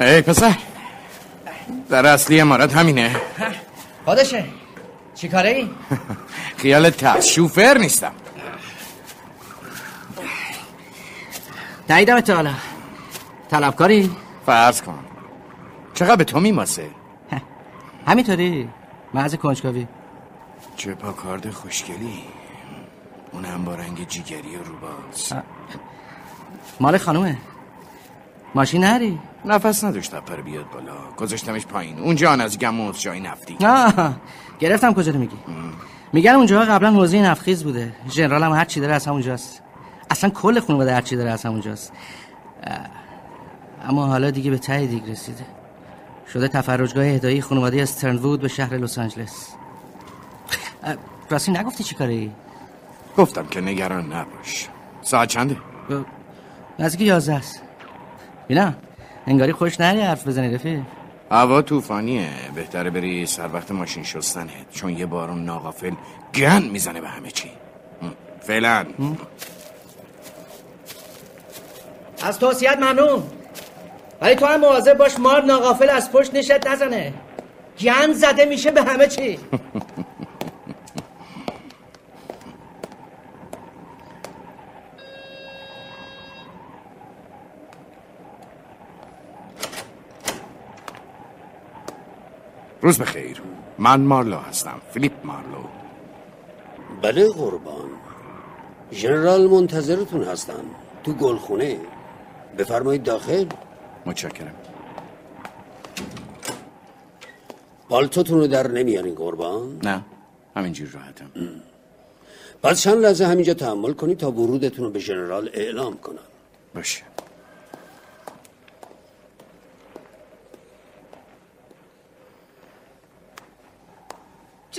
ای پسر در اصلی امارت همینه. خودشه. چی کاره ای؟ خیال ترس شوفر نیستم. نیدم تا حالا. طلبکاری؟ فرض کن. چقدر به تو میماسه؟ همینطوری. محض کنجکاوی. چه پاکارد خوشگلی. اون هم با رنگ جیگری و روباز. مال خانومه. ماشین نری؟ نفس نداشت پر بیاد بالا. گذاشتمش پایین. اونجا از گموز جای نفتی. نه گرفتم کجا میگی؟ میگن اونجا قبلا حوزه نفخیز بوده. ژنرال هم هر چی داره از همونجاست اصلا کل خانواده هر چی داره از همونجاست اما حالا دیگه به ته دیگ رسیده. شده تفرجگاه اهدایی خانواده استرنوود به شهر لس آنجلس. راستی نگفتی چی کاری؟ گفتم که نگران نباش. ساعت چنده؟ نزدیک یازده است. بینا انگاری خوش نری حرف بزنی رفیق. هوا طوفانیه. بهتره بری سر وقت ماشین شستنه. چون یه بارون ناغافل گن می‌زنه به همه چی. فعلا. از توصیت ممنون. ولی تو هم مواظب باش مار ناغافل از پشت نشد نزنه. گن زده میشه به همه چی. روز بخیر. من مارلو هستم. فیلیپ مارلو. بله قربان. ژنرال منتظرتون هستن تو گلخونه. بفرمایید داخل. متشکرم. پالتوتون رو در نمیارین قربان؟ نه همینجور راحتم. پس چند لحظه همینجا تحمل کنید تا ورودتون رو به ژنرال اعلام کنم. باشه.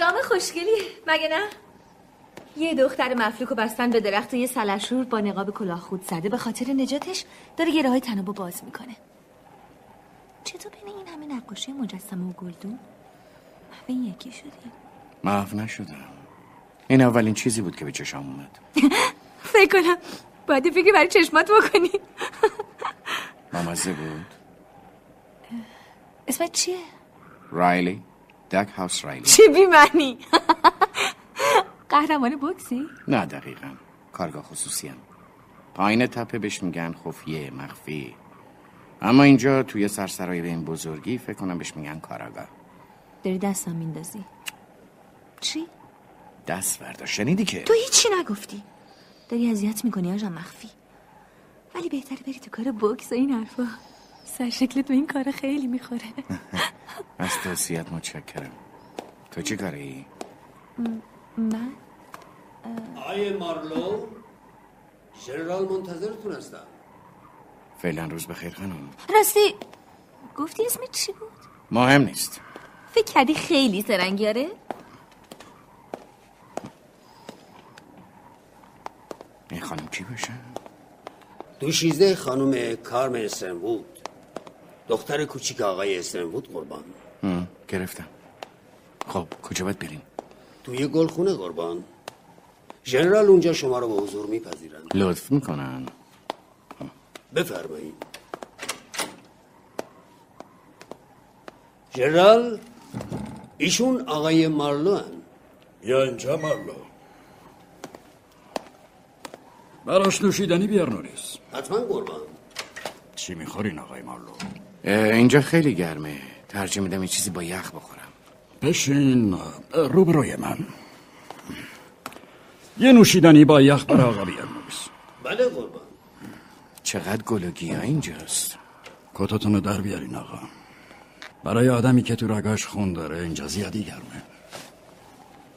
جام خوشگلی. مگه نه؟ یه دختر مفلوک و بستن به درخت و یه سلشور با نقاب کلاه خود زده. به خاطر نجاتش داره گره های تنابو باز می‌کنه. چطور بین این همه نقاشی مجسمه و گلدون؟ محو یکی شدیم محو نشدم. این اولین چیزی بود که به چشم اومد. فکر کنم باید فکر برای چشمات بکنی. مامزه بود؟ اسمت چیه؟ رایلی. دک هاوس رایلی چه بی معنی قهرمان بوکسی؟ نه دقیقا. کارگاه خصوصی هم. پایین تپه بهش میگن خفیه مخفی. اما اینجا توی سرسرای به این بزرگی فکر کنم بهش میگن کاراگاه. داری دستم میندازی. چی؟ دست وردا شنیدی که؟ تو هیچی نگفتی. داری اذیت می‌کنی آجا مخفی. ولی بهتره بری تو کار بوکس و این حرفا. سر شکلت به این کار خیلی می‌خوره از توصیت متشکرم تو چی کاری؟ من؟ آیه مارلو ژنرال منتظرتون هستم فعلا روز بخیر خانم راستی گفتی اسمت چی بود؟ مهم نیست فکر کردی خیلی سرنگیاره؟ این خانم کی باشه؟ دوشیزده خانم کارم استرنوود دختر کوچیک آقای استرنوود قربان. هم، گرفتم. خب کجا باید بریم؟ توی گلخونه قربان. ژنرال اونجا شما رو به حضور میپذیرن. لطف می‌کنن. بفرمایید. ژنرال ایشون آقای مارلو هن. یا اینجا مارلو. براش نوشیدنی بیار نوریس. حتما قربان. چی می‌خورین آقای مارلو؟ اینجا خیلی گرمه. ترجیح میدم یه چیزی با یخ بخورم. بشین روبروی من. یه نوشیدنی با یخ برای آقا بیار نوریس بله قربان. چقدر گل و گیاه اینجاست. کتاتون رو در بیارین آقا. برای آدمی که تو رگاش خون داره اینجا زیادی گرمه.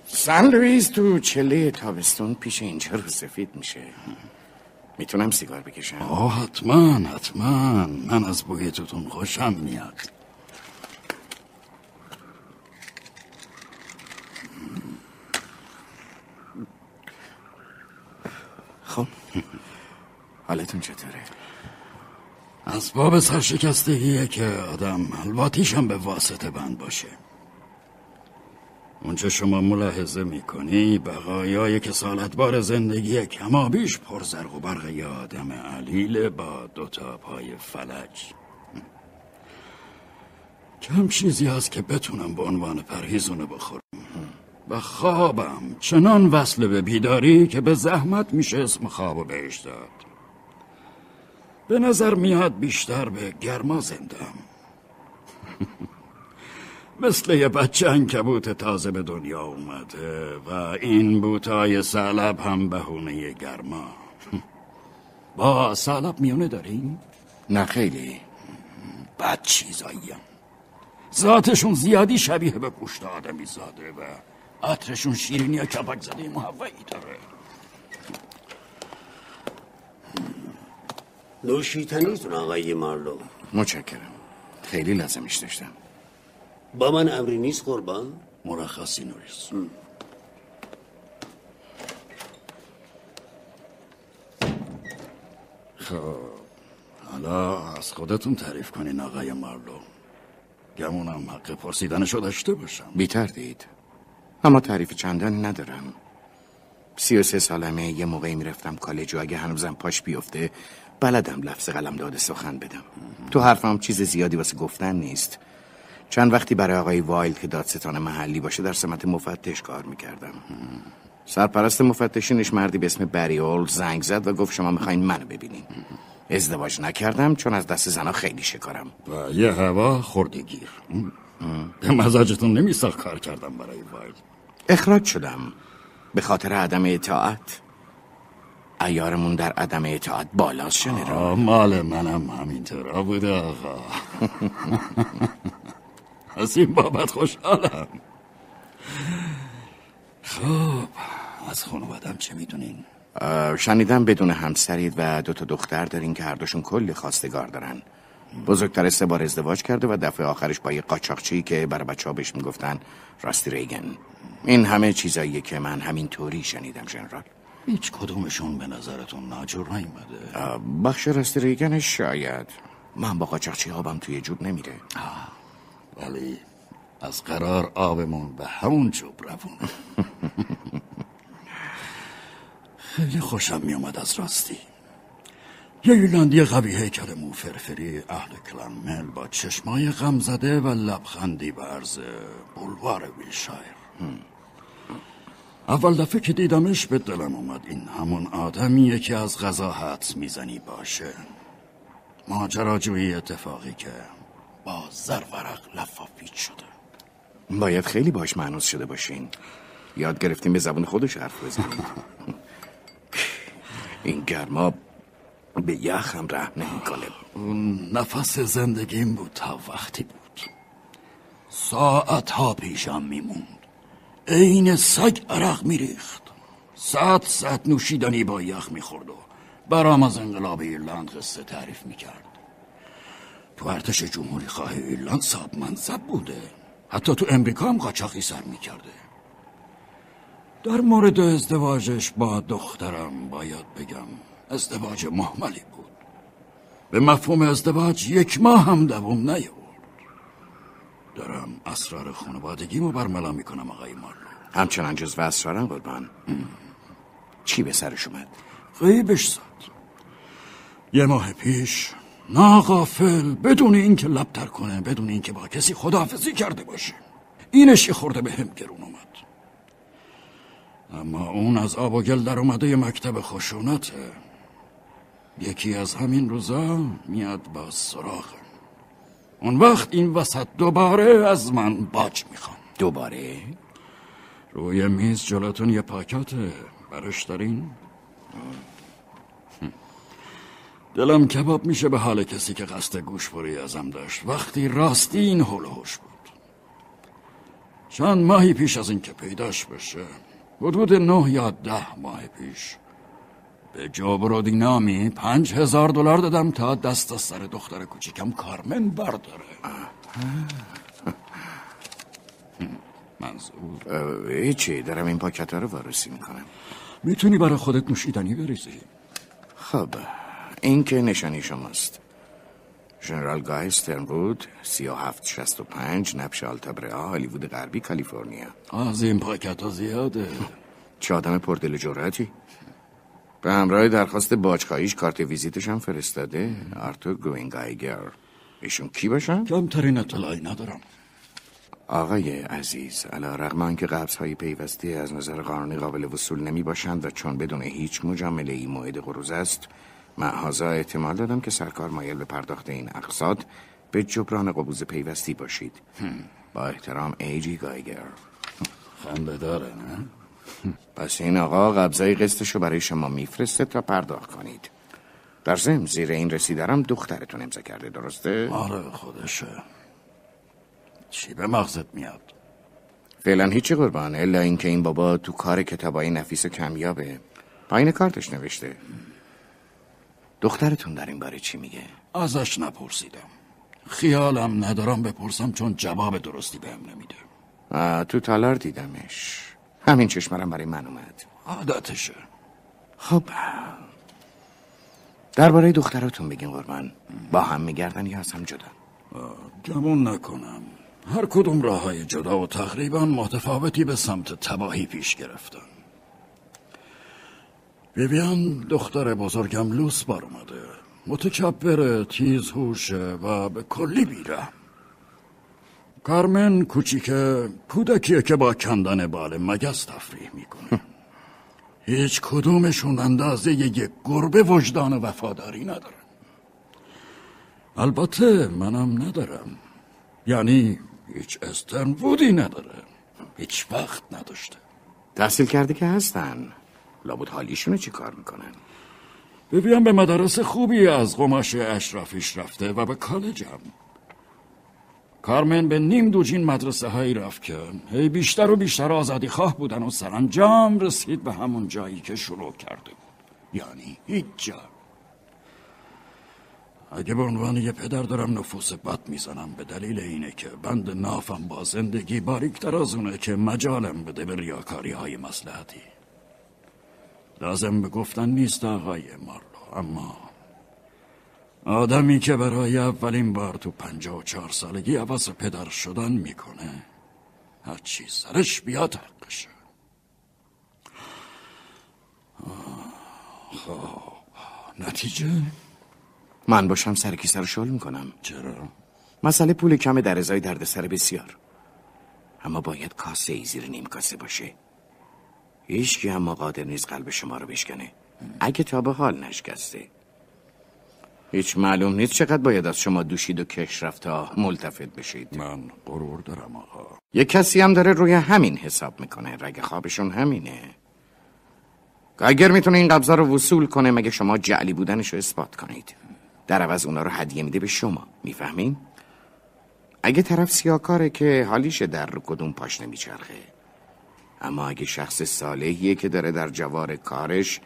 سن لوئیس تو چله تابستون پیش اینجا رو سفید میشه. می‌تونم سیگار بکشم؟ آه حتما حتما. من از بوی توتون خوشم میاد. خب. حالتون چطوره؟ اسباب سرشکستگیه که آدم الواتیشم به واسطه بند باشه. اونچه شما ملاحظه می‌کنی بقایای کسالت بار زندگی کمابیش پرزرق و برق یه آدم علیل با دوتا پای فلج. کم چیزی هست که بتونم به عنوان پرهیزونه بخورم. و خوابم چنان وصل به بیداری که به زحمت میشه اسم خواب بهش داد. به نظر میاد بیشتر به گرما زندم. مثل یه بچه انکبوت تازه به دنیا اومده و این بوتای سلب هم بهونه گرما. با سلب میونه داریم؟ نه خیلی. بد چیزاییم ذاتشون زیادی شبیه به پوشت آدمی زاده و عطرشون شیرینی و کپک زده محوعی داره. نوشیتنیتون آقای مارلو. متشکرم. خیلی لازمش داشتم. با من امری نیست قربان. مرخصی نوریس خب حالا از خودتون تعریف کنین آقای مارلو. گمونم حق پرسیدنشو داشته باشم. بی تردید اما تعریف چندانی ندارم. سی و سه سالمه یه موقعی می‌رفتم کالج و اگه هنوزم پاش بیفته بلدم لفظ قلم داده سخن بدم. تو حرفم چیز زیادی واسه گفتن نیست. چند وقتی برای آقای وایل که دادستان محلی باشه در سمت مفتش کار می‌کردم. سرپرست مفتشینش مردی به اسم بریول زنگ زد و گفت شما می‌خواین منو ببینین. ازدواج نکردم چون از دست زنا خیلی شکارم. و یه هوا خوردگیر به مزاجتون نمیساخت کار کردم برای وایل. اخراج شدم. به خاطر عدم اطاعت. ایارمون در عدم اطاعت بالاست شنرال مال منم همینطور بوده آقا. از این بابت خوشحالم. خب از خانوادم چه می‌دونین؟ شنیدم بدون همسرید و دو تا دختر دارین که هر دوشون کلی خواستگار دارن. بزرگتر سه بار ازدواج کرده و دفعه آخرش با یه قاچاقچی که برای بچه ها بهش می‌گفتن راستی ریگن. این همه چیزاییه که من همین طوری شنیدم جنرال. هیچ کدومشون به نظرتون ناجور نیومده. بخش راستی ریگنش شاید. من با قاچاقچی آبم توی جوب نمیره. ولی از قرار آبمون به همون جوب روونه خیلی خوشم میومد از راستی. یه ایرلندی قوی هیکل مو فرفری اهل کلنمل با چشمای غم زده و لبخندی به عرض بولوار ویلشایر. اول دفعه که دیدمش به دلم اومد این همون آدمیه که از غذا حدس می‌زنی باشه. ماجراجویی اتفاقی که با زرورق لفافیت شده. باید خیلی باش معنوس شده باشین. یاد گرفتیم به زبون خودش حرف بزنید این گرما به یخم رحم نمی‌کنه. اون نفس زندگیم بود تا وقتی بود. ساعت ها پیشم میموند. عین سگ عرق میریخت. ساعت ساعت نوشیدنی با یخ می‌خورد و برام از انقلاب ایرلند قصه تعریف می‌کرد. تو ارتش جمهوری خواه ایرلند صاحب منصب بوده. حتی تو امریکا هم قاچاقی سر می‌کرده. در مورد ازدواجش با دخترم باید بگم ازدواج محملی بود. به مفهوم ازدواج یک ماه هم دوام نیاورد. دارم اسرار خانوادگیمو برملا می‌کنم آقای مارلو. همچنان جزو اسرارم قربان. چی به سرش اومد؟ غیبش زد. یه ماه پیش ناغافل بدون اینکه لبتر کنه بدون اینکه با کسی خداحافظی کرده باشه. اینش یه خورده به هم گرون اومد. اما اون از آب و گل در اومده یه مکتب خشونته. یکی از همین روزا میاد با سراغم اون وقت این وسط دوباره از من باج می‌خوام دوباره؟ روی میز جلوتون یه پاکاته برش دارین؟ دلم کباب میشه به حال کسی که قصد گوشبری ازم داشت. وقتی راستی این هول و هوش بود. چند ماهی پیش از اینکه پیداش بشه حدود نه یا ده ماه پیش به جابرودی نامی پنج هزار دلار دادم تا دست از سر دختر کوچیکم کارمن برداره. منظور. هیچی دارم این پاکت رو وارسی می‌کنم. می‌تونی برای خودت نوشیدنی بریزی. خب. این که نشانی شماست. ژنرال گای استرنوود 3765 نبش آلتابرا هالیوود غربی کالیفرنیا. از این پاکت ها زیاده. چه آدم پردل جرأتی به همراه درخواست باجخواهیش کارت ویزیتش هم فرستاده آرتور گوینگایگر. ایشون کی باشن؟ کمترین اطلاعی ندارم. آقای عزیز علا رقم که قبض های پیوستی از نظر قانونی قابل وصول نمی باشند و چون بدون هیچ مجامله ای موعد قروز است معهازا احتمال دادم که سرکار مایل به پرداخت این اقصاد به جبران قبوز پیوستی باشید. با احترام ایجی گایگر خنده داره نه؟ پس این آقا قبضای قسطشو برای شما میفرسته تا پرداخت کنید. در ضمن زیر این رسیدرم دخترتون امضا کرده درسته؟ آره خودشه. چی به مغزت میاد؟ فعلا هیچی قربان الا اینکه این بابا تو کار کتابای نفیس و کمیابه. پایین کارتش نوشته. دخترتون در این باره چی میگه؟ ازش نپرسیدم. خیالم ندارم بپرسم چون جواب درستی بهم نمیده. تو تالار دیدمش. همین چشمرم برای من اومد. عادتشه. خب. درباره دخترتون بگین قربان. با هم میگردن یا از هم جدا؟ گمون نکنم. هر کدوم راه های جدا و تقریبا متفاوتی به سمت تباهی پیش گرفتن. بیبیان دختر بزرگم لوس بار اومده. متکبره تیز هوشه و به کلی بیره. کارمن کوچیکه کودکیه که با کندن بال مگس تفریح می‌کنه. هیچ کدومشون اندازه یک گربه وجدان وفاداری ندارن البته منم ندارم. یعنی هیچ استنبودی نداره. هیچ وقت نداشته. تحصیل کرده که هستن. لابد حالیشونو چی کار می‌کنن ببین به مدرسه خوبی از قماش اشرافیش رفته و به کالجم. کارمن به نیم دوجین مدرسه هایی رفت که هی بیشتر و بیشتر آزادی خواه بودن و سرانجام رسید به همون جایی که شروع کرده بود. یعنی هیچ جا. اگه به عنوان یه پدر دارم نفوس بد می‌زنم به دلیل اینه که بند نافم با زندگی باریکتر از اونه که مجالم بده به ریاکاری های مسلحتی لازم به گفتن نیست آقای مارلو اما آدمی که برای اولین بار تو پنجاه و چهار سالگی عوض پدر شدن می‌کنه هرچی سرش بیاد حقشه. خب نتیجه؟ من باشم سر کی سر شل می‌کنم. چرا؟ مسئله پول کم در ازای دردسر بسیار. اما باید کاسه ای زیر نیم کاسه باشه. هیچ اما قادر نیست قلب شما رو بشکنه. اگه تا به حال نشکسته. هیچ معلوم نیست چقدر باید از شما دوشید و کش رفت تا ملتفت بشید. من غرور دارم آقا. یه کسی هم داره روی همین حساب می‌کنه. رگ خوابشون همینه. اگر می‌تونه این قبضا رو وصول کنه مگه شما جعلی بودنش رو اثبات کنید؟ در عوض اونا رو هدیه میده به شما. می‌فهمین؟ اگه طرف سیاکاره که حالیش در رو کدوم پاش نمیچرخه. اما اگه شخص صالحیه که داره در جوار کارش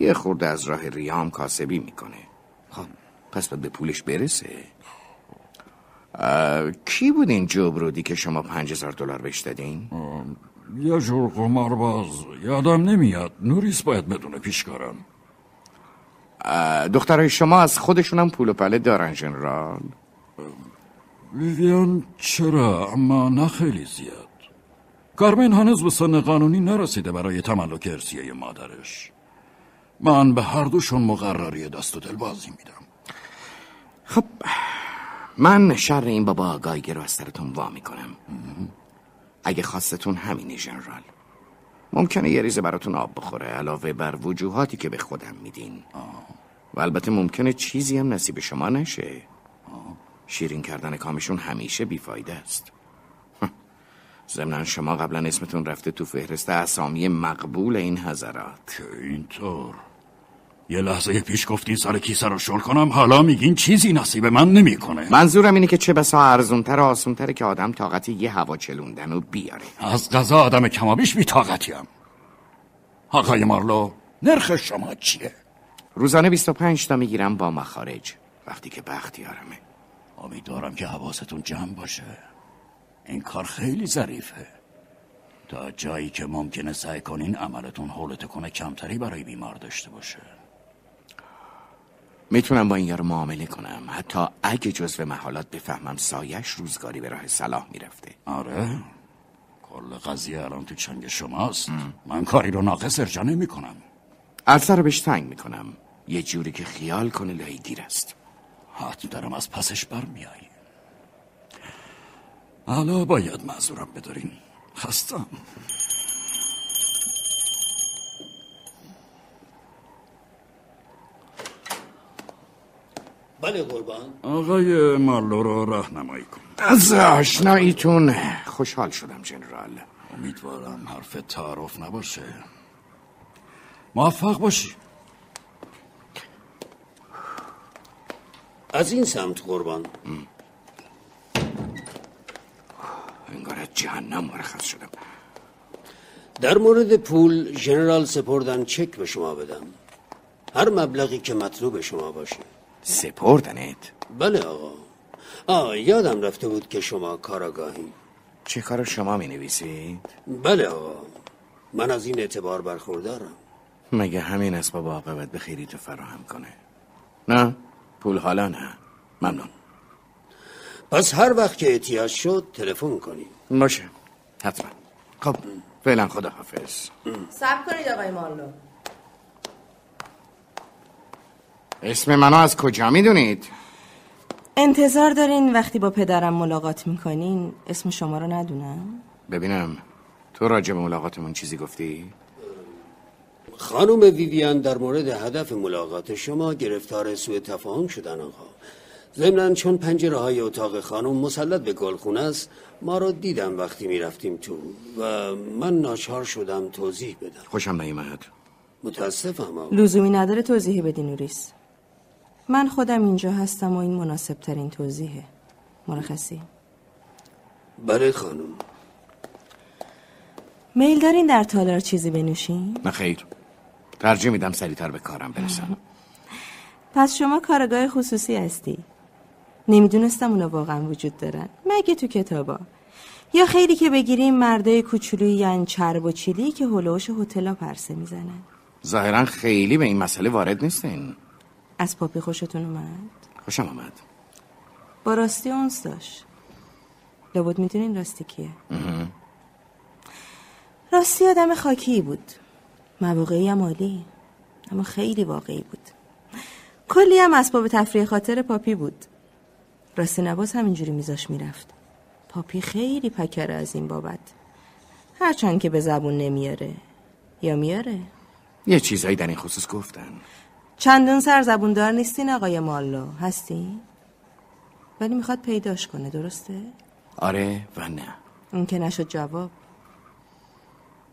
یه خورده از راه ریام کاسبی می‌کنه. خب پس باید به پولش برسه. کی بود این جبرودی که شما پنج هزار دلار بهش دادین؟ یه جور قمارباز یادم نمیاد. نوریس باید بدونه پیشکارم اه، دخترای شما از خودشونم پول و پله دارن جنرال. ویویان چرا؟ اما نه خیلی زیاد. کارمین هنوز به سن قانونی نرسیده برای تملک ارسیه مادرش. من به هر دوشون مقرری دست و دل بازی میدم. خب من شر این بابا گایگر رو از سرتون وا می‌کنم. اگه خواستتون همینه جنرال ممکنه یه ریزه براتون آب بخوره علاوه بر وجوهاتی که به خودم میدین. و البته ممکنه چیزی هم نصیب شما نشه. شیرین کردن کامشون همیشه بیفایده است. ضمنا شما قبلا اسمتون رفته تو فهرست اسامی مقبول این حضرات. اینطور. یه لحظه پیش گفتین سر کیسه رو شل کنم حالا میگین چیزی نصیب من نمی‌کنه. منظورم اینه که چه بسا ارزونتر و آسونتره که آدم طاقت یه هوا چلوندن و بیاره. از غذا آدم کمابیش بیتاقتیم آقای مارلو نرخ شما چیه؟ روزانه 25 تا می‌گیرم با مخارج وقتی که بختیارمه امیدوارم که حواستون جمع باشه. این کار خیلی ظریفه. تا جایی که ممکنه سعی کنین عملتون حولت کنه کمتری برای بیمار داشته باشه. می‌تونم با این یارو معامله کنم. حتی اگه جزو محالات بفهمم سایش روزگاری به راه صلاح می‌رفته. آره. کل قضیه الان تو چنگ شماست. من کاری رو ناقص ارجا نمی کنم عرصه رو بهش تنگ می‌کنم. یه جوری که خیال کنه لای گیر است. حتم دارم از پسش برمیایی حالا باید معذورم بدارین. خستم. بله قربان. آقای مارلو رو راهنمایی کن. از آشناییتون خوشحال شدم جنرال. امیدوارم حرف تعارف نباشه. موفق باشی. از این سمت قربان. انگار از جهنم مرخص شدم در مورد پول ژنرال سپردن چک به شما بدم. هر مبلغی که مطلوب شما باشه. سپردنت؟ بله آقا. آه یادم رفته بود که شما کاراگاهی. چه کار شما می نویسید؟ بله آقا. من از این اعتبار برخوردارم. مگه همین اسباب عاقبت به خیری تو فراهم کنه؟ نه؟ پول حالا نه. ممنون. پس هر وقت که احتیاج شد تلفن کنی باشه. حتما. خب. فعلا خدا حافظ سب کنید آقای مارلو اسم منو از کجا می‌دونید؟ انتظار دارین وقتی با پدرم ملاقات می‌کنین اسم شما رو ندونم؟ ببینم. تو راجع به ملاقاتمون چیزی گفتی؟ خانم ویویان در مورد هدف ملاقات شما گرفتار سوء تفاهم شدن آقا. ضمنا چون پنجره های اتاق خانم مسلط به گلخونه است ما رو دیدم وقتی می‌رفتیم تو و من ناچار شدم توضیح بدم. خوشم نیومد متاسفم آقا. لزومی نداره توضیح بدین نوریس. من خودم اینجا هستم و این مناسب ترین توضیحه مرخصی. بله خانم. میل دارین در تالار چیزی بنوشین؟ نه خیر. ترجیح میدم سریعتر به کارم برسم. پس شما کارگاه خصوصی هستی. نمی‌دونستم اونا واقعا وجود دارن. مگه تو کتابا؟ یا خیلی که بگیریم مردای کوچولوی یعنی چرب و چیلی که هلوش هتلا پرسه می‌زنن. ظاهرا خیلی به این مسئله وارد نیستین. از پاپی خوشتون اومد؟ خوشم آمد با راستی اونس داشت. لابد می‌دونین راستی کیه؟ راستی آدم خاکی بود. مواقعی هم عالی اما خیلی واقعی بود. کلی هم اسباب تفریح خاطر پاپی بود. راستی نباز همینجوری میذاش می‌رفت. پاپی خیلی پکره از این بابت. هرچند که به زبون نمیاره. یا میاره؟ یه چیزایی در این خصوص گفتن. چندون سر زبوندار نیستین آقای مالو هستی؟ ولی می‌خواد پیداش کنه درسته؟ آره و نه. اون که نشد جواب.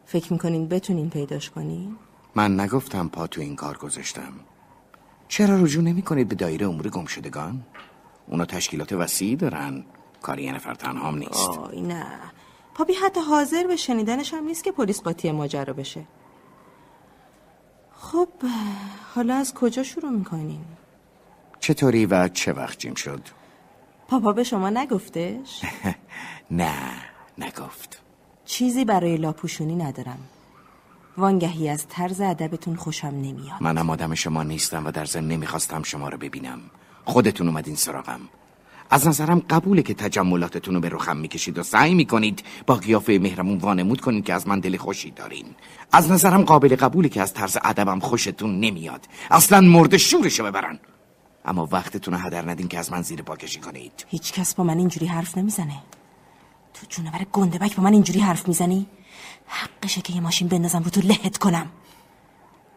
فکر می‌کنین بتونین پیداش کنین؟ من نگفتم پا تو این کار گذاشتم. چرا رجوع نمی کنید به دایره امور گمشدگان؟ اونا تشکیلات وسیعی دارن. کاری یه نفر تنهام نیست. آی نه. پاپی حتی حاضر به شنیدنش هم نیست که پلیس قاطی ماجرا بشه. خب حالا از کجا شروع می‌کنین؟ چطوری و چه وقت جیم شد؟ پاپا به شما نگفتش؟ نه نگفت. چیزی برای لاپوشونی ندارم. وانگهی از طرز ادبتون خوشم نمیاد. منم آدم شما نیستم و در ضمن نمی‌خواستم شما رو ببینم. خودتون اومدین سراغم. از نظرم قبوله که تجملاتتون رو به رخم می‌کشید و سعی می‌کنید با قیافه مهرمون وانمود کنید که از من دل خوشی دارین. از نظرم قابل قبوله که از طرز ادبم خوشتون نمیاد. اصلا مرد شورشو ببرن. اما وقتتون هدر ندین که از من زیر پا کشی کنید. هیچ کس با من اینجوری حرف نمی‌زنه. تو جونور گندبک با من اینجوری حرف می‌زنی؟ حقشه که یه ماشین بندازم رو تو لهت کنم.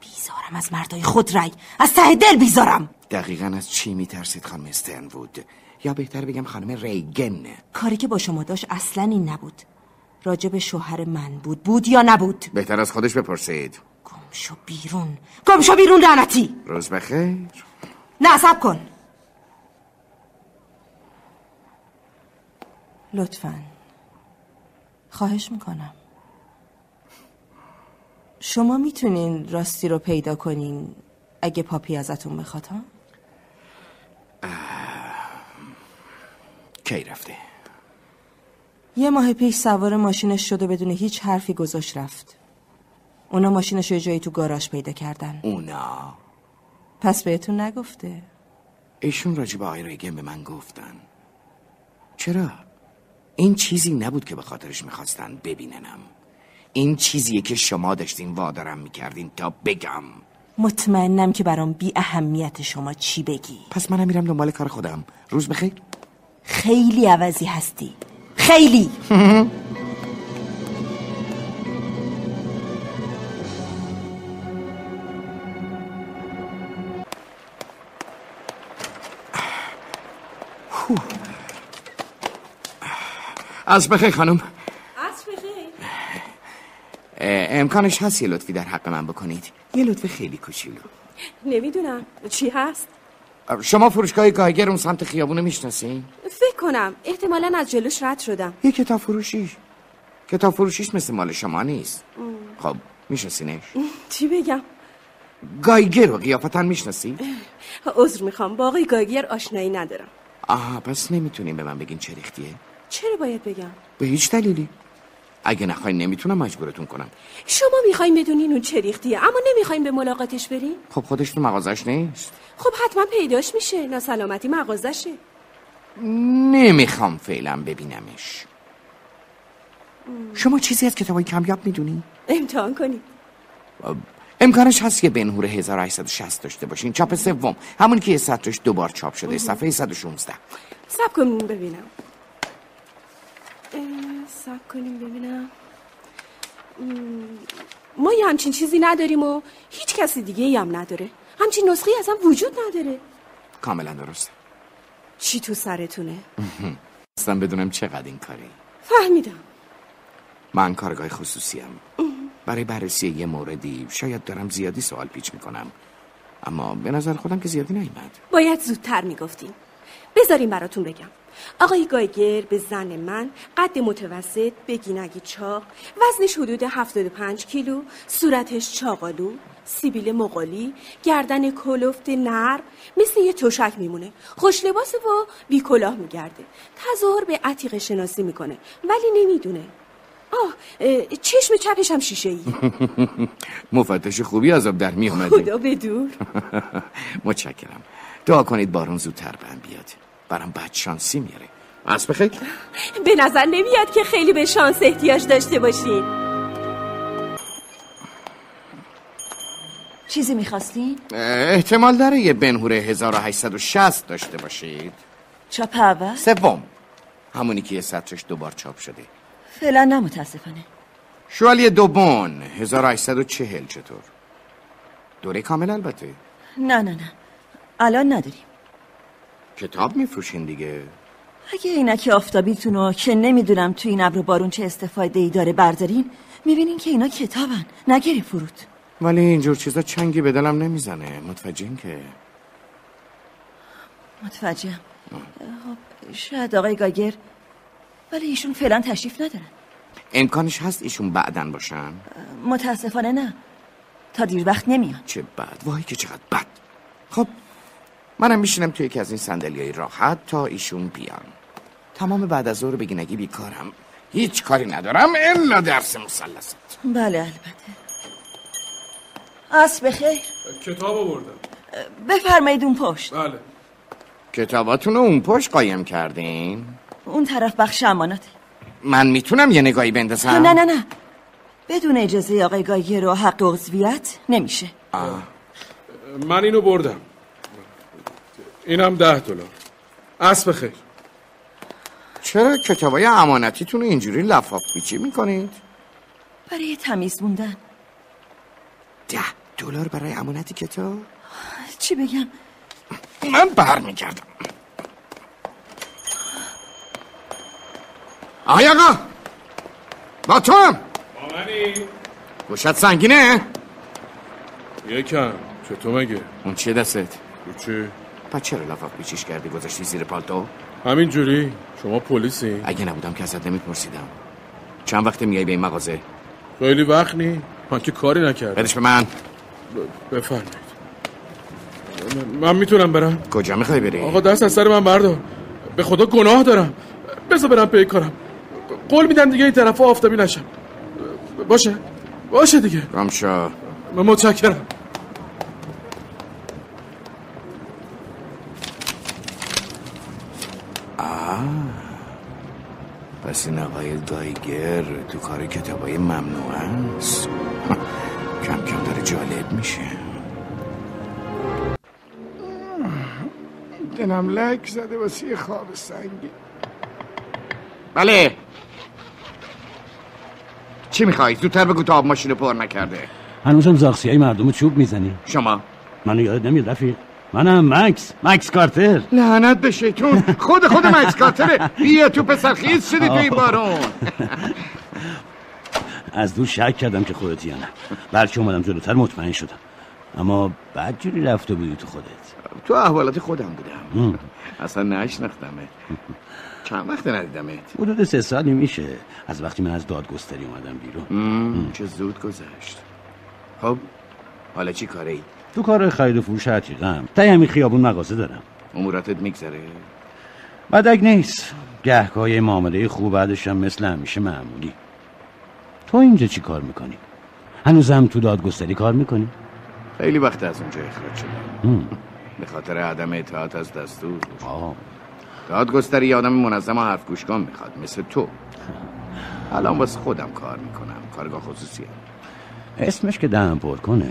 بیزارم از مردای خود رای. از ته دل بیزارم. دقیقا از چی میترسید خانم استرنوود یا بهتر بگم خانم ریگن. کاری که با شما داشت اصلا این نبود. راجع به شوهر من بود. بود یا نبود؟ بهتر از خودش بپرسید. گم شو بیرون. گم شو بیرون لعنتی! روز بخیر. نه سب کن! لطفا. خواهش می‌کنم. شما می‌تونین راستی رو پیدا کنین اگه پاپی ازتون بخواد ها؟ کی رفته؟ یه ماه پیش سوار ماشینش شده بدون هیچ حرفی گذاشت رفت. اونا ماشینش رو جایی تو گاراژ پیدا کردن. اونا؟ پس بهتون نگفته. ایشون راجع به آقای ریگن به من گفتن. چرا؟ این چیزی نبود که به خاطرش می‌خواستن ببیننم. این چیزیه که شما داشتین وادارم می‌کردین تا بگم. مطمئنم که برام بی اهمیت شما چی بگی. پس منم میرم دنبال کار خودم. روز بخیر. خیلی عوضی هستی. خیلی. از بخیر خانم. امکانش هست یه لطفی در حق من بکنید. یه لطف خیلی کوچولو. نمی‌دونم. چی هست؟ شما فروشگاه گایگر اون سمت خیابونو می‌شناسین؟ فکر کنم. احتمالا از جلوش رد شدم. یه کتاب فروشیش. کتاب فروشیش مثل مال شما نیست. خب میشناسینش؟ چی بگم؟ گایگر رو قیافتا می‌شناسی عذر می‌خوام. با آقای گاگیر آشنایی ندارم. آها پس نمی‌تونین به من بگین چه ریختیه؟ چرا باید بگم؟ به هیچ دلیلی. اگه نخواین نمی‌تونم مجبورتون کنم. شما می‌خواین بدونین اون چه ریختیه اما نمی‌خواین به ملاقاتش برین؟ خب خودش تو مغازش نیست. خب حتما پیداش میشه ناسلامتی مغازشه. نمی‌خوام فعلا ببینمش. شما چیزی از کتابای کمیاب می‌دونی؟ امتحان کنید امکانش هست که بنهور 1860 داشته باشین. چاپ سوم همونی که یه سطرش دوبار چاپ شده صفحه 116 سب کنیم ببینم. سب کنیم ببینم. ما یه همچین چیزی نداریم و هیچ کسی دیگه هم نداره. همچین نسخه اصلا وجود نداره. کاملا درسته. چی تو سرتونه؟ اصلا بدونم چقدر این کاری. فهمیدم. من کارگاه خصوصیم. برای بررسی یه موردی شاید دارم زیادی سوال پیچ می‌کنم. اما به نظر خودم که زیادی نیومد. باید زودتر می‌گفتیم بذاریم براتون بگم. آقای گایگر به زن من قد متوسط بگینگی چاق وزنش حدود 75 کیلو صورتش چاقالو سیبیل مقالی گردن کلفت نر مثل یه تشک میمونه. خوش لباس و بی کلاه میگرده. تظاهر به عتیق شناسی می‌کنه ولی نمی‌دونه. آه چشم چپش هم شیشه ای مفتش خوبی از آب در می اومده خدا بدور. متشکرم. دعا کنید بارون زودتر بهم بیاد. برام بد شانسی میاره. از بخیر به نظر نمیاد که خیلی به شانس احتیاج داشته باشین. چیزی می‌خواستین؟ احتمال داره یه بنهور 1860 داشته باشید. چاپ اول؟ سوم. همونی که یه سطرش دوبار چاپ شده. فعلا نه متاسفانه شوالیه دوبون. 1840 چطور؟ دوره کامل البته. نه نه نه. الان نداریم. کتاب میفروشین دیگه. اگه عینک آفتابیتون رو که نمی‌دونم تو این ابر و بارون چه استفاده ای داره بردارین می‌بینین که اینا کتابن نگری فرود. ولی اینجور چیزا چنگی به دلم نمی‌زنه. متوجهین که؟ متوجهم. خب شاید آقای گاگر ولی ایشون فعلا تشریف ندارن. امکانش هست ایشون بعدن باشن؟ متاسفانه نه. تا دیر وقت نمیان. چه بد. وای که چقدر بد. خب منم میشینم توی یکی از این صندلی راحت تا ایشون بیان. تمام بعد از ظهر بگینگی بیکارم. هیچ کاری ندارم الا درس مسلسات بله البته. از بخیر. کتاب آوردم. بفرمایید اون پشت. بله. کتاباتون رو اون پشت قایم کردین؟ اون طرف بخش اماناته. من می‌تونم یه نگاهی بندازم؟ نه نه نه. بدون اجازه آقای گاگر و حق عضویت نمیشه. من اینو بردم. اینم ده دلار. اسب خیر چرا کتابای امانتیتون رو اینجوری لفاف پیچی می‌کنید؟ برای تمیز موندن. ده دلار برای امانت کتاب؟ چی بگم؟ من برمیگردم. آقای آقا! با تو هم! گوشت سنگینه؟ یکم. چطور مگه؟ اون چیه دستت؟ چی پس چرا لفاف پیچیش کردی؟ گذاشتی زیر پالتو؟ همین جوری شما پلیسی. اگه نبودم که ازت نمیپرسیدم. چند وقت میای به این مغازه؟ خیلی وقت نی. من که کاری نکردم. بدش به من. بفرمایید. من می‌تونم برم. کجا می‌خوای بری؟ آقا دست از سر من بردار. به خدا گناه دارم. بذار برم پی کارم. قول میدم دیگه این طرف آفتابی نشم. باشه. باشه دیگه. رامشا من متشکرم. پس این آقای دایگر تو کار کتابای ممنوع است؟ کم کم داره جالب میشه. دنم لک زده واسه خواب سنگی. بله. چی می‌خوای؟ زودتر بگو تا آب ماشین پر نکرده. هنوزم زاخسی های مردم چوب می‌زنی. شما؟ منو یاد نمیاد رفیق. منم مکس. مکس کارتر. لعنت به شیطون. خود خود مکس کارتره. بیا تو پسر خیز شدی تو این بارون. از دور شک کردم که خودتی یا نه بلکه اومدم جلوتر مطمئن شدم. اما بعد جوری رفته بودی تو خودت. تو احوالات خودم بودم. اصلا نشناختمه چند وقت ندیدمت؟ حدود سه سالی میشه. از وقتی من از دادگستری اومدم بیرون. چه زود گذشت. خب حالا چی کاره ای؟ تو کار خرید و فروش عتیقم تا همین خیابون مغازه دارم. اموراتت میگذره؟ بدک نیست. گهگاه معامله خوب بعدش هم مثل همیشه معمولی. تو اینجا چی کار می‌کنی؟ هنوزم تو دادگستری کار می‌کنی؟ خیلی وقت از اونجا اخراج شدم. به خاطر عدم اطاعت از دستور. آه. دادگستری آدم منظم و حرف گوش کن می‌خواد مثل تو. الان واسه خودم کار می‌کنم. کارگاه خصوصی هم. اسمش که دهن پر کنه.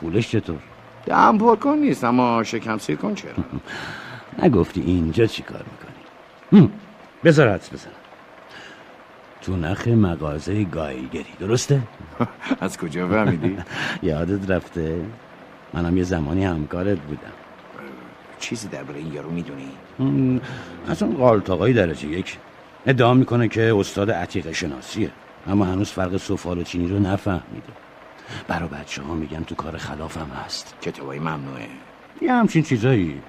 پولش چطور؟ دم پر کن نیست اما شکم سیر کن چرا نگفتی اینجا چی کار می‌کنی؟ بذار حدس بزنم تو نخ مغازه گایگری درسته؟ از کجا فهمیدی؟ یادت رفته؟ منم یه زمانی همکارت بودم چیزی درباره این یارو می‌دونی؟ از اون قالتاقای درجه یک ادعا می‌کنه که استاد عتیق شناسیه اما هنوز فرق سفال و چینی رو نفهمیده برا بچه ها میگن تو کار خلافم هست. کتابای ممنوعه. یه همچین چیزایی.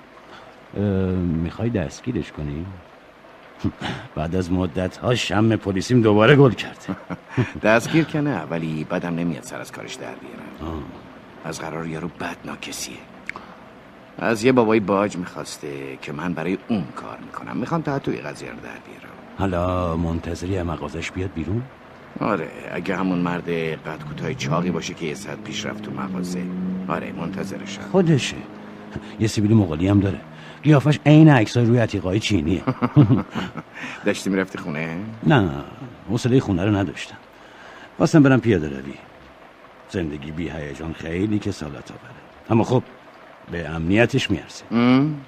می‌خوای دستگیرش کنی؟ بعد از مدت ها شم پلیسیم دوباره گل کرده. دستگیر که نه ولی بدم نمیاد سر از کارش در بیارم. از قرار یارو بد ناکسیه از یه بابای باج می‌خواسته که من برای اون کار می‌کنم. می‌خوام تا توی قضیه رو در بیارم. حالا منتظری مغازش بیاد بیرون؟ آره اگه همون مرد قد کوتاه چاقی باشه که یه ساعت پیش رفت تو مغازه. آره منتظرشم. خودشه. یه سیبیل مغالی هم داره. قیافش عین عکسای روی عتیقای چینیه. داشتی می‌رفتی خونه؟ نه حوصله خونه رو نداشتم. خواستم برم پیاده روی. زندگی بی هیجان خیلی که سالت آوره. اما خب به امنیتش میارزه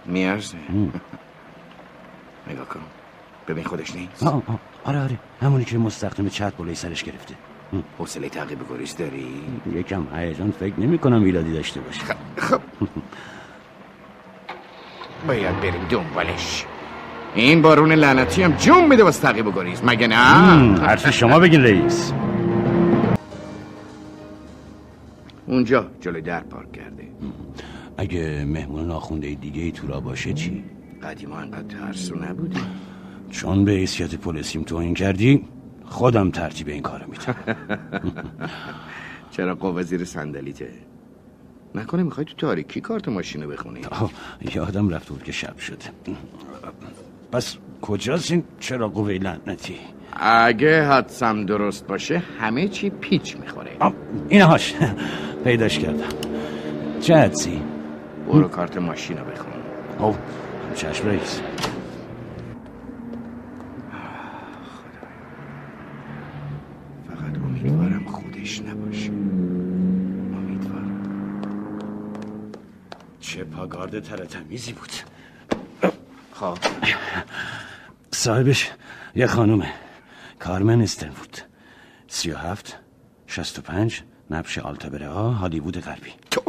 میارزه نگاه کن. ببین خودش نیست. آه آه. آره آره. همونی که مستقیم چت بالای سرش گرفته. حوصله تعقیب گریز داری؟ یکم هیجان فکر نمی کنم میلادی داشته باشه. خب. باید بریم دنبالش. این بارون لعنتی هم جون میده واسه تعقیب و گریز مگه نه؟ حرفی شما بگین رئیس. اونجا جلوی در پارک کرده. اگه مهمون ناخونده دیگه ای تو را باشه چی؟ قدیما انقدر ترسو نبودی؟ چون به حیثیت پلیسیم توهین کردی خودم ترتیب این کارو میدم چرا قوه زیر صندلیته؟ نکنه می‌خوای تو تاریکی کارت ماشینو بخونی؟ یادم رفته بود که شب شده پس کجاست این چرا قوه لعنتی؟ اگه حدسم درست باشه همه چی پیچ می‌خوره. اینهاش پیداش کردم. چه حدسی؟ برو کارت ماشینو بخون. او چشم رئیس فقط خودش نباشه امیدوارم. چه پاگارد تر تمیزی بود. خب. صاحبش یه خانومه. کارمن استنفود سی و هفت شست و پنج نبش آلتابره ها هالیوود غربی. تو.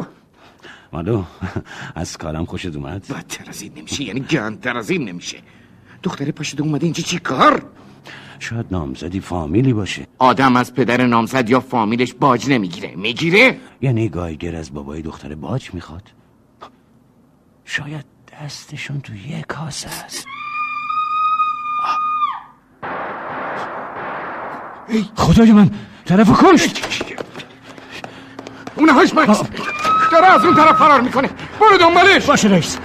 مالو از کارم خوشت اومد؟ بدتر از این نمیشه یعنی گندتر از این نمیشه. دختره پاشده اومده اینجا چی کار؟ شاید نامزدی فامیلی باشه. آدم از پدر نامزد یا فامیلش باج نمی‌گیره. می‌گیره؟ یعنی گایگر از بابای دختر باج می‌خواد؟ شاید دستشون تو یه کاسه است. خدای من طرف کشت! اونهاش مکس داره از اون طرف فرار می‌کنه. برو دنبالش! باشه رئیس.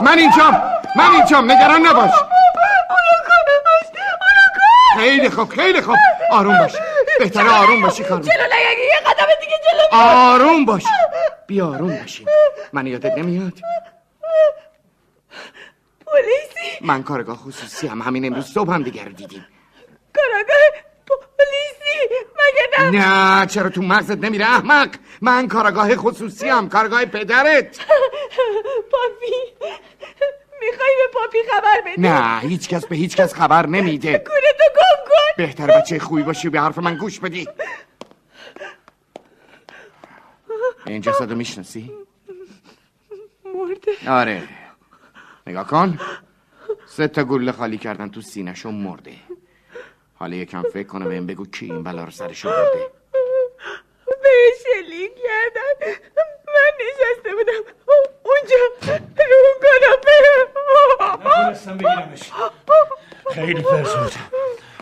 من اینجام من اینجام نگران نباش. خیلی خوب خیلی خوب. آروم باش. بهتره آروم باشی کارم جلو نیاگی یه قدم دیگه جلو آروم باش. بیا آروم باشی من یادت نمیاد. پلیسی. من کارگاه خصوصی هم همین امروز صبح هم دیگر رو دیدیم. کاراگاه پلیسی مگه برم نه چرا تو مغزت نمیره احمق؟ من کارگاه خصوصی هم کارگاه پدرت. پاپی می‌خوای به پاپی خبر بدی؟ نه هیچ کس به هیچ کس خبر نمیده. گونه تو گم کن. بهتر بچه خوبی باشی و به حرف من گوش بدی. این جسد رو می‌شناسی؟ مرده. آره. نگاه کن. سه تا گله خالی کردن تو سینهشو مرده. حالا یکم فکر کنه بهم بگو کی این بلا رو سرش برده بهش شلیک کردن. من نشسته بودم. اونجا. اون کاناپه نتونستم بگیرمش. خیلی فرسود.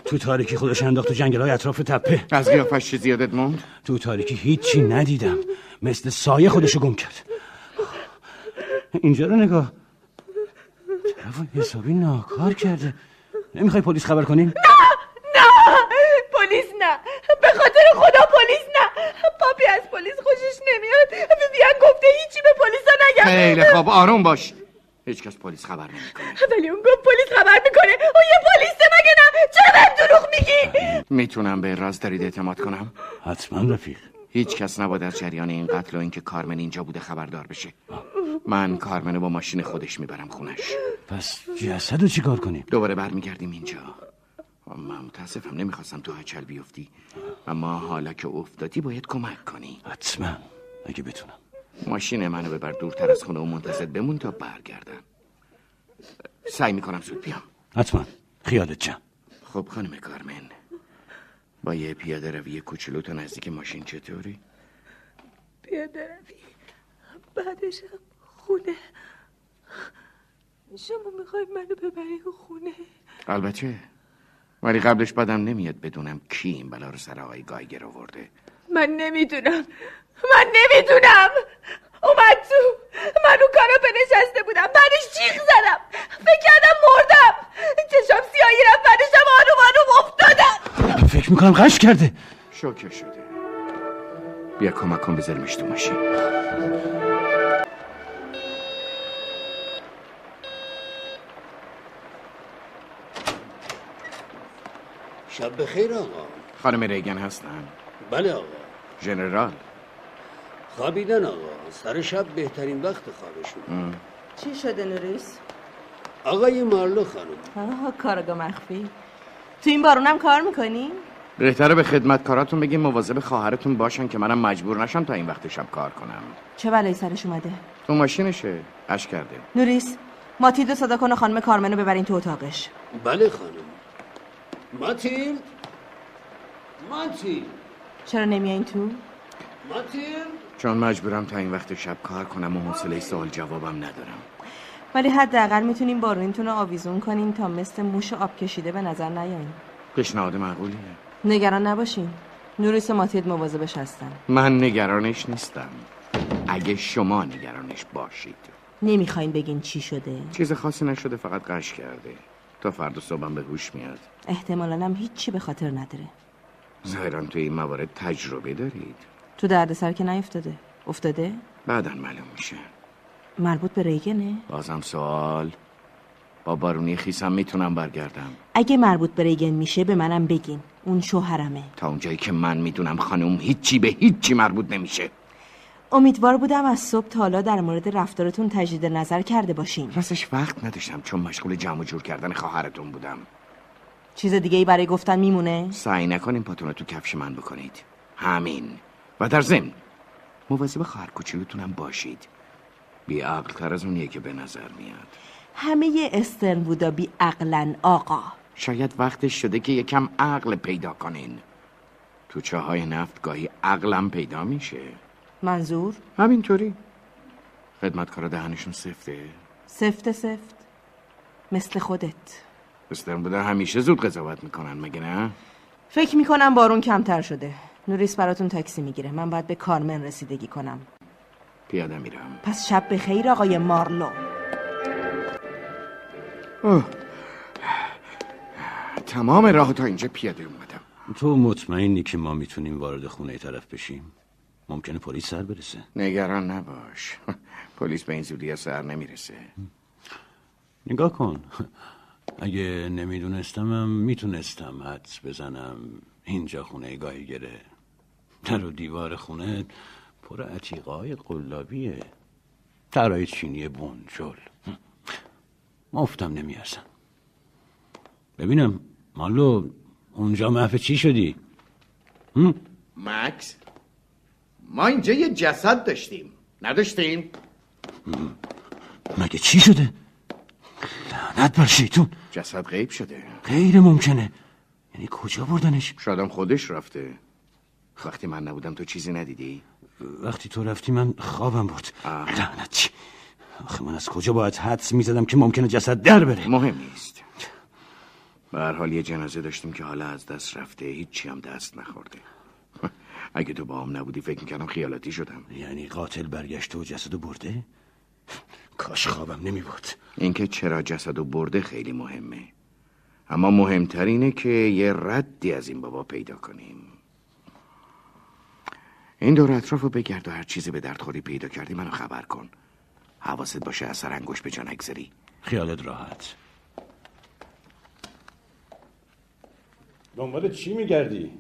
تو تاریکی خودش انداخت تو جنگل های اطراف تپه. از قیافش چیزی یادت موند؟ تو تاریکی هیچی ندیدم. مثل سایه خودشو گم کرد. اینجا رو نگاه. طرف حسابی ناکار کرده. نمی‌خوای پلیس خبر کنیم؟ نه! پلیس نه. به خاطر خدا پلیس نه. پاپی از پلیس خوشش نمیاد. بیان گفته هیچی به پلیس نگم. خیلی خوب. آروم باش. هیچ کس پلیس خبر نمی‌کنه. ولی اون گفت پلیس خبر می‌کنه. اون یه پلیسه مگه نه؟ چرا بهم دروغ میگی؟ می‌تونم به راز دارید اعتماد کنم؟ حتما رفیق. هیچ کس نباید از جریان این قتل و اینکه کارمن اینجا بوده خبردار بشه. من کارمنو با ماشین خودش می‌برم خونش. پس جسد رو چیکار کنیم؟ دوباره برمیگردیم اینجا. من متاسفم نمی‌خواستم تو هچل بیفتی. اما حالا که افتادی باید کمک کنی. حتما. اگه بتونم. ماشین منو ببر دورتر از خونه و منتظر بمون تا برگردم. سعی می‌کنم زود بیام. حتما. خیالت جمع. خب خانم کارمن با یه پیاده روی کوچولو تا نزدیک ماشین چطوری؟ پیاده روی. بعدش خونه. شما می‌خوای منو ببری خونه؟ البته. ولی قبلش بدم نمیاد بدونم کی این بلا رو سر آقای گایگر آورده. من نمی‌دونم. من نمی‌دونم. اومد تو. من رو کاناپه نشسته بودم. بعدش جیغ زدم. فکر کردم مردم. چشم سیاهی رفت بعدش هم آروم آروم افتادم فکر می‌کنم غش کرده. شوکه شده. بیا کمک کن بذاریمش تو ماشین. شب بخیر آقا. خانم ریگن هستن؟ بله آقا. ژنرال خوابیدن آقا. سر شب بهترین وقت خوابشون. چی شده نوریس؟ آقای مارلو خانم. آه کارگاه مخفی. تو این بارونم کار می‌کنی؟ بهتره به خدمتکاراتون بگیم مواظب خواهرتون باشن که منم مجبور نشم تا این وقت شب کار کنم. چه بلایی سرش اومده؟ تو ماشینشه. اش کرده نوریس ماتیلد صدا کن و خانم کارمنو ببرین تو اتاقش. بله خانم. ماتیلد ماتیلد چرا نمیایین تو؟ ماتیلد چون مجبورم تا این وقت شب کار کنم و حوصله سوال جوابم ندارم. ولی حداقل می‌تونیم بارونتون رو آویزون کنین تا مثل موش آب کشیده به نظر نیاین پیشنهاد معقولیه. نگران نباشین. نوریس و ماتیلد مواظبش هستن من نگرانش نیستم. اگه شما نگرانش باشید. نمی‌خواین بگین چی شده. چیز خاصی نشده فقط قش کرده. تا فردا صبحم به گوش میاد. احتمالا هم هیچی به خاطر نداره. ظاهرا توی این موارد تجربه دارید؟ تو دردسر که نیفتاده. افتاده؟ بعدا معلوم میشه. مربوط به ریگنه؟ بازم سوال. با بارونی خیسم می‌تونم برگردم. اگه مربوط به ریگن میشه به منم بگین. اون شوهرمه. تا اونجایی که من می‌دونم خانم هیچی به هیچی مربوط نمیشه. امیدوار بودم از صبح تا حالا در مورد رفتارتون تجدید نظر کرده باشین. راستش وقت نداشتم چون مشغول جمع و جور کردن خواهرتون بودم. چیز دیگه ای برای گفتن میمونه؟ سعی نکنین پاتون رو تو کفش من بکنید. همین. و در ضمن مواظب خواهر کوچولوتونم باشید. بی تر از اونیه که به نظر میاد. همه استرن بودا بی عقلن آقا. شاید وقتش شده که یکم عقل پیدا کنین. تو چاهای نفت گاهی عقلم پیدا میشه. منظور؟ همینطوری. خدمتکارا دهنشون سفته؟ سفت سفت. مثل خودت. استرن بودا همیشه زود قضاوت می‌کنن مگه نه؟ فکر می‌کنم بارون کمتر شده. نوریس براتون تاکسی می‌گیره. من باید به کارمن رسیدگی کنم. پیاده میرم. پس شب به خیر آقای مارلو. اوه. تمام راه تا اینجا پیاده اومدم. تو مطمئنی که ما می‌تونیم وارد خونه طرف بشیم؟ ممکنه پلیس سر برسه. نگران نباش. پلیس به این زودی سر نمی‌رسه. نگاه کن. اگه نمیدونستمم می‌تونستم حدس بزنم. اینجا خونه گاهی گره. در و دیوار خونه پر عتیقای قلابیه. ترای چینی بونجل مفتم نمیارزن ببینم مالو اونجا محف چی شدی؟ مکس؟ ما اینجا یه جسد داشتیم. نداشتیم؟ مگه چی شده؟ لعنت بر شیطون. جسد غیب شده. غیر ممکنه. یعنی کجا بردنش؟ شادم خودش رفته. وقتی من نبودم تو چیزی ندیدی؟ وقتی تو رفتی من خوابم بود لعنت چی؟ آخه من از کجا باید حدس می‌زدم که ممکنه جسد در بره؟ مهم نیست. به هر حال یه جنازه داشتیم که حالا از دست رفته. هیچی هم دست نخورده. اگه تو با هم نبودی فکر می‌کردم خیالاتی شدم. یعنی قاتل برگشته و جسدو برده؟ کاش خوابم نمی بود اینکه چرا جسدو برده خیلی مهمه. اما مهمتر اینه که یه ردی از این بابا پیدا کنیم. این دور اطراف رو بگرد و هر چیزی به درد خوری پیدا کردی منو خبر کن. حواست باشه اثر انگوش به جان اگذاری خیالت راحت. دنبال چی میگردی؟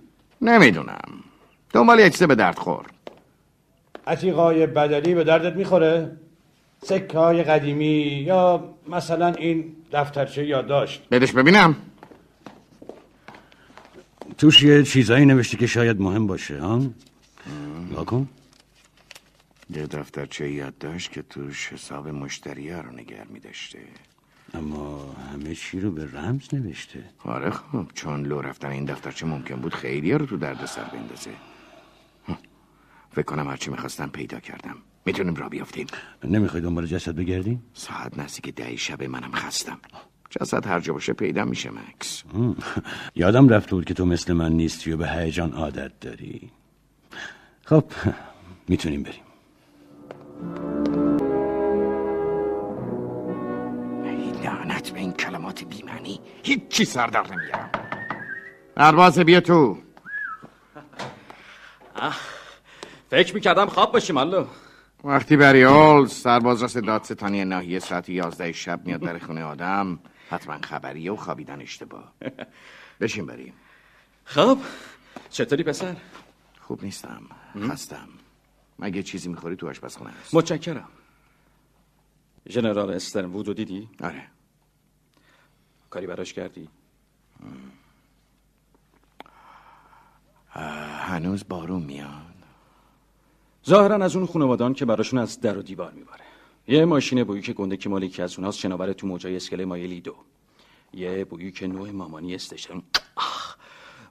نمی‌دونم. دنبال یه چیز به درد خور. عتیقای بدلی به دردت می‌خوره؟ سکه های قدیمی یا مثلا این دفترچه یادداشت؟ بدش ببینم. توش یه چیزایی نوشته که شاید مهم باشه ها؟ کن. یه دفترچه یادداشت که توش حساب مشتری رو نگر می داشته اما همه چی رو به رمز نوشته. آره خب چون لو رفتن این دفترچه ممکن بود خیلی رو تو درد سر بندازه. فکر کنم هرچی می‌خواستم پیدا کردم. می‌تونیم را بیافتیم. نمی‌خوای دنبال جسد بگردیم؟ ساعت نزدیک ده شب منم خستم. جسد هر جا باشه پیدا میشه مکس. یادم رفته بود که تو مثل من نیستی و به هیجان عادت داری. خب می‌تونیم بریم. ای لعنت به این کلمات بیمعنی. هیچی سر در نمیارم. دربازه بیا تو. فکر می‌کردم خواب باشیم الله وقتی بریال سرباز راست دادستانی ناحیه ساعت یازده شب میاد در خونه آدم. حتما خبریه و خوابیدن اشتباه. بشین بریم. خب چطوری پسر؟ خوب نیستم. خستم. مگه چیزی می‌خوری تو آشپزخونه هست متشکرم. ژنرال استرنوود رو دیدی؟ آره. کاری براش کردی؟ هنوز بارون میاد. ظاهرا از اون خانوادان که براشون از در و دیوار میباره. یه ماشین بویی که گنده که مالکی از اوناست شناور تو موجای اسکله مایلی دو یه بویی که نوع مامانی استشن.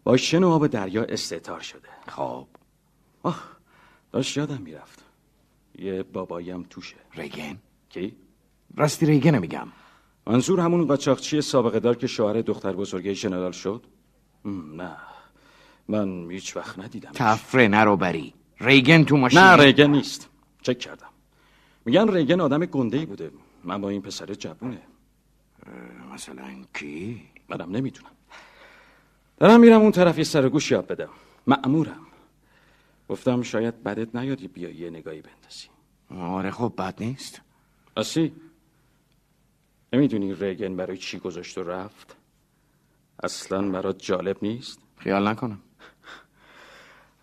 با شن و آب دریا استتار شده. خب. آه داشت یادم می‌رفت. یه باباییم توشه. ریگن؟ کی؟ راستی ریگن میگم. منظور همون قاچاقچی سابقه دار که شوهر دختر بزرگه ژنرال شد؟ نه. من هیچ وقت ندیدم تفره نرو بری. ریگن تو ماشین. نه ریگن نیست. چک کردم. میگن ریگن آدم گنده ای بوده. من با این پسر جوونه. مثلا کی؟ منم نمی‌دونم. دارم میرم اون طرف یه سر گوش یاد بدم. مأمورم. گفتم شاید بدت نیادی بیا یه نگاهی بندازی آره خب بد نیست. اسی نمی‌دونی ریگن برای چی گذاشت و رفت؟ اصلا برات جالب نیست؟ خیال نکنم.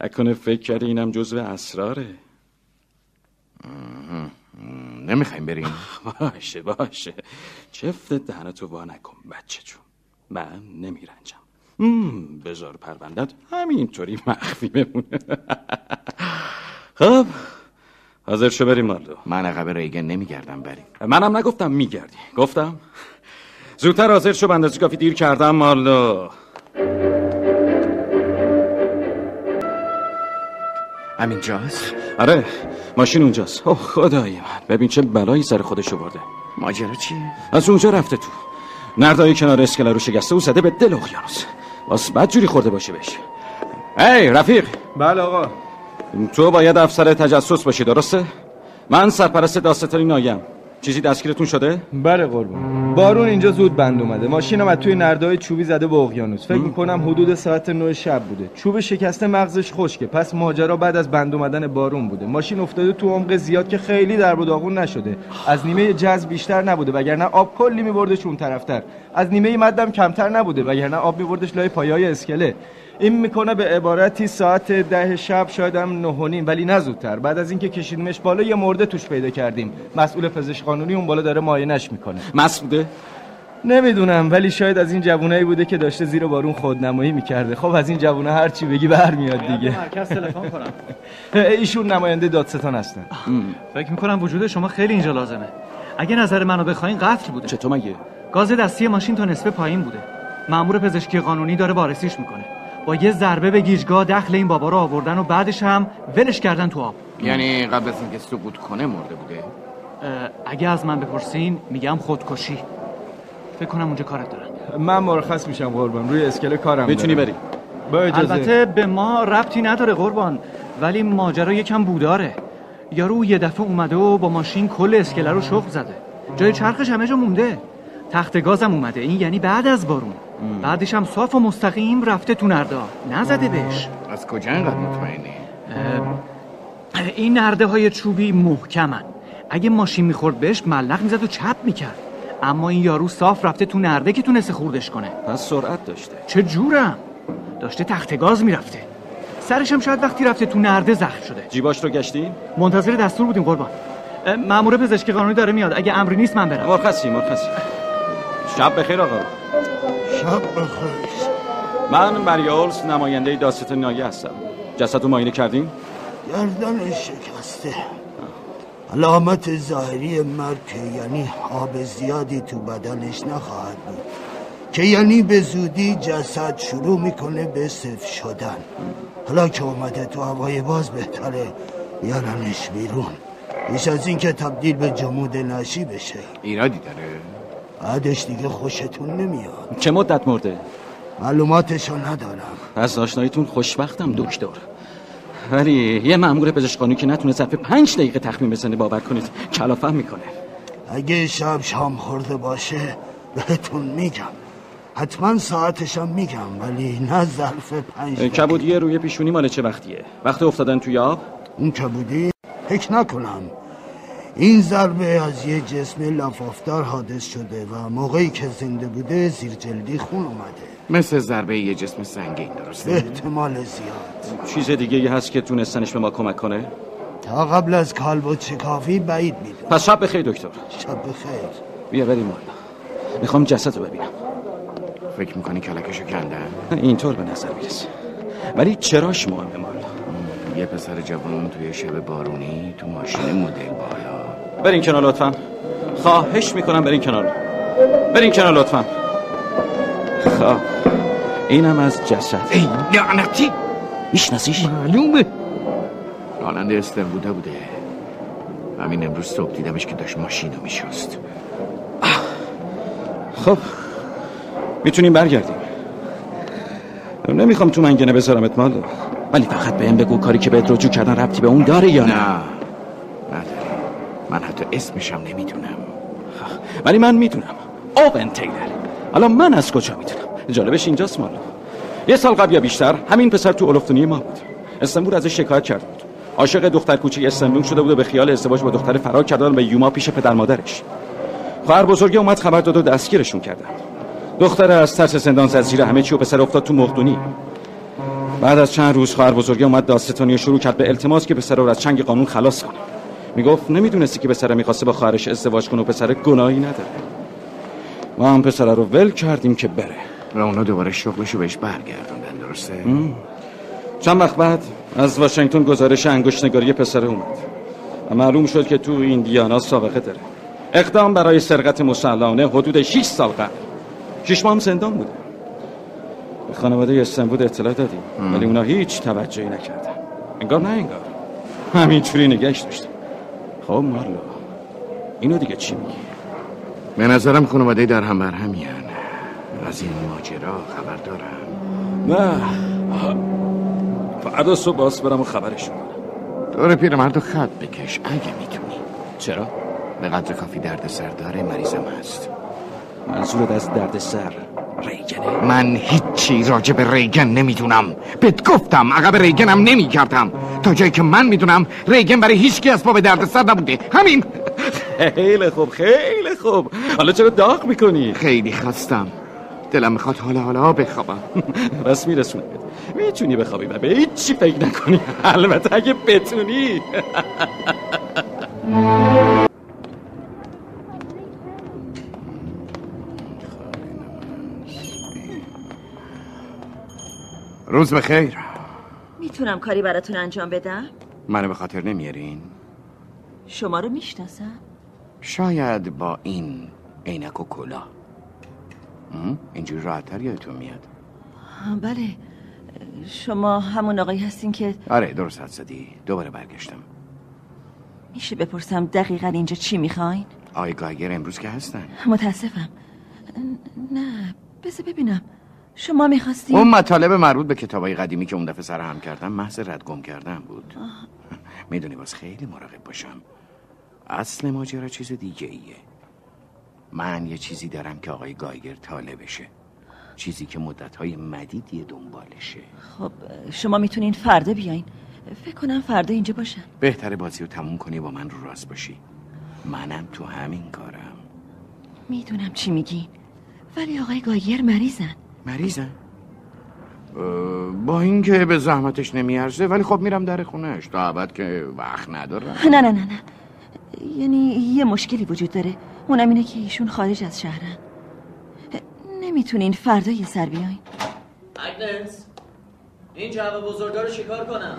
اکنه فکر کردی اینم جزو اسراره. نمی‌خوایم بریم. باشه باشه. چفت دهنتو وا نکن بچه جون. من نمیرنجم. بذار پروندت همینطوری مخفی بمونه. خب حاضر شو بریم ماردو من عقب ریگن نمیگردم بریم. منم نگفتم میگردی. گفتم زودتر حاضر شو بندازی کافی دیر کردم مالو همینجاست؟ آره ماشین اونجاست. اوه خدای من. ببین چه بلایی سر خودشو برده. ماجرا چیه؟ از اونجا رفته تو. نردای کنار اسکله رو شکسته و زده به دل اقیانوس. باز بد جوری خورده باشه بهش. هی رفیق. بله آقا. تو باید افسر تجسس باشی درسته؟ من سرپرست داستانی نایم. چیزی دستگیرتون شده؟ بله قربان. بارون اینجا زود بند اومده. ماشینم از توی نردای چوبی زده به اقیانوس. فکر می‌کنم حدود ساعت 9 شب بوده. چوب شکسته مغزش خشکه. پس ماجرا بعد از بند اومدن بارون بوده. ماشین افتاده تو عمق زیاد که خیلی در داغون نشده. از نیمه جذب بیشتر نبوده وگرنه آب کلی میبردش اون طرفتر. از نیمه مدم کمتر نبوده وگرنه آب میبردش لای پایای اسکله. این می‌کنه به عبارتی ساعت ده شب شاید هم نه و نیم ولی نه زودتر. بعد از اینکه کشیدیمش بالا یه مرده توش پیدا کردیم. مسئول پزشک قانونی اون بالا داره معاینش می‌کنه. مسعوده نمی‌دونم ولی شاید از این جوونایی بوده که داشته زیر بارون خودنمایی می‌کرده. خب از این جوونا هر چی بگی برمیاد دیگه. مرکز تلفن کنم. ایشون نماینده دادستان هستن. فکر می‌کنم وجود شما خیلی اینجا لازمه. اگه نظر منو بخواین قتل بوده. چطور مگه؟ گاز دستی ماشین تا نصف پایین بوده. مأمور پزشکی قانونی داره وارسیش می‌کنه. با یه ضربه به گیجگاه دخل این بابا رو آوردن و بعدش هم ولش کردن تو آب. یعنی قبل از اینکه سقوط کنه مرده بوده؟ اگه از من بپرسین میگم خودکشی. فکر کنم اونجا کارت دارن. من مرخص میشم قربان. روی اسکله کارم می‌تونی. بری. با اجازه. البته به ما ربطی نداره قربان. ولی ماجرا یکم بوداره. یارو یه دفعه اومده و با ماشین کل اسکله رو شخم زده. جای چرخش همه جا مونده. تخت گازم اومده. این یعنی بعد از بارون. بعدش هم صاف و مستقیم رفته تو نردا نزده بهش. از کجا اینقدر مطمئنی؟ این نرده های چوبی محکمن. اگه ماشین می‌خورد بهش ملق می‌زد و چپ می‌کرد. اما این یارو صاف رفته تو نرده که تونسته خوردش کنه. پس سرعت داشته. چه جورم؟ داشته تخت گاز می‌رفته. سرش هم شاید وقتی رفته تو نرده زخم شده. جیباش رو گشتین منتظر دستور بودیم قربان. اه، مأمور پزشکی قانونی داره میاد. اگه امری نیست من برم. مرخصی مرخصی. شب بخیر آقا. شب بخیر. من مریالز نماینده داستان نایه هستم. جسد رو معاینه کردیم گردنش شکسته. علامت ظاهری مرگ که یعنی آب زیادی تو بدنش نخواهد بود. که یعنی به زودی جسد شروع می‌کنه به صف شدن. حالا که اومده تو هوای باز بهتره بیارنش بیرون. بیش از این که تبدیل به جمود نشی بشه. ایرادی داره؟ بعدش دیگه خوشتون نمیاد. چه مدت مرده؟ معلوماتشو ندارم. از آشناییتون خوشبختم دکتر. ولی یه مأمور پزشک قانونی که نتونه ظرف پنج دقیقه تخمین بزنه باور کنید کلافه می‌کنه. اگه شب شام خورده باشه بهتون میگم. حتما ساعتشم میگم ولی نه ظرف پنج دقیقه. کبودی روی پیشونی مال چه وقتیه؟ وقت افتادن توی آب؟ اون کبودی؟ فکر نکنم. این ضربه از یه جسم لفافدار حادث شده و موقعی که زنده بوده زیر جلدی خون اومده. مثل ضربه یه جسم سنگین به درسته؟ احتمال زیاد. چیز دیگه ای هست که تونستنش به ما کمک کنه؟ تا قبل از کالب و چکافی بعید می‌دونم. پس شب بخیر دکتر. شب بخیر. بیا بریم بالا می‌خوام جسد رو ببینم. فکر می‌کنی کلکشو کندن؟ اینطور به نظر می‌رسه. ولی چراش مهمه مال؟ یه پسر جوان توی شب بارونی تو ماشین مدل بالا. برین کنار لطفا. خواهش می‌کنم برین کنار. برین کنار لطفا. خب. اینم از جسد. ای لعنتی! میشناسیش؟ معلومه. راننده استر بوده بوده. همین امروز صبح دیدمش که داشت ماشین رو میشست خب. می‌تونیم برگردیم. نمی‌خوام تو منگنه بذارم مال ولی فقط بهم بگو کاری که بهت رجوع کردن ربطی به اون داره یا نه. من حتی اسمشم نمی‌دونم. ولی من می‌دونم. اوون تیلر حالا من از کجا می‌دونم؟ جالبش اینجاست مالا. یه سال قبل یا بیشتر همین پسر تو اولفتونی ما بود. استنبول ازش شکایت کرده بود عاشق دختر کوچه استنبول شده بود و به خیال ازدواج با دختر فرار کردن به یوما پیش پدر مادرش. خواهر بزرگی اومد خبر داد و دستگیرشون کردن. دختر از ترس زندان زد زیر همه چی و پسر افتاد تو مقدونی. بعد از چند روز خواهر بزرگی اومد داستانی شروع کرد به التماس که پسر رو از چنگ قانون خلاص کنه. می‌گفت نمی‌دونستی که پسر می‌خواسته با خواهرش ازدواج کنه و پسر گناهی نداره. ما هم پسر رو ول کردیم که بره. و اونا دوباره شغلشو بهش برگردوندن درسته؟ چند وقت بعد از واشنگتن گزارش انگشتنگاری پسر اومد. و معلوم شد که تو ایندیانا سابقه داره. اقدام برای سرقت مسلحانه حدود 6 سال قبل. شش ماه هم زندان بوده. به خانواده استنبول اطلاع دادیم. ولی اونا هیچ توجهی نکردن. انگار نه انگار. همینجوری نگهش داشتم خب مارلو. اینو دیگه چی میگی؟ به نظرم خانواده در هم بر از این ماجرا خبر دارم. نه. فردا صبح باز برم و خبرشون کنم. دور پیرمرد خط بکش اگه می‌تونی. چرا؟ به قدر کافی درد سر داره مریضم هست. منظورت از درد سر ریگنه؟ من هیچی راجع به ریگن نمی‌دونم. بهت گفتم عقب ریگنم نمی‌کردم تا جایی که من می‌دونم ریگن برای هیچکی از پا به درد سر نبوده. همین. خیلی خوب خیلی خوب. حالا چرا داغ می‌کنی؟ خیلی خستم. دلم می‌خواد حالا حالا بخوابم. بس میرسونه می‌تونی بخوابی و به هیچی فکر نکنی. البته اگه بتونی. روز بخیر. می‌تونم کاری براتون انجام بدم؟ منو به خاطر نمیارین؟ شما رو می‌شناسم. شاید با این عینک و کلا اینجوری راحتتر یادتون میاد. بله. شما همون آقایی هستین که آره درست حد زدی. دوباره برگشتم. میشه بپرسم دقیقا اینجا چی می‌خواین؟ آقای گایگر امروز که هستن. متاسفم. نه بذار ببینم. شما می‌خواستین اون مطالب مربوط به کتابای قدیمی که اون دفعه سر هم کردم محض ردگم کردن بود. می‌دونی باز خیلی مراقب باشم. اصل ماجرا چیز دیگه ایه من یه چیزی دارم که آقای گایگر تاله بشه چیزی که مدتهای مدیدی دنبالشه. خب شما می‌تونین فردا بیاین. فکر کنم فردا اینجا باشم بهتره بازی رو تموم کنی با من رو راست باشی. منم تو همین کارم. می‌دونم چی میگین. ولی آقای گایر مریضن. مریضن؟ با اینکه به زحمتش نمیارزه ولی خب میرم در خونش تا ابد که وقت ندارم نه نه نه نه. یعنی یه مشکلی وجود داره. اونم اینه که ایشون خارج از شهرن. نمی‌تونین فردا یه سر بیاین. اگنس این جعبه بزرگا رو شکار کنم؟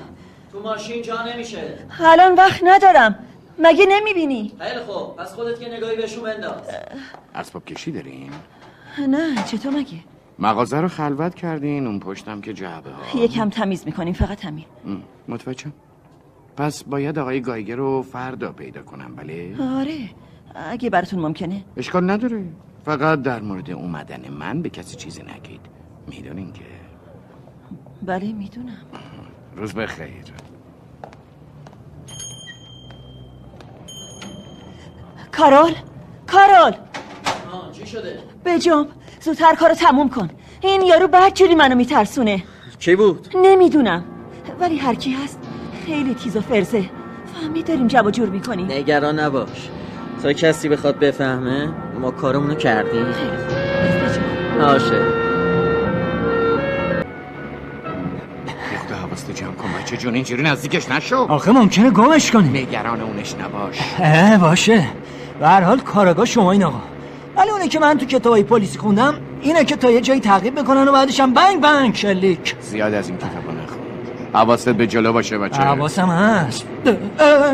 تو ماشین جا نمیشه. الان وقت ندارم. مگه نمی‌بینی؟ خیلی خوب. پس خودت که نگاهی بهشون بنداز. اسباب کشی دارین؟ نه چطور مگه؟ مغازه رو خلوت کردین اون پشتم که جعبه ها. یکم تمیز می‌کنیم فقط همین متوجه پس باید آقای گایگر رو فردا پیدا کنم بله؟ آره. اگه براتون ممکنه. اشکال نداره. فقط در مورد اومدن من به کسی چیزی نگید. می‌دونین که. بله می‌دونم. روز بخیر. کارول کارول. چی شده؟ بجام زودتر کارو تموم کن. این یارو بعد جوری منو میترسونه. کی بود؟ نمی‌دونم. ولی هر کی هست خیلی تیز و فرزه فهمی داریم جب و جور می‌کنیم. نگران نباش. تا کسی بخواد بفهمه ما کارمونو کردیم. باشه. خدا حواست جمع کن بچه جون. اینجوری نزدیکش نشو. آخه ممکنه گمش کنی. نگران اونش نباش. اه باشه. به هر حال کاراگاه شما این آقا. اونه که من تو کتابای پلیسی خوندم اینه که تا یه جایی تعقیب بکنن و بعدش هم بنگ بنگ شلیک. زیاد از این کتابا نخون. حواست به جلو باشه بچه. حواسم هست.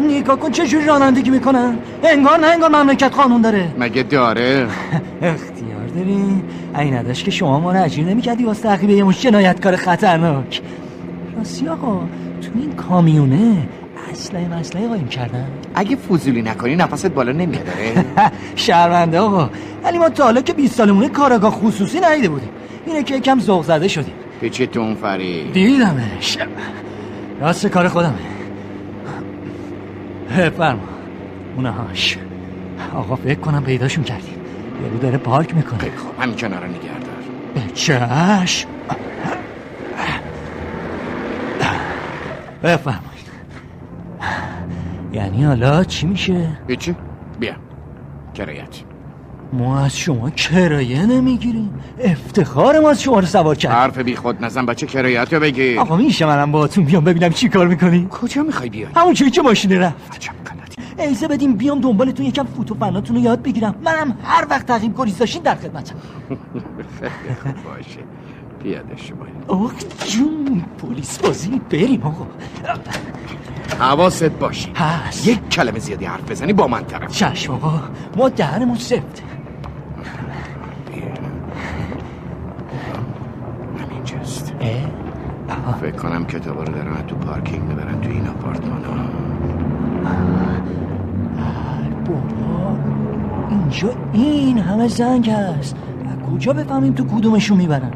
نگاه کن چه جوری رانندگی می‌کنن؟ انگار نه انگار مملکت قانون داره. مگه داره؟ اختیار داری؟ این نداشت که شما ما رو اجیر نمی‌کردی واسه تعقیب یه مش جنایتکار خطرناک. راستی آقا تو این کامیونه اصله مسئله قایم کردن. اگه فضولی نکنی نفست بالا نمیاداره شرمنده آقا. ولی ما تا حالا که 20 سالمونه کاراگاه خصوصی ندیده بودیم. اینه که یکم ذوق زده شدیم. پیچتون فری. دیدمش. راست کار خودمه. بفرما اونه هاش. آقا فکر کنم پیداشون کردیم. یارو داره پارک می‌کنه. خیلی خوب. همین کنارا نگردار چشم بفرمایید یعنی حالا چی میشه؟ هیچی. بیا. کرایت. ما از شما کرایه نمی‌گیریم. افتخار ما از شما رو سوار کرد. حرف بی خود نزن بچه کرایت رو بگی آقا میشه منم باهاتون بیام ببینم چی کار می‌کنی؟ کجا می‌خوای بیای؟ همون چیزی که ماشینه رفت. ایزه بدیم بیام دنبالتون یکم فوتو فناتون رو یاد بگیرم. منم هر وقت تعقیب گریز داشتین در خدمتم. خیلی خوب باشه. پیاده شما آخ جون پلیس بازی بریم آقا. حواست باشه هست. یک کلمه زیادی حرف بزنی با من طرف چشم آقا ما دهنمون سفته همینجاست. فکر کنم کتابا رو دارن تو پارکینگ ببرن تو این آپارتمان ها. بابا اینجا این همه زنگ هست. کجا بفهمیم تو کدومشون می‌برن؟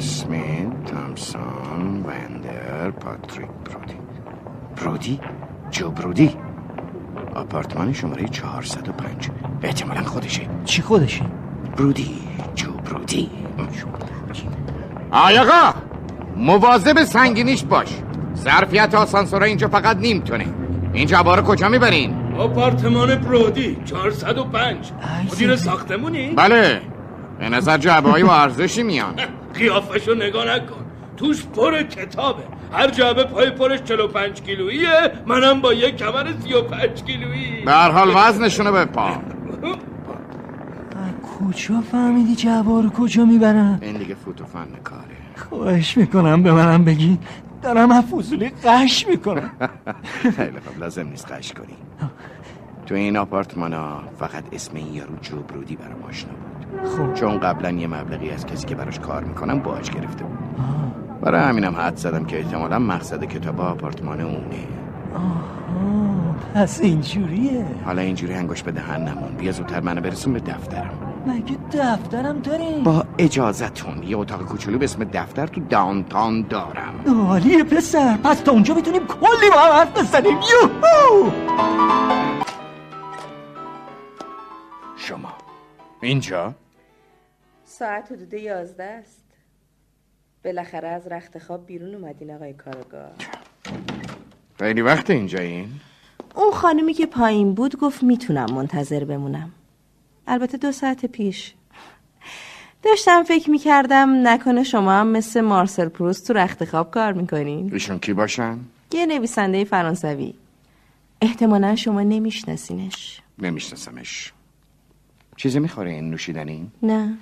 سمیت تامسون وندر پاتریک برودی برودی جو برودی آپارتمان شماره 405 احتمالا خودشه. چی خودشه؟ برودی جو برودی آقا! مواظب سنگینیش باش. ظرفیت آسانسورا اینجا فقط نیم تونه این جوارو کجا می‌برین؟ آپارتمان برودی. 405 مدیر ساختمونی؟ بله. به نظر جعبه های با ارزشی میان. قیافشو نگاه نکن. توش پر کتابه. هر جعبه پای پرش 45 کیلوییه منم با یک کمر 35 کیلویی. به هر حال وزنشونو به پا کجا فهمیدی جعبه رو کجا می‌برن؟ این دیگه فوتو فن کاره. خواهش می‌کنم به منم بگی دارم از فضولی قش می‌کنم. خیلی خب لازم نیست قش کنی. تو این آپارتمان ها فقط اسم این یارو جبرودی برام آشنا بود. خب. چون قبلا یه مبلغی از کسی که براش کار می‌کنم باج گرفته بود. برای همینم حد زدم که احتمالا مقصد کتاب آپارتمان اونه. آها پس اینجوریه. حالا اینجوری انگوش به دهن نمون. بیا زودتر منو برسون به دفترم. مگه دفترم داری؟ با اجازتون یه اتاق کوچولو به اسم دفتر تو داونتاون دارم. عالیه پسر. پس تا اونجا می‌تونیم کلی با هم حرف بزنیم. یوهو! شما. اینجا؟ ساعت حدود یازده است. بالاخره از رخت خواب بیرون اومدین آقای کارگاه. خیلی وقت اینجا این اون خانمی که پایین بود گفت می‌تونم منتظر بمونم. البته دو ساعت پیش. داشتم فکر می‌کردم نکنه شما هم مثل مارسل پروست تو رخت خواب کار می‌کنین. ایشون کی باشن؟ یه نویسنده فرانسوی. احتمالا شما نمیشناسینش. نمیشناسمش. چیزی می‌خوره این نوشیدنی؟ نه.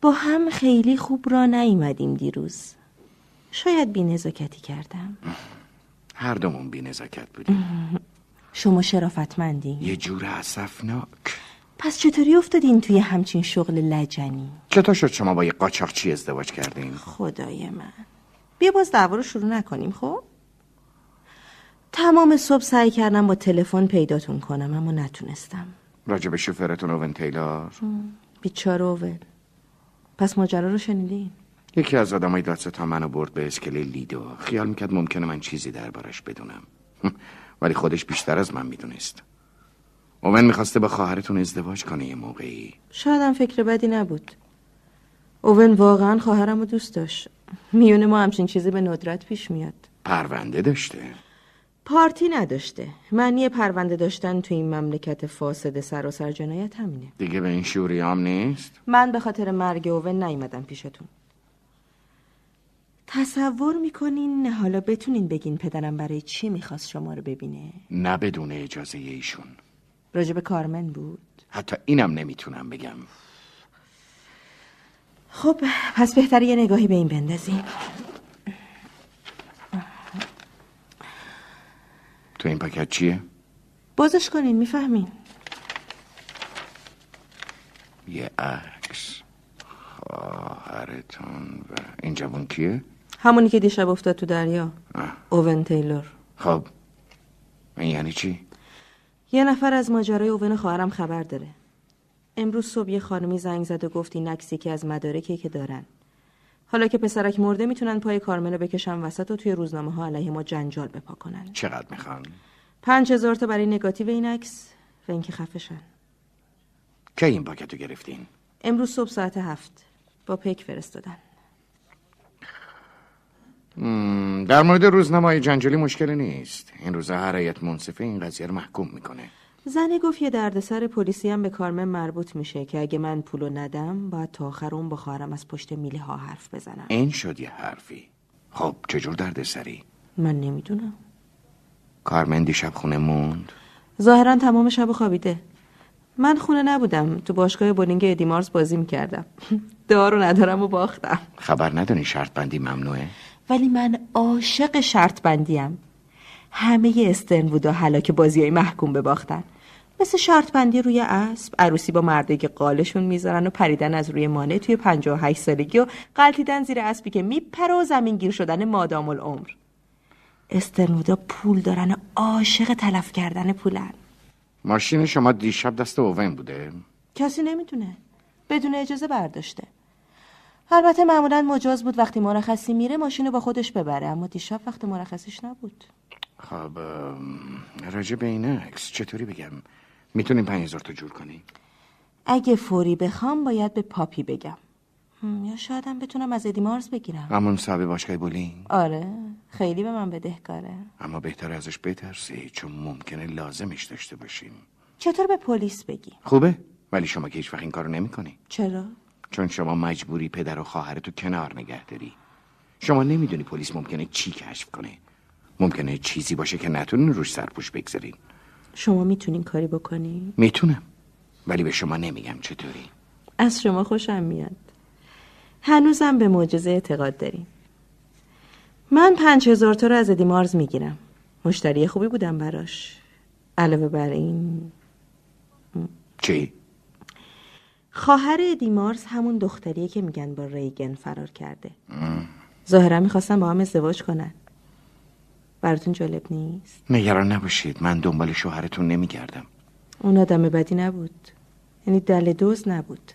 با هم خیلی خوب را نیومدیم دیروز. شاید بی نزاکتی کردم. هر دومون بی نزاکت بودیم. شما شرافتمندین یه جور اصفناک پس چطوری افتادین توی همچین شغل لجنی؟ چطور شد شما با یه قاچاقچی ازدواج کردین؟ خدای من. بیا باز دعوا رو شروع نکنیم خب؟ تمام صبح سعی کردم با تلفن پیداتون کنم اما نتونستم. راجع به شوفرتون اوون تیلار؟ بیچاره اوون. پس ماجرا رو شنیدین؟ یکی از آدمای دادستان منو برد به اسکله لیدو. خیال می‌کرد ممکنه من چیزی دربارش بدونم. ولی خودش بیشتر از من می‌دونست. اوون می‌خواسته با خواهرتون ازدواج کنه یه موقعی. شاید هم فکر بدی نبود. اوون واقعا خواهرم رو دوست داشت. میونه ما همچین چیزی به ندرت پیش میاد. پرونده داشته. پارتی نداشته. معنی پرونده داشتن تو این مملکت فاسد سراسر جنایت همینه. دیگه به این شوری هم نیست؟ من به خاطر مرگ اوون نیومدم پیشتون. تصور می‌کنین حالا بتونین بگین پدرم برای چی می‌خواست شما رو ببینه؟ نه بدون اجازه ایشون. راجب کارمن بود؟ حتی اینم نمی‌تونم بگم. خب پس بهتره یه نگاهی به این بندازیم. تو این پاکت چیه؟ بازش کنین می‌فهمین. یه عکس. خواهرتون و این جوان کیه؟ همونی که دیشب افتاد تو دریا. اوون تیلور. خب این یعنی چی؟ یه نفر از ماجرای اوون خواهرم خبر داره. امروز صبح یه خانمی زنگ زد و گفت این عکسی که از مدارکی که دارن. حالا که پسرک مرده می‌تونن پای کارمن رو بکشن وسط و توی روزنامه ها علیه ما جنجال بپا کنن چقدر می‌خوان؟ پنج هزار تا برای نگاتیو این عکس و اینکه خفشن. کی این پاکت رو گرفتین؟ امروز صبح ساعت هفت با پیک فرستادن. در مورد روزنامه جنجالی مشکلی نیست. این روزا هر هیئت منصفه این قضیه رو محکوم می‌کنه. زنه گفت یه دردسر پلیسی هم به کارمن مربوط میشه که اگه من پولو ندم باید تا آخر اون با خواهرم از پشت میله ها حرف بزنم. این شد یه حرفی. خب چجور درد سری؟ من نمی‌دونم. کارمن دیشب خونه موند؟ ظاهرا تمام شب خوابیده. من خونه نبودم. تو باشگاه بولینگ ادیمارز بازی می‌کردم. دارو ندارم و باختم. خبر ندانی شرط بندی ممنوعه؟ ولی من عاشق شرط بندیم. همه استرنوودا هلاک بازی های محکوم به باختن مثل شرط بندی روی اسب. عروسی با مردی که قالشون می‌ذارن و پریدن از روی مانع توی 58 سالگی و قلتیدن زیر اسبی که میپره و زمین گیر شدن مادام العمر استرنودا پول دارن عاشق تلف کردن پولن. ماشین شما دیشب دست اوون بوده؟ کسی نمی‌دونه. بدون اجازه برداشته. البته معمولا مجاز بود وقتی مرخصی میره ماشین رو با خودش ببره اما دیشب وقت مرخصیش نبود. خب راجع به این چطوری بگم؟ می‌تونیم پنج هزار تا جور کنی اگه فوری بخوام باید به پاپی بگم. یا شایدم بتونم از ادی مارز بگیرم. همون صاحب باشگاه بولینگ آره خیلی به من بدهکاره. اما بهتر ازش بترسی چون ممکنه لازمش داشته باشیم. چطور به پلیس بگی؟ خوبه ولی شما که هیچ وقت این کارو نمی‌کنی. چرا؟ چون شما مجبوری پدر و خواهرتو کنار نگه داری. شما نمی‌دونی پلیس ممکنه چی کشف کنه. ممکنه چیزی باشه که نتونین روش سرپوش بگذارین. شما می‌تونین کاری بکنی؟ می‌تونم ولی به شما نمیگم چطوری. از شما خوشم میاد. هنوزم به معجزه اعتقاد داریم من پنج هزار تا رو از ادی مارز می‌گیرم. مشتری خوبی بودم براش. علاوه بر این چی؟ خواهر ادی مارز همون دختریه که میگن با ریگن فرار کرده. ظاهرا می‌خواستن با هم ازدواج کنن. براتون جالب نیست؟ نگران نباشید. من دنبال شوهرتون نمیگردم. اون آدم بدی نبود. یعنی دل دوز نبود.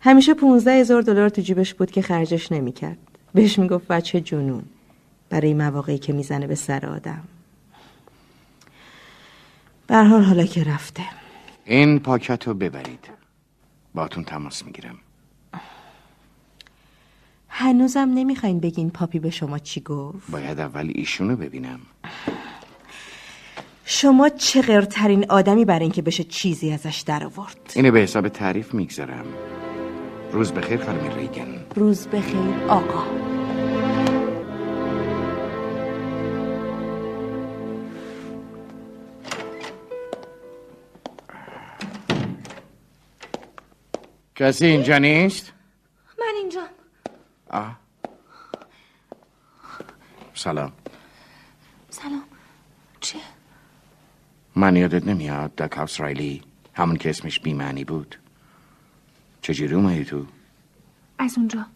همیشه پونزده هزار دلار تو جیبش بود که خرجش نمی‌کرد. بهش می‌گفت بچه جنون. برای مواقعی که می‌زنه به سر آدم. به هر حال حالا که رفته. این پاکت رو ببرید. باتون تماس می‌گیرم. هنوزم نمی‌خواین بگین پاپی به شما چی گفت؟ باید اول ایشونو ببینم. شما چه غیرترین آدمی برای اینکه بشه چیزی ازش در آورد. اینو به حساب تعریف می‌گذارم. روز بخیر خانم ریگن. روز بخیر آقا. کسی اینجا نیست؟ من اینجا. آه. سلام سلام چه؟ من یادت نمیاد دک هاوس رایلی همون که اسمش بیمعنی بود چجوری اومدی تو؟ از اونجا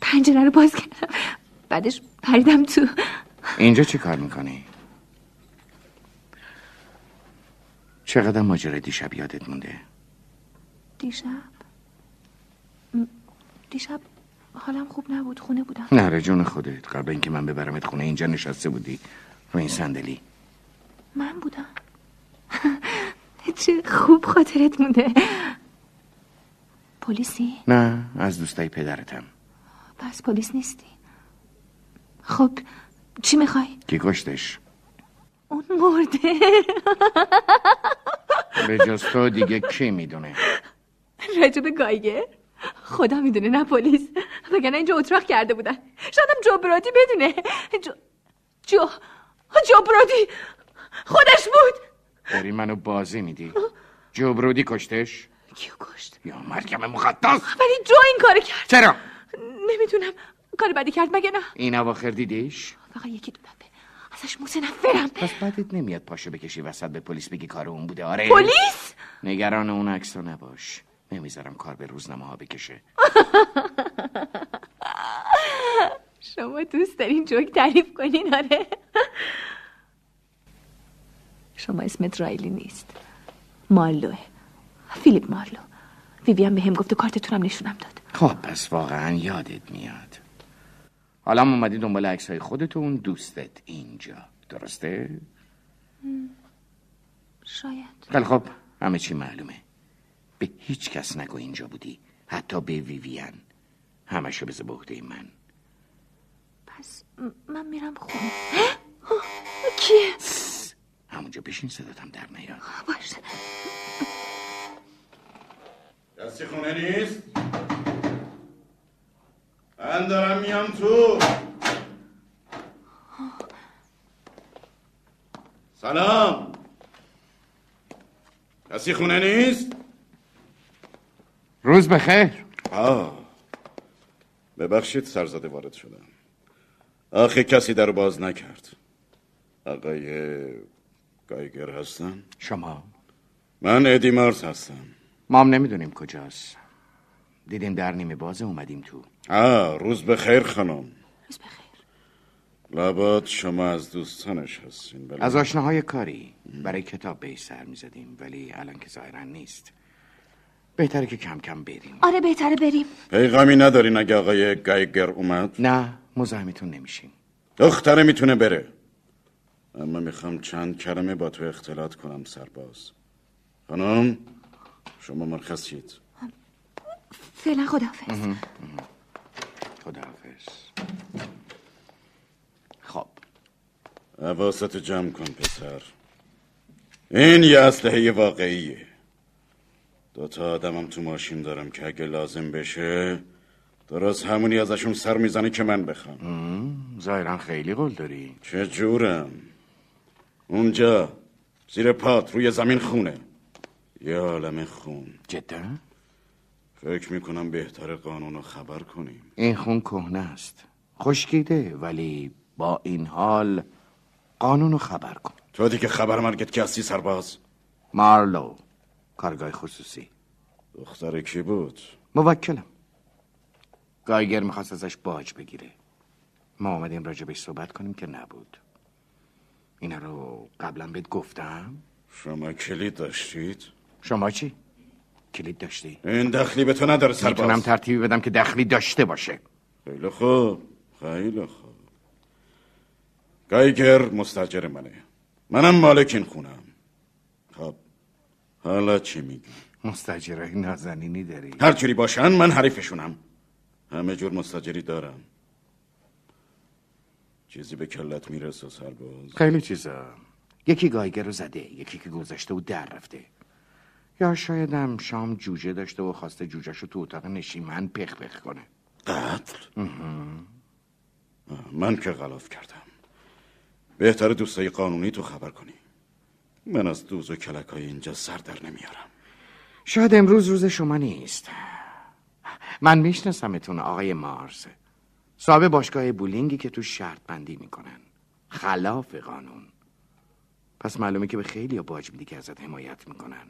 پنجره رو باز کردم بعدش پریدم تو اینجا چی کار می‌کنی؟ چقدر ماجرای دیشب یادت مونده؟ دیشب دیشب حالم خوب نبود خونه بودم. نره جون خودت. قبل اینکه من ببرمت خونه اینجا نشسته بودی. رو این صندلی. من بودم. چه خوب خاطرت مونده پلیسی؟ نه از دوستای پدرتم. پس پلیس نیستی. خب چی می‌خوای؟ کی کشتش؟ اون مرده. به جز تو دیگه کی می‌دونه؟ راجب گایگر خدا می‌دونه نه پلیس. وگرنه اینجا اتراق کرده بودن. شایدم جو برادی بدونه. جو جو جو برادی خودش بود. داری منو بازی میدی. جوبرودی کشتش؟ کیو کشت؟ یا مرکم مقدس ولی جو این کارو کرد. چرا؟ نمی‌دونم کار بدی کرد مگه نه؟ این اواخر دیدیش؟ فقط یکی دو دفعه. ازش متنفرم پس بعدت نمیاد پاشو بکشی وسط به پلیس بگی کار اون بوده آره؟ پلیس؟ نگران اون عکسا نباش. نمی‌ذارم کار به روزنامه ها بکشه. شما دوست دارین جوک تعریف کنین آره. شما اسمت رایلی نیست. مارلوه فیلیپ مارلو ویویان به هم گفت و کارتتونم نشونم داد. خب پس واقعا یادت میاد. حالا هم اومدی دنبال عکس های خودت و اون دوستت اینجا. درسته؟ شاید. خیلی خب همه چی معلومه. به هیچ کس نگو اینجا بودی. حتی به ویویان. همشو بذار به عهده من. پس من میرم خونه. کیه؟ همونجا بشین صداتم در نیاد. باشه کسی خونه نیست؟ من دارم میام تو. سلام. کسی خونه نیست؟ روز بخیر. آه. ببخشید سرزده وارد شدم. آخه کسی در باز نکرد. آقای گایگر هستن؟ شما. من ادی مارز هستم. ما هم نمی‌دونیم کجاست. دیدیم در نیمه باز اومدیم تو. آه روز بخیر خانم. روز بخیر. لابد شما از دوستانش هستین بله. از آشناهای کاری. برای کتاب به سر می‌زدیم ولی الان که ظاهرا نیست. بهتره که کم کم بریم. آره بهتره بریم. پیغامی ندارین اگه آقای گایگر اومد؟ نه مزاحمتون نمیشیم. دختره می‌تونه بره. اما می‌خوام چند کلمه با تو اختلاط کنم سرباز. خانم شما مرخصید. فعلا خداحافظ. خداحافظ. خب. حواست جمع کن پسر. این یه اسلحه واقعیه. دوتا آدمم تو ماشین دارم که اگه لازم بشه درست همونی ازشون سر می‌زنی که من بخوام. ظاهرا خیلی قول داری. چه جورم؟ اونجا زیر پات روی زمین خونه. یه عالم خون. جدا؟ فکر می‌کنم بهتر قانون رو خبر کنیم. این خون کهنه است. خشکیده ولی با این حال قانون رو خبر کن. تو دیگه خبر مرگت که هستی سرباز. مارلو. کارگاه خصوصی. دختر کی بود؟ موکلم. گایگر می‌خواست ازش باج بگیره. ما آمدیم راجبش صحبت کنیم که نبود. اینا رو قبلا بهت گفتم. شما کلید داشتید؟ شما چی؟ کلید داشتی؟ این دخلی به تو نداره سرباز. می‌تونم ترتیبی بدم که دخلی داشته باشه. خیلی خوب. خیلی خوب. گایگر مستجر منه. منم مالک این خونم. خب حالا چی میگی؟ مستجرهای نازنینی داری. هر جوری باشن من حریفشونم. همه جور مستجری دارم. چیزی به کلت می‌رسه سرباز. خیلی چیزا. یکی گایگر رو زده یکی که گذشته و در رفته. یا شاید هم شام جوجه داشته و خواسته جوجهش رو تو اتاق نشیمن پخ پخ کنه. قتل؟ من که غلاف کردم. بهتر دوستای قانونی تو خبر کنی. من از دوز و کلک های اینجا سر در نمیارم. شاید امروز روز شما نیست. من میشناسمتون آقای مارز صاحب باشگاه بولینگی که تو شرط بندی می‌کنن. خلاف قانون. پس معلومه که به خیلی باج میدی که ازت حمایت می‌کنن.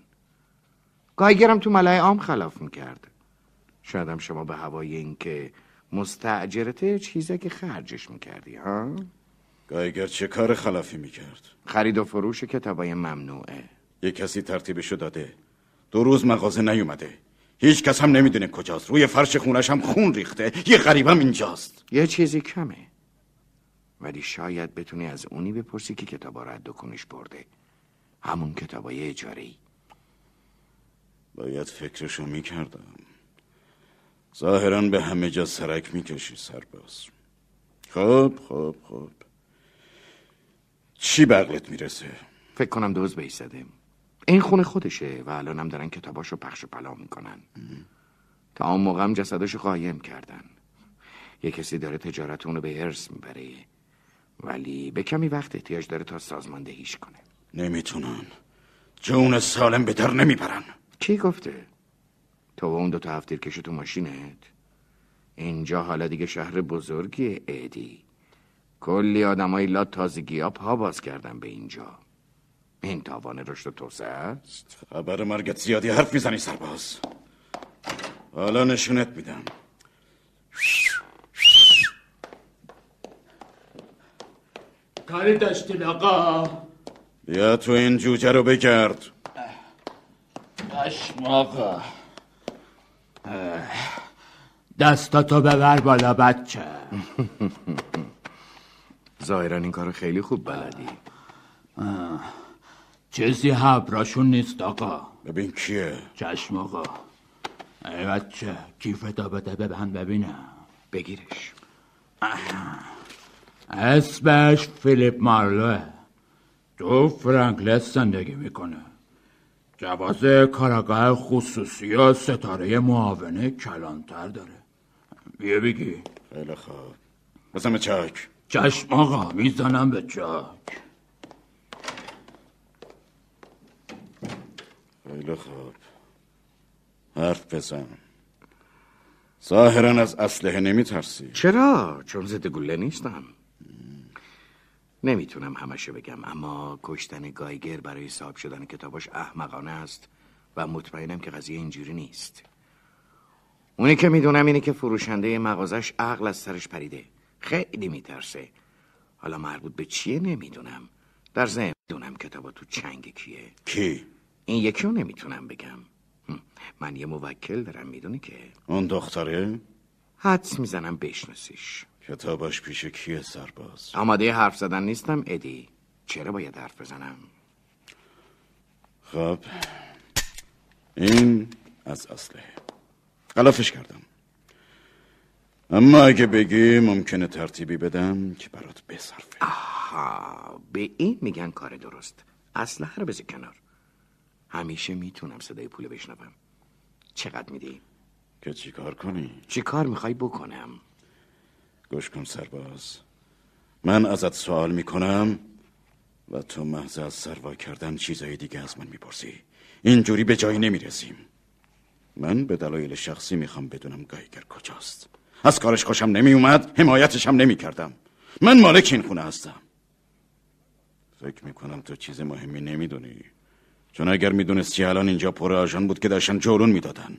گایگرم تو ملای عام خلاف می‌کرد. شاید هم شما به هوای این که مستعجرته چیزی که خرجش می‌کردی ها؟ گایگر چه کار خلافی می‌کرد؟ خرید و فروش کتابای ممنوعه. یه کسی ترتیبشو داده. دو روز مغازه نیومده. هیچ کس هم نمی‌دونه کجاست. روی فرش خونش هم خون ریخته. یه غریبم اینجاست. یه چیزی کمه. ولی شاید بتونی از اونی بپرسی که کتابا رو از دکونش برده. همون کتابای اجاره ای باید فکرشو می‌کردم. ظاهرا به همه جا سرک می‌کشی سرباز. خب خب خب. چی بغلت می‌رسه؟ فکر کنم دوز بهش زده این خونه خودشه و الانم دارن کتاباشو پخش و پلا می‌کنن. تا اون موقع هم جسداشو قایم کردن. یه کسی داره تجارت اونو به ارث می‌بره. ولی به کمی وقت احتیاج داره تا سازماندهیش کنه. نمی‌تونن. جون سالم به در نمی‌برن. کی گفته؟ تو و اون دوتا هفتیر کشو تو ماشینت؟ اینجا حالا دیگه شهر بزرگی ایدی کلی آدمای لا تازگی ها پا باز کردن به اینجا. این تاوان رشد و توسعه است؟ خبر مرگت زیادی حرف می‌زنی سرباز. حالا نشونت میدم. کاری داشتین آقا؟ بیا تو این جوجه رو بگرد. چشم آقا. دستاتو ببر بالا بچه. ظاهرا این کارو خیلی خوب بلدی. چیزی حبراشون نیست آقا. ببین کیه؟ چشم آقا. ای بچه کیفتو بده ببند ببینم بگیرش. اسمش فیلیپ مارلوه تو فرانکلس زندگی می‌کنه. جواز کاراگاه خصوصی و ستاره معاونه کلانتر داره. بیا بگی. خیلی خوب. بزن چاک. چشم آقا می‌زنم به چاک خیلی خوب. حرف بزن. ظاهرا از اسلحه نمیترسی. چرا؟ چون ضد گله نیستم. نمی‌تونم همشو بگم اما کشتن گایگر برای صاحب شدن کتاباش احمقانه است و مطمئنم که قضیه اینجوری نیست. اونی که می‌دونم اینه که فروشنده مغازش عقل از سرش پریده. خیلی میترسه. حالا مربوط به چیه نمی‌دونم. در ذهن می‌دونم کتابا تو چنگ کیه. کی؟ این یکی رو نمی‌تونم بگم. من یه موکل دارم می‌دونی که؟ اون دختره؟ حدس می‌زنم بشناسیش. کتاباش پیش کیه سرباز؟ آماده حرف زدن نیستم ادی. چرا باید حرف بزنم؟ خب این از اسلحه غلافش کردم. اما اگه بگی ممکنه ترتیبی بدم که برات بصرفه. آها به این میگن کار درست. اصلا رو بذار کنار. همیشه می‌تونم صدای پول بشنوم. چقدر میدی؟ که چی کار کنی؟ چی کار می‌خوای بکنم؟ گوش کن سرباز. من ازت سوال می‌کنم و تو محض از سروا کردن چیزای دیگه از من می‌پرسی. اینجوری به جایی نمی‌رسیم. من به دلایل شخصی می‌خوام بدونم گایگر کجاست. از کارش خوشم نمیومد حمایتش هم نمی‌کردم. من مالک این خونه هستم. فکر می‌کنم تو چیز مهمی نمی‌دونی. چون اگر می‌دونستی الان اینجا پر آژان بود که داشتن جولون می‌دادن.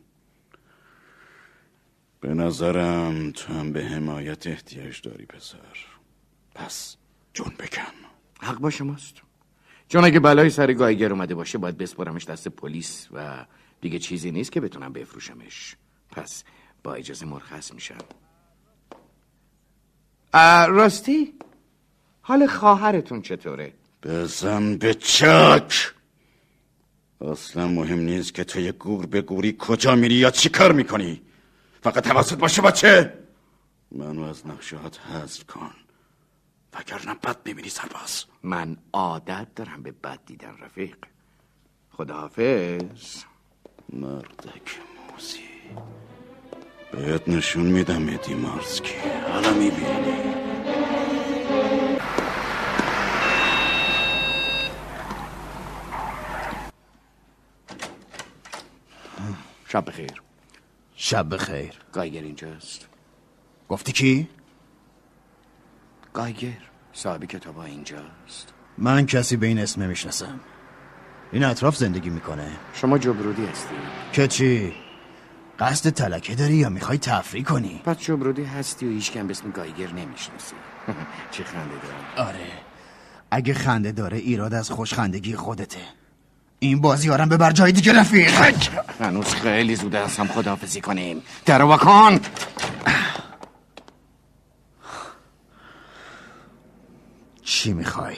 به نظرم تو هم به حمایت احتیاج داری پسر. پس جون بکن. حق با شماست. چون اگه بلای سر گایگر اومده باشه باید بسپرمش دست پلیس و دیگه چیزی نیست که بتونم بفروشمش. پس با اجازه مرخص میشم. راستی؟ حال خواهرتون چطوره؟ بزن به چک اصلا مهم نیست که تو یه گور به گوری کجا میری یا چی کار می‌کنی. فقط حواست باشه بچه منو از نقشهات حذف کن. وگرنه بد می‌بینی سرباز. من عادت دارم به بد دیدن رفیق. خداحافظ. مردک موزی بهت نشون میدم ادی مارسکی. حالا می‌بینی. شب بخیر. شب بخیر. گایگر اینجاست. گفتی کی؟ گایگر. صاحب کتاب اینجاست. من کسی به این اسم نمی‌شناسم. این اطراف زندگی می‌کنه. شما جبرودی هستی که چی؟ قصد تلکه داری یا می‌خوای تفریح کنی؟ پس جبرودی هستی و هیچ کم به اسم گایگر نمی‌شناسی. چی خنده دارم آره. اگه خنده داره ایراد از خوشخندگی خودته. این بازی آرم ببر جای دیگه رفیق. هنوز خیلی زوده هستم خداحافظی کنیم. در واکن چی می‌خوای؟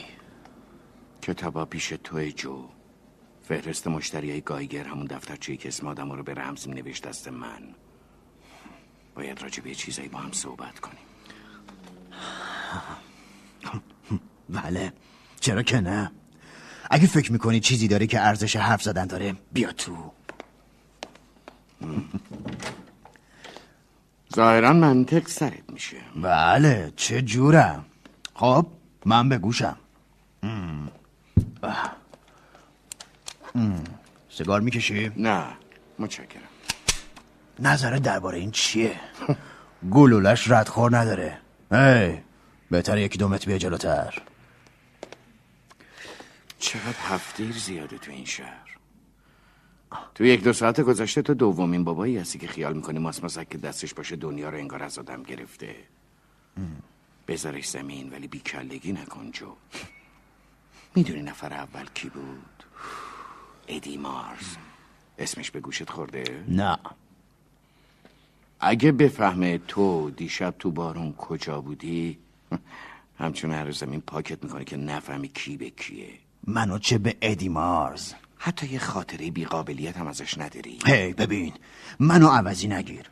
کتابا پیش توی جو. فهرست مشتری های گایگر همون دفترچه‌ای که اسم آدم رو به رمز می نوشت دست من. باید راجع به چیزایی با هم صحبت کنیم. بله. چرا که نه؟ اگه فکر می‌کنی چیزی داره که ارزش حرف زدن داره بیا تو. ظاهرا منطق سرت میشه. بله چه جورم؟ خب من به گوشم. سیگار می‌کشی؟ نه متشکرم نظر درباره این چیه؟ گلولش ردخور نداره هی بهتر یکی دو متر بیا جلوتر چقدر هفتیر زیاده تو این شهر تو یک دو ساعت گذشته تو دومین بابایی هستی که خیال می‌کنی ماسماسک که دستش باشه دنیا رو انگار از آدم گرفته بذارش زمین ولی بیکلگی نکن جو می‌دونی نفر اول کی بود؟ ادی مارز اسمش به گوشت خورده؟ نه. اگه بفهمه تو دیشب تو بارون کجا بودی همچون هر زمین پاکت می‌کنه که نفهمی کی به کیه. منو چه به ادی مارز حتی یه خاطره بیقابلیت هم ازش نداری. هی ببین منو عوضی نگیر.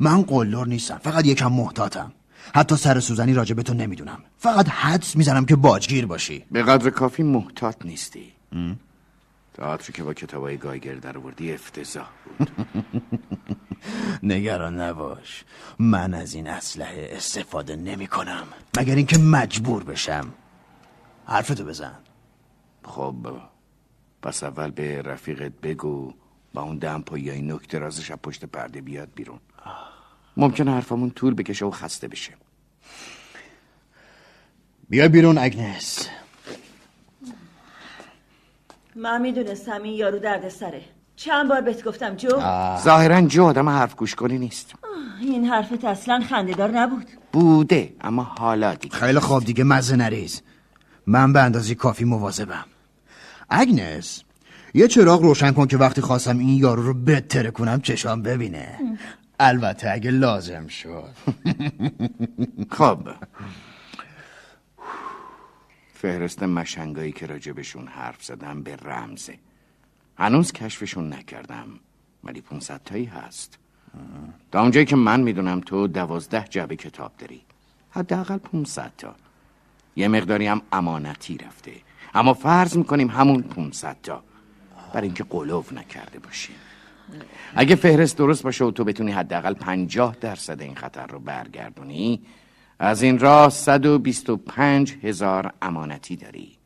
من قلدر نیستم فقط یکم محتاطم. حتی سر سوزنی راجع به تو نمی‌دونم. فقط حدس می‌زنم که باجگیر باشی. به قدر کافی محتاط نیستی. تئاتری که با کتابای گایگر در آوردی افتضاح بود. نگران نباش. من از این اسلحه استفاده نمی کنم. مگر اینکه مجبور بشم. حرفتو بزن. خب پس اول به رفیقت بگو با اون دمپا یا این نکته رازش از پشت پرده بیاد بیرون. ممکنه حرفمون طول بکشه و خسته بشه. بیا بیرون اگنس. من می‌دونستم این یارو درد سره. چند بار بهت گفتم جو؟ ظاهرا جو آدم حرف گوش کنی نیست. این حرفت اصلا خندهدار نبود. بوده اما حالا دیگه. خیلی خواب دیگه مزه نریز. من به اندازه کافی مواظبم. اگنس یه چراغ روشن کن که وقتی خواستم این یارو رو بتره کنم چشام ببینه. البته اگه لازم شد. خب. فهرست مشنگایی که راجبشون حرف زدم به رمزه هنوز کشفشون نکردم ولی 500 تایی هست. تا اونجایی که من می‌دونم تو دوازده جعبه کتاب داری. حداقل 500 تا. یه مقداری هم امانتی رفته. اما فرض می‌کنیم همون 500 تا. برای اینکه قلوف نکرده باشی اگه فهرست درست باشه و تو بتونی حداقل 50 درصد این خطر رو برگردونی از این راه 125 هزار امانتی داری.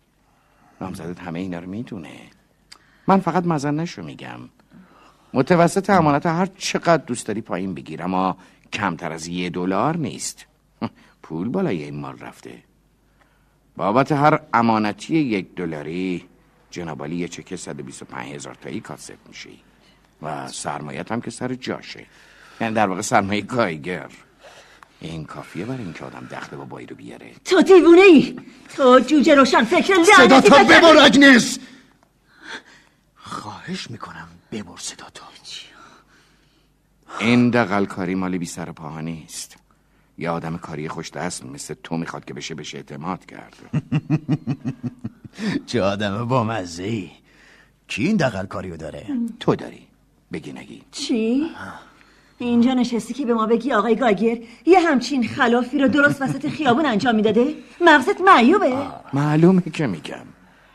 نامزدت همه اینا رو می‌دونه. من فقط مزنشو میگم. متوسط امانت هر چقدر دوست داری پایین بگیر اما کمتر از یه دلار نیست. پول بالای این مال رفته. بابت هر امانتی یک دلاری جنابالی یه چکه 125 هزار تایی کاسب میشی. و سرمایت هم که سر جاشه. یعنی در واقع سرمایه گایگر این کافیه برای اینکه آدم دخل با بایی رو بیاره. تو دیوونه ای تو جوجه روشن فکر صدا تا. ببر اگنس! خواهش می‌کنم ببر صدا تا این دقل کاری مال بی سر پاها نیست. یه آدم کاری خوش دست مثل تو می‌خواد که بشه بشه اعتماد کرد. چه آدم با مزه کی این دقل کاریو داره؟ تو داری. بگی نگی. چی؟ اینجا نشستی که به ما بگی آقای گاگر یه همچین خلافی رو درست وسط خیابون انجام می‌داده؟ مغزت معیوبه؟ معلومه که میگم.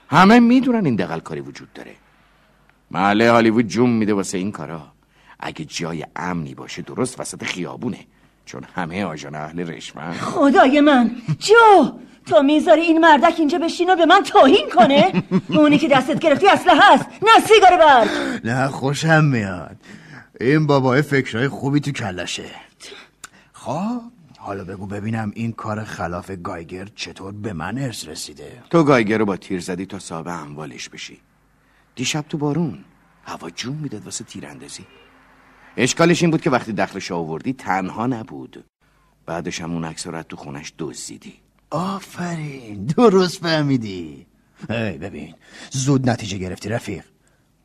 همه می‌دونن این دقل کاری وجود داره. محله هالیوود جون میده واسه این کارا. اگه جای امنی باشه درست وسط خیابونه. چون همه آژان اهل رشمن خدای من. جو تو می‌ذاری این مردک اینجا بشین و به من توهین کنه؟ اونی که دستت گرفتی اسلحه هست. نه سیگار برگ. نه خوشم میاد. این بابای فکرهای خوبی تو کلشه. خب حالا بگو ببینم این کار خلاف گایگر چطور به من ارث رسیده؟ تو گایگر رو با تیر زدی تا صاحب اموالش بشی. دیشب تو بارون هوا جون می‌داد واسه تیراندازی. اشکالش این بود که وقتی دخلش آوردی تنها نبود. بعدش هم اون عکس تو خونش دزدیدی. آفرین درست فهمیدی. هی ببین زود نتیجه گرفتی رفیق.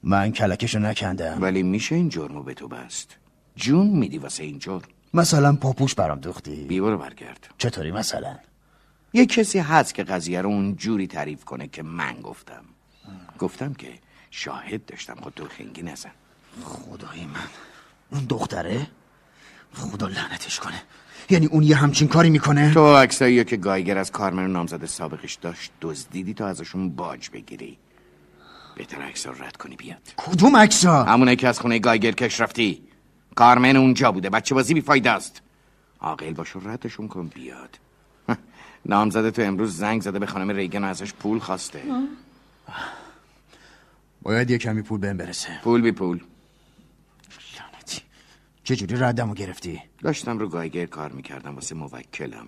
من کلکشو نکندم. ولی میشه این جرمو به تو بست. جون میدی واسه این جرم. مثلا پاپوش برام دوختی. بیبارو برگرد. چطوری مثلا؟ یه کسی هست که قضیه رو اون جوری تعریف کنه که من گفتم. گفتم که شاهد داشتم خود تو خنگی نزن. خدای من. اون دختره؟ خدا لعنتش کنه. یعنی اون یه همچین کاری می‌کنه؟ تو عکسایی که گایگر از کارمن نامزد سابقش داشت دزدیدی تا ازشون باج بگیری. بهتر عکسا رو رد کنی بیاد. کدوم عکسا همونه که از خونه گایگر کش رفتی. کارمن اونجا بوده بچه بازی بیفایده است. عاقل باش و ردشون کن بیاد. نامزده تو امروز زنگ زده به خانم ریگن و ازش پول خواسته. باید یه کمی پول بهم برسه. پول بی پول. چجوری ردمو گرفتی؟ داشتم رو گایگر کار می‌کردم واسه موکلم.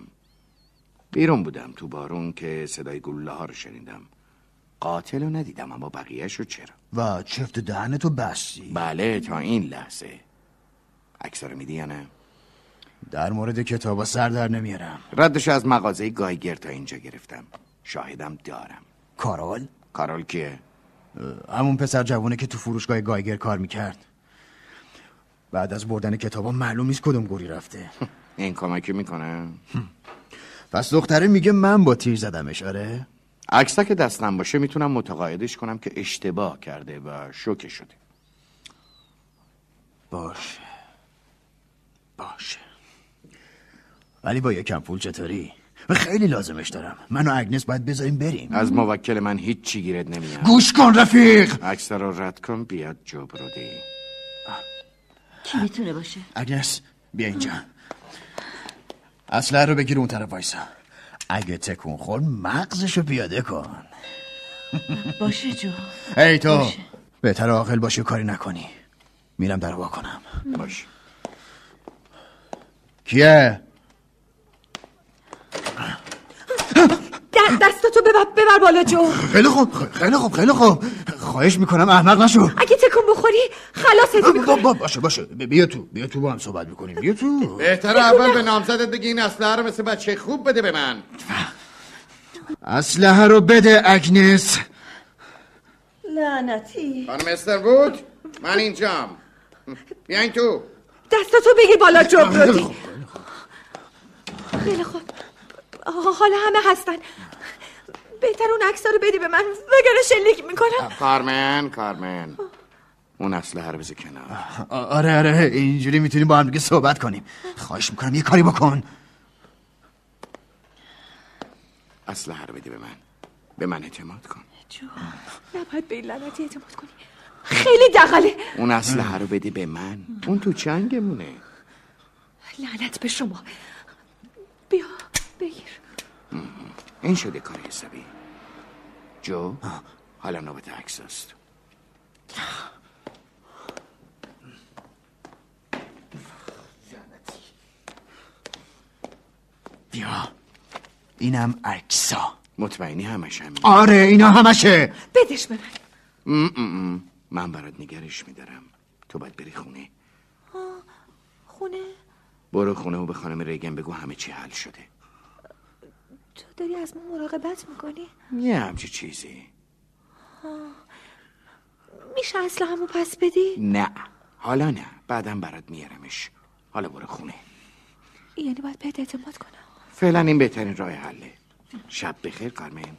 بیرون بودم تو بارون که صدای گلوله ها رو شنیدم. قاتل رو ندیدم اما بقیهش رو چرا؟ و چفت دهنتو بستی. بله تا این لحظه. عکس رو میدی یا نه؟ در مورد کتابا سر در نمیارم. ردش از مغازه گایگر تا اینجا گرفتم. شاهدم دارم. کارول؟ کارول کیه؟ همون پسر جوونه که تو فروشگاه گایگر کار می‌کرد. بعد از بردن کتابا معلوم نیست کدوم گوری رفته. این کمکی می‌کنه. پس دختره میگه من با تیر زدمش آره؟ عکسا که دستم باشه می‌تونم متقاعدش کنم که اشتباه کرده و شوکه شده. باشه. باشه. ولی با یکم پول چطوری؟ و خیلی لازمش دارم. من و اگنس باید بذاریم بریم. از موکل من هیچ چی گیرت نمیاد. گوش کن رفیق! عکس رو رد کن بیاد جبرودی. کی می‌تونه باشه؟ اگنس بیا اینجا. اسلحه رو بگیر اون طرف وایسا. اگه تکون خورد مغزشو پیاده کن. باشه جو. ای تو باشه. بهتر عاقل باشی و کاری نکنی. میرم در وا کنم. باش کیه؟ دستاتو ببر, ببر بالا جو. خیلی خوب خیلی خوب خیلی خوب. خواهش می‌کنم احمق نشو. اگه تکون بخوری خلاصت با- می‌کنم. با- باشه باشه. بیا تو بیا تو با هم صحبت می‌کنیم. بیا تو. بهتر اول به نامزدت بگی این اسلحه رو مثل بچه خوب بده به من. اسلحه رو بده اگنس. لعنتی. خانم استر بود من اینجام. بیاین تو. دستاتو بگیر بالا جبرودی خیلی خوب حالا همه هستن. بهتر اون عکس رو بدی به من وگرنه شلیک می‌کنم. کارمن کارمن. اون اسلحه رو بذار کنار. آره آره اینجوری می‌تونیم با هم دیگه صحبت کنیم. خواهش می‌کنم یه کاری بکن. اسلحه رو بده به من. به من اعتماد کن. جو نباید به این لعنتی اعتماد کنی. خیلی دقله اون اسلحه رو بده به من. اون تو چنگمونه. لعنت به شما. بیا بگیر. این شده کار حسابی. جو حالا نوبت عکس است بیا. اینم عکسا مطمئنی همش همین آره اینا همشه. بدش به من. من برات نگرش میدارم. تو باید بری خونه. آه، خونه؟ برو خونه و به خانم ریگن بگو همه چی حل شده. تو داری از ما مراقبت می‌کنی؟ یه همچی چیزی. میشه اصلا همو پس بدی؟ نه. حالا نه. بعدم برات میارمش. حالا برو خونه. یعنی باید بهت اعتماد کنم. فعلا این بهترین راه حله. شب بخیر کارمن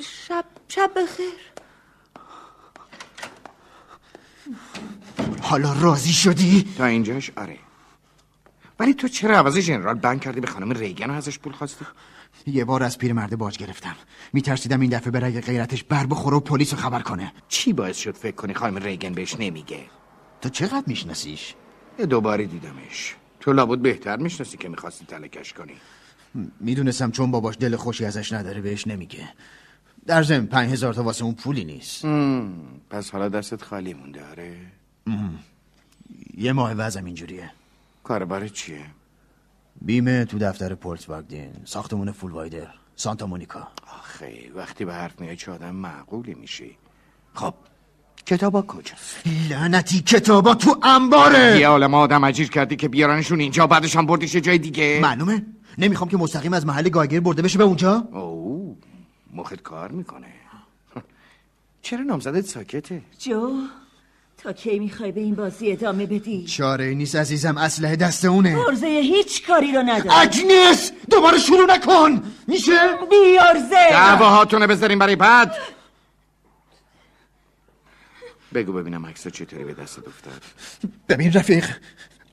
شب شب بخیر. حالا راضی شدی؟ تا اینجاش آره. ولی تو چرا عوض جنرال بند کردی به خانم ریگن ازش پول خواستی؟ یه بار از پیرمرده باج گرفتم میترسیدم این دفعه بره غیرتش بر بخوره و پلیس رو خبر کنه چی باعث شد فکر کنی خانم ریگن بهش نمیگه؟ تو چقدر میشناسیش؟ یه دوباره دیدمش تو لابد بهتر می‌شناسی که می‌خواستی تلکش کنی می‌دونستم چون باباش دل خوشی ازش نداره بهش نمیگه در ضمن پنج هزار تا واسه اون پولی نیست مم، پس حالا دستت خالی مونده آره مم. یه ماه وضعم اینجوریه کاربار چیه؟ بیمه تو دفتر پورت واگدین ساختمون فولوایدر سانتا مونیکا. آخه وقتی به حرف میای چه آدم معقولی میشی. خب. کتابا کجاست؟ لعنتی کتابا تو انباره! یه عالم آدم اجیر کردی که بیارنشون اینجا بعدش هم بردیش یه جای دیگه. معلومه. نمی‌خوام که مستقیم از محل گاگر برده بشه به اونجا. اوه مخت کار می‌کنه. چرا نامزدت ساکته؟ جو تا کی می‌خوای به این بازی ادامه بدی؟ چاره نیست عزیزم اسلحه دست اونه. ارزه هیچ کاری رو نداره اگنس دوباره شروع نکن. میشه؟ بیارزه دعواهاتونه بذاریم برای بعد. بگو ببینم عکس چطوری به دستت افتاد. ببین رفیق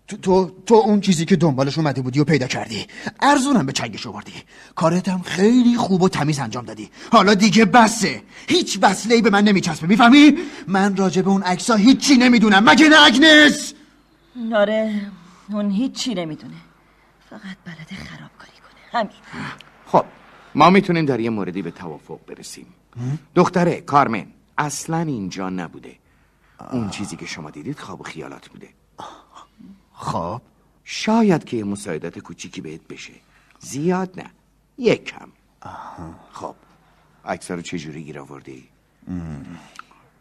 تو, تو, تو اون چیزی که دنبالش اومده بودی و پیدا کردی. ارزونم به چنگش آوردی. کارت هم خیلی خوب و تمیز انجام دادی. حالا دیگه بسه. هیچ وصله به من نمیچسبه می‌فهمی؟ من راجع به اون عکسا هیچی نمی‌دونم. مگه نه اگنس؟ آره اون هیچی نمی‌دونه. فقط بلده خرابکاری کنه. همین. خب ما می‌تونیم در یه موردی به توافق برسیم. دختره کارمن اصلا اینجا نبوده. اون چیزی که شما دیدید خواب و خیالات بوده. خب شاید که یه مساعدت کوچیکی بهت بشه. زیاد نه یک کم خب عکس رو چجوری گیر آوردی؟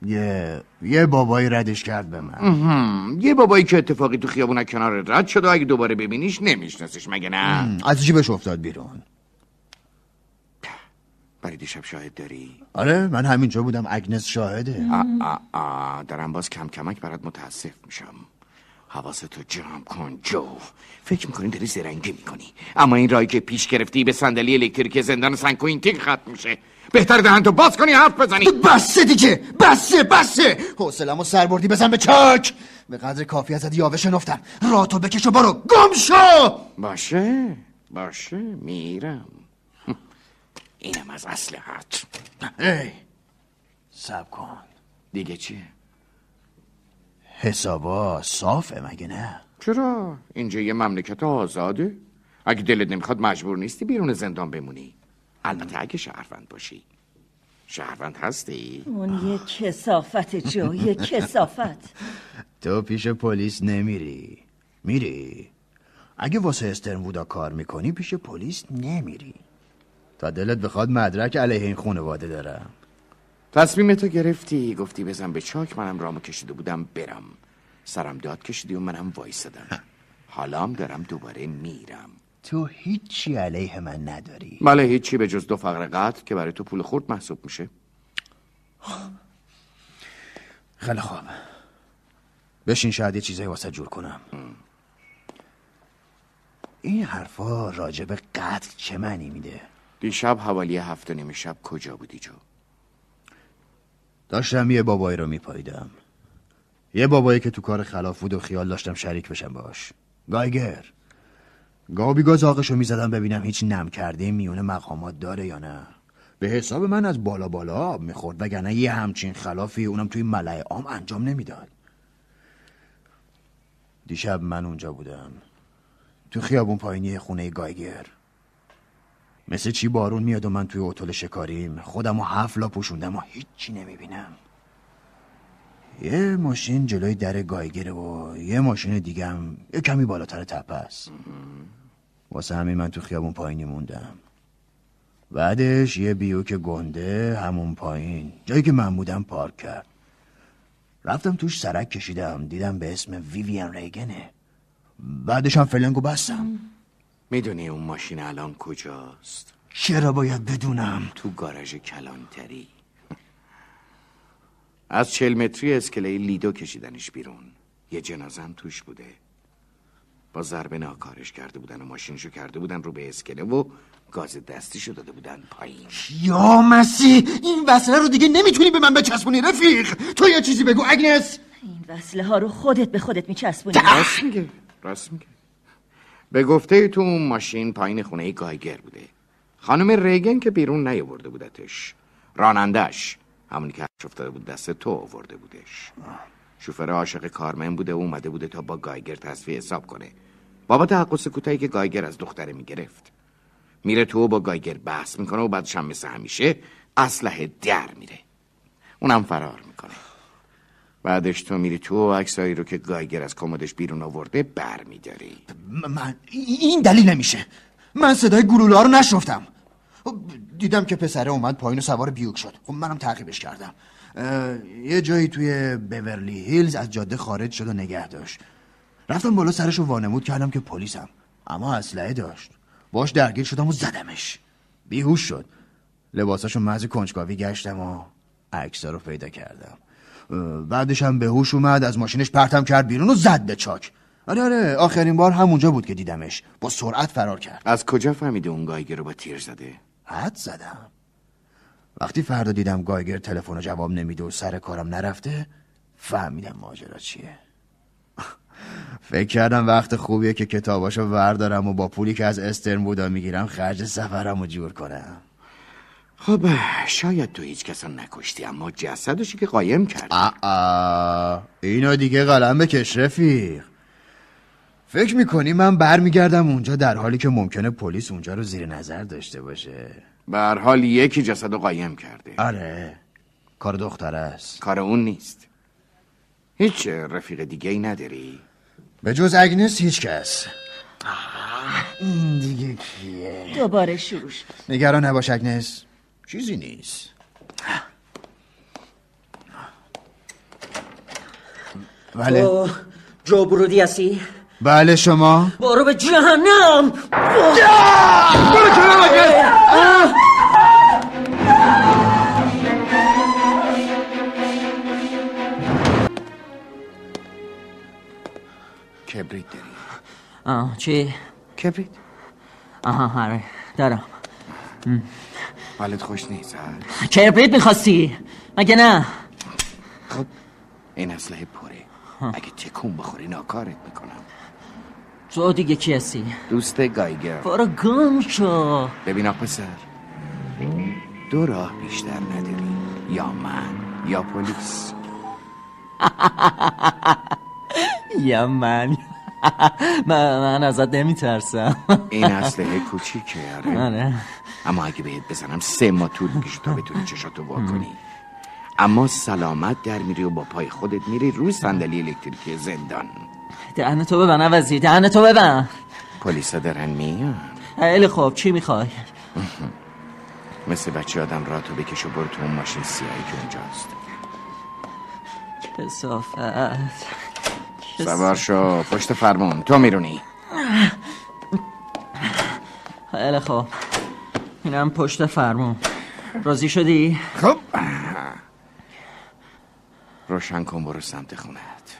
یه یه بابایی ردش کرد به من. یه بابایی که اتفاقی تو خیابون کنار رد شد و اگه دوباره ببینیش نمیشناسش مگه نه؟ از جیبش افتاد بیرون؟ برای دیشب شاهد داری؟ آره من همینجا بودم. اگنس شاهده. آ آ آ. دارم باز کم کمک برات متاسف میشم. حواستو جمع کن جو. فکر می‌کنی داری زرنگی می‌کنی. اما این راهی که پیش گرفتی به صندلی الکتریک زندان سن کوئنتین ختم میشه. بهتره دهنتو باز کنی حرف بزنی. بسه دیگه بسه بسه. حوصلمو سر بردی بزن به چاک. به قدر کافی ازت یاوه شنفتم. راتو بکش و برو. گم شو! باشه باشه میرم. اینم از اصلحت ای سب کن. دیگه چیه؟ حسابا صافه مگه نه؟ چرا؟ اینجا یه مملکت آزاده. اگه دلت نمی‌خواد مجبور نیستی بیرون زندان بمونی. البته اگه شهروند باشی. شهروند هستی؟ اون یه کسافت جو یه کسافت. تو پیش پلیس نمیری. میری. اگه واسه استرنوودا کار می‌کنی پیش پلیس نمیری. تا دلت بخواد مدرک علیه این خانواده دارم. تصمیم تو گرفتی گفتی بزن به چاک منم رامو کشیده بودم برم. سرم داد کشیدی و منم وایسادم. حالا هم دارم دوباره میرم. تو هیچی علیه من نداری. بله هیچی به جز دو فقر قتل که برای تو پول خورد محسوب میشه. خیلی خوب. بشین شاید یه چیزایی واسه جور کنم. این حرفا راجع به قتل چه معنی میده؟ دیشب حوالی هفت و نیم شب کجا بودی جو؟ داشتم یه بابایی رو میپاییدم. یه بابایی که تو کار خلاف بود و خیال داشتم شریک بشم باش گایگر. گابی گاز آقشو می‌زدم ببینم هیچ نم کرده میونه مقامات داره یا نه. به حساب من از بالا بالا آب می‌خورد وگرنه یه همچین خلافی اونم توی ملعه عام انجام نمی‌داد. دیشب من اونجا بودم. تو خیابون پایینی خونه گایگر. مثل چی بارون میاد و من توی اتول شکاریم؟ خودم و هفلا پوشوندم و هیچی نمی‌بینم. یه ماشین جلوی در گایگره و یه ماشین دیگه هم یه کمی بالاتر تپه است. واسه همین من تو خیابون پایینی موندم. بعدش یه بیوک گنده همون پایین جایی که من بودم پارک کرد. رفتم توش سرک کشیدم دیدم به اسم ویویان ریگنه. بعدش هم فلنگو بستم. می‌دونی اون ماشین الان کجاست؟ چرا باید بدونم؟ تو گاراژ کلانتری. از چل متری اسکله لیدو کشیدنش بیرون. یه جنازم توش بوده. با ضربه ناکارش کرده بودن و ماشینشو کرده بودن رو به اسکله و گاز دستیشو داده بودن پایین. یا مسیح! این وصله رو دیگه نمی‌تونی به من بچسبونی رفیق! تو یه چیزی بگو اگنس! این وصله ها رو خودت به خودت میچسبونی. راست میگه. راست میگه. به گفته تو اون ماشین پایین خونه گایگر بوده. خانم ریگن که بیرون نیاورده بودتش. رانندش همونی که هرش افتاده بود دست تو آورده بودش. شوفر عاشق کارمن بوده و اومده بوده تا با گایگر تصفیه حساب کنه. بابا تحقص کوتاهی که گایگر از دختره می‌گرفت. میره تو و با گایگر بحث می‌کنه و بعدش هم مثل همیشه اسلحه در میره. اونم فرار می‌کنه. بعدش تو میری تو و عکسایی رو که گایگر از کمدش بیرون آورده بر میداری من این دلیل نمیشه. من صدای گلوله رو نشنفتم دیدم که پسره اومد پایین و سوار بیوک شد. خب منم تعقیبش کردم. یه جایی توی بورلی هیلز از جاده خارج شد و نگه داشت. رفتم بالا سرش رو وانمود کردم که پلیسم. اما اسلحه داشت. باش درگیر شدم و زدمش. بیهوش شد. لباساشو مزی کنجکاوی گشتم و عکسا رو پیدا کردم. بعدش هم به هوش اومد از ماشینش پرتم کرد بیرون و زد به چاک. آره آره آخرین بار همونجا بود که دیدمش. با سرعت فرار کرد. از کجا فهمیده اون گایگر رو با تیر زده؟ حد زدم. وقتی فردا دیدم گایگر تلفن رو جواب نمیده و سر کارم نرفته فهمیدم ماجرا چیه. فکر کردم وقت خوبیه که کتاباشو وردارم و با پولی که از استرن بودا می‌گیرم خرج سفرم رو جور کنم. خب شاید تو هیچ کسا نکشتی اما جسدشی که قایم کرد. آآ اینو دیگه قلم بکش رفیق. فکر می‌کنی من برمیگردم اونجا در حالی که ممکنه پلیس اونجا رو زیر نظر داشته باشه؟ به هر حال یکی جسد رو قایم کرده. آره. کار دختره است. کار اون نیست. هیچ رفیق دیگه ای نداری؟ به جز اگنس هیچ کس. این دیگه کیه؟ دوباره شروع شد. نگران نباش اگنس. چیزی نیست. بله. جو برودی هستی؟ بله شما؟ برو به جهنم! برو کنار کبریت داری. آه چی؟ کبریت؟ آها آره دارم. حالت خوش نیست؟ کبریت می‌خواستی؟ مگه نه؟ خب این اسلحه پره اگه تکون بخوری ناکارت می‌کنم. تو دیگه کی هستی؟ دوست گایگر برو گم شو. ببین پسر دو راه بیشتر نداری. یا من یا پلیس. یا من من, ازت نمیترسم. این اسلحه کوچیکه آره. آره. اما اگه بهت بزنم سه ماه طول می‌کشه تا بتونی چشاتو وا کنی. اما سلامت در میری و با پای خودت میری روی صندلی الکتریکی زندان. دهن تو ببن عوضی دهن تو ببن. پلیسا دارن میان. خیلی خوب چی می‌خوای؟ مثل بچه آدم را تو بکش و برو تو اون ماشین سیاهی که اونجاست. کسافت سوار شو پشت فرمون تو میرونی. خیلی خوب. اینم پشت فرمون. راضی شدی؟ خب. روشن کن برو سمت خونت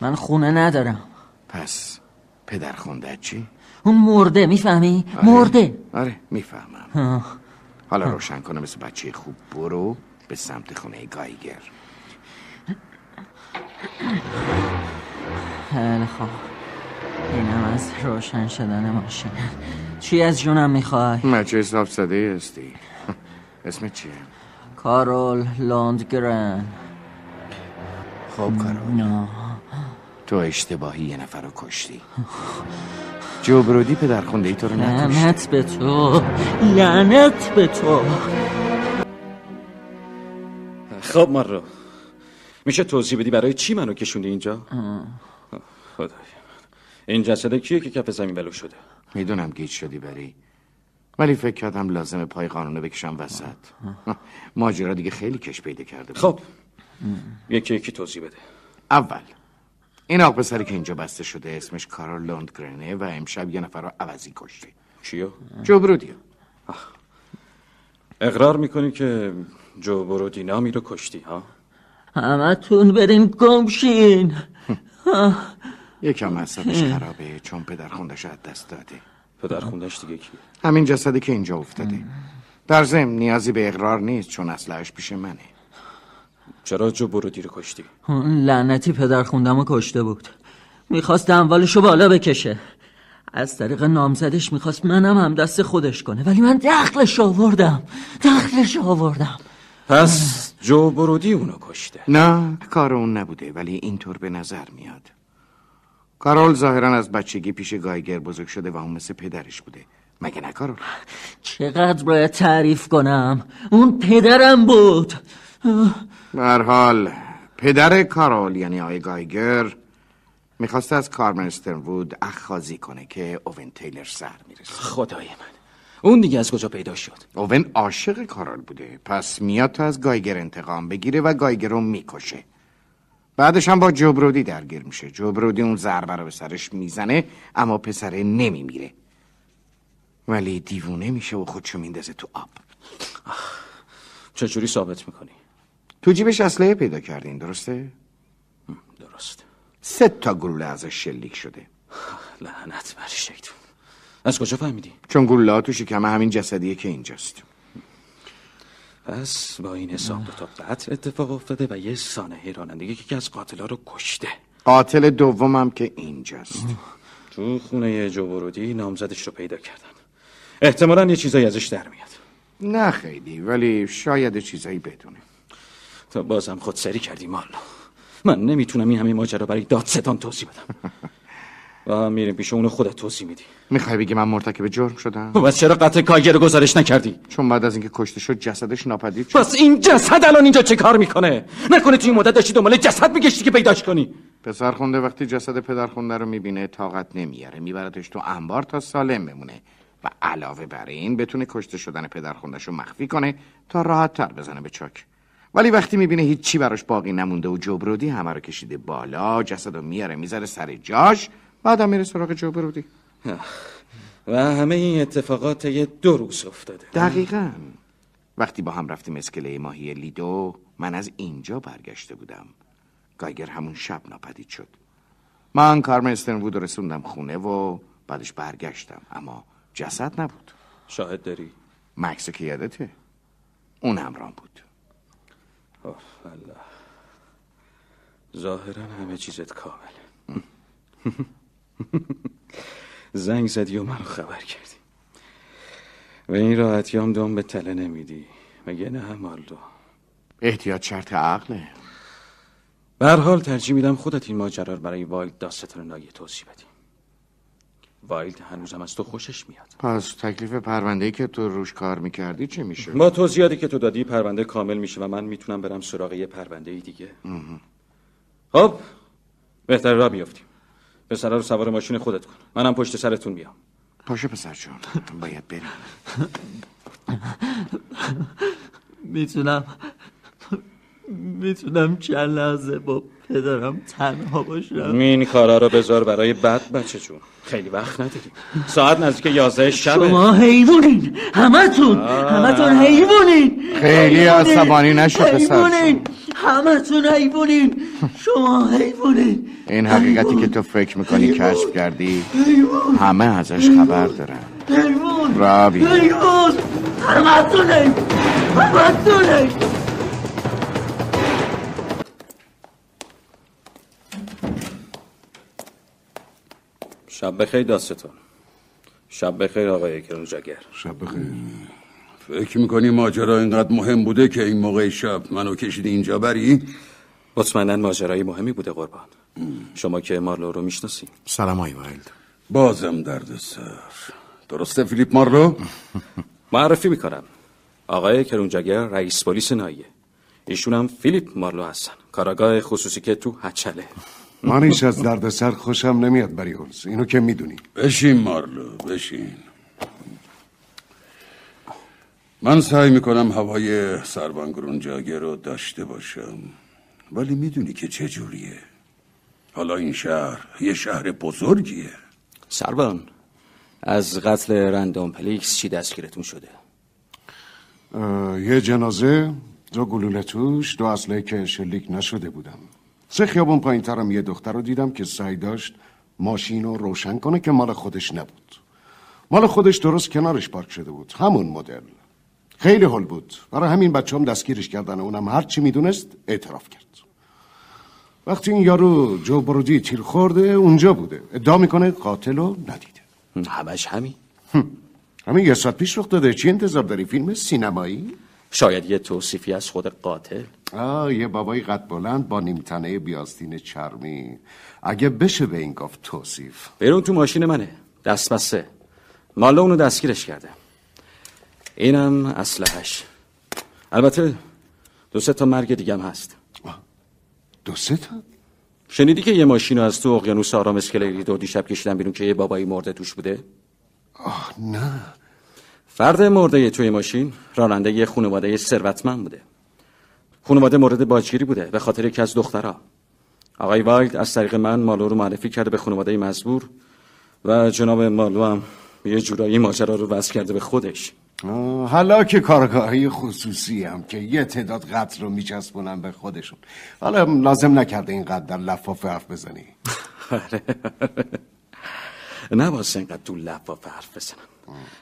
من خونه ندارم. پس پدر خوندت چی؟ اون مرده می‌فهمی؟ آره. مرده. آره می‌فهمم. حالا روشن کنه مثل بچه خوب برو به سمت خونه گایگر. خیلی خوب. اینم از روشن شدن ماشین. چی از جونم می‌خوای؟ مچه حساب زده هستی. اسم چیه؟ کارول لوندگرن خب کارول. نه تو اشتباهی یه نفر رو کشتی. جو برودی پدر خونده ای تو رو نکشت. لعنت به تو. لعنت به تو. خب مارو. میشه توضیح بدی برای چی منو کشوندی اینجا؟ خدای این جسد کیه که کف زمین ولو شده؟ می‌دونم گیج شدی بری. ولی فکر کردم لازمه پای قانونو بکشم وسط. ماجرا دیگه خیلی کش پیدا کرده بود. خب. یکی یکی توضیح بده. اول این آق پسری که اینجا بسته شده اسمش کارل لوندگرنه و امشب یه نفر رو عوضی کشته. چیو؟ جو برودیو. اقرار می‌کنی که جو برودی نامی رو کشتی ها؟ همتون برین گمشین. یکم اعصابش خرابه چون پدر خوندش از دست داده. پدر خوندش دیگه کی همین جسدی که اینجا افتاده. در ضمن نیازی به اقرار نیست چون اسلحه‌اش پیش منه. چرا جو برودی رو کشتی؟ اون لعنتی پدر خوندم کشته بود. می‌خواست اموالشو بالا بکشه. از طریق نامزدش می‌خواست منم هم دست خودش کنه. ولی من دخلش آوردم. دخلش آوردم. پس جو برودی اونو کشته. نه کار اون نبوده ولی اینطور به نظر میاد. کارول ظاهرا از بچگی پیش گایگر بزرگ شده و اون مثل پدرش بوده. مگه نه کارول؟ چقدر باید تعریف کنم؟ اون پدرم بود. هر حال پدر کارول یعنی آقای گایگر می‌خواست از کارمن استرنوود اخخازی کنه که اوون تیلر سر می‌رسه. خدای من. اون دیگه از کجا پیدا شد؟ اوون عاشق کارول بوده. پس میاد تا از گایگر انتقام بگیره و گایگر رو می‌کشه. بعدش هم با جبرودی درگیر میشه. جبرودی اون ضربه رو به سرش می‌زنه اما پسره نمیمیره. ولی دیوونه میشه و خودشو میندازه تو آب. چجوری ثابت می‌کنی؟ تو جیبش اسلحه پیدا کردین درسته؟ درست. سه تا گلوله ازش شلیک شده. لعنت بر شیطون. از کجا فهمیدی؟ چون گلوله تو شکم همین جسدیه که اینجاست. پس با این حساب دو تا قتل اتفاق افتاده و یه سانحه رانندگی که از قاتلا رو کشته. قاتل دومم که اینجاست. تو خونه جو برودی نامزدش رو پیدا کردن. احتمالا یه چیزایی ازش در میاد. نه خیلی ولی شاید چیزایی بدونه. تا بازم خودسری کردی مالا من نمی‌تونم این همه ماجرا برای دادستان توضیح بدم. و میریم پیش اونو خودت توضیح میدی می‌خوای بگی من مرتکب جرم شدم؟ بس چرا قتل کاگر رو گزارش نکردی؟ چون بعد از اینکه کشته شد جسدش ناپدید شد پس این جسد الان اینجا چه کار می‌کنه؟ نکنه توی این مدت داشتی دنبال جسد میگشتی که پیداش کنی پسر خونده وقتی جسد پدر خونده رو می‌بینه طاقت نمیاره میبردش تو انبار تا سالم بمونه و علاوه بر این بتونه کشته شدن پدر رو مخفی کنه تا راحت تر بزنه به چاک ولی وقتی می‌بینه هیچی براش باقی نمونده و جبرودی همه رو کشیده بالا جسد رو میاره می‌ذاره سر جاش بعدم میره سراغ جبرودی و همه این اتفاقات یه دو روز افتاده. دقیقا. وقتی با هم رفتیم اسکله ماهی لیدو من از اینجا برگشته بودم. گایگر همون شب ناپدید شد. من کارمن استرنوود رو رسوندم خونه و بعدش برگشتم. اما جسد نبود. شاهد داری؟ مکس که یادته اون همرام بود. الله. ظاهرا همه چیزت کامل زنگ زدی و منو خبر کردی. و این راحتی هم دم به تله نمیدی. مگه نه مارلو احتیاط شرط عقله. به هر حال ترجیح میدم خودت این ماجرا رو برای وایلد دادستان ناحیه توضیح بدی. وایلد هنوزم از تو خوشش میاد. پس تکلیف پرونده که تو روش کار می‌کردی چه میشه؟ با توضیحاتی که تو دادی پرونده کامل میشه و من می‌تونم برم سراغ یه پرونده دیگه. خب بهتر را بیافتیم پسرا رو سوار ماشین خودت کن. منم پشت سرتون میام پاشو پسر جون. باید بریم. می‌تونم. می‌تونم چند لحظه با پدرم تنها باشم. این کارا رو بذار برای بد بچه جون. خیلی وقت نداریم. ساعت نزدیک یازده شبه. شما حیوانین. همتون. همتون حیوانین. خیلی عصبانی نشو پسر همتون حیوانین. شما حیوانین. این حقیقتی که تو فکر می‌کنی کشف کردی همه ازش خبر دارن. حیوان. رابی حیوان. همتون حیوان همتون حیوان شب بخیر داستان. شب بخیر آقای کرونجگر شب بخیر. فکر می‌کنی ماجرا اینقدر مهم بوده که این موقع شب منو کشیدی اینجا برنی؟ مطمئنا ماجرای مهمی بوده قربان. شما که مارلو رو می‌شناسی. سلام آقای وایلد. بازم درد سر. درسته فیلیپ مارلو؟ معرفی می‌کنم. آقای کرونجگر رئیس پلیس ناحیه ایشون هم فیلیپ مارلو هستن. کارآگاه خصوصی که تو هچله. من هیچ از درد سر خوشم نمیاد برنی اولز اینو که می‌دونی. بشین مارلو بشین. من سعی می‌کنم هوای سروان جاگه رو داشته باشم. ولی می‌دونی که چجوریه حالا این شهر یه شهر بزرگیه. سروان از قتل رندال پلیس چی دستگیرتون شده؟ یه جنازه دو گلوله توش دو اسلحه که شلیک نشده بودن. سه خیابون پایین ترم یه دختر رو دیدم که سعی داشت ماشین رو روشن کنه که مال خودش نبود. مال خودش درست کنارش پارک شده بود. همون مدل. خیلی حل بود. برای همین بچه هم دستگیرش کردن. اونم هر چی می‌دونست اعتراف کرد. وقتی این یارو جو برودی تیر خورده اونجا بوده. ادعا می‌کنه قاتل رو ندیده. همش همین. همین یه ساعت پیش رخ داده. چی انتظار داری؟ فیلم سینمایی؟ شاید یه توصیفی از خود قاتل. آه یه بابای قد بلند با نیمتنه بیاستین چرمی. اگه بشه به این گفت توصیف. برون تو ماشین منه. دست بسته. مالا اونو دستگیرش کرده. اینم اسلحش البته دو سه تا مرگ دیگم هست. دو سه تا؟ شنیدی که یه ماشین از تو اقیانوس آرام اسکلری دو دیشب کشیدن بیرون که یه بابایی مرده توش بوده؟ آه نه. فرد مرده توی ماشین راننده یه خانواده ثروتمند بوده. خانواده مورد باجگیری بوده به خاطر یکی از دخترها. آقای وایلد از طریق من مارلو رو معرفی کرده به خانواده مزبور و جناب مارلو هم یه جورایی ماجرا رو وصل کرده به خودش. حالا که کارآگاهی خصوصی هم که یه تعداد قتل رو میچسبونن به خودشون. حالا لازم نکرده اینقدر در لفافه حرف بزنی. نباید اینقدر تو لفافه حرف بزنم.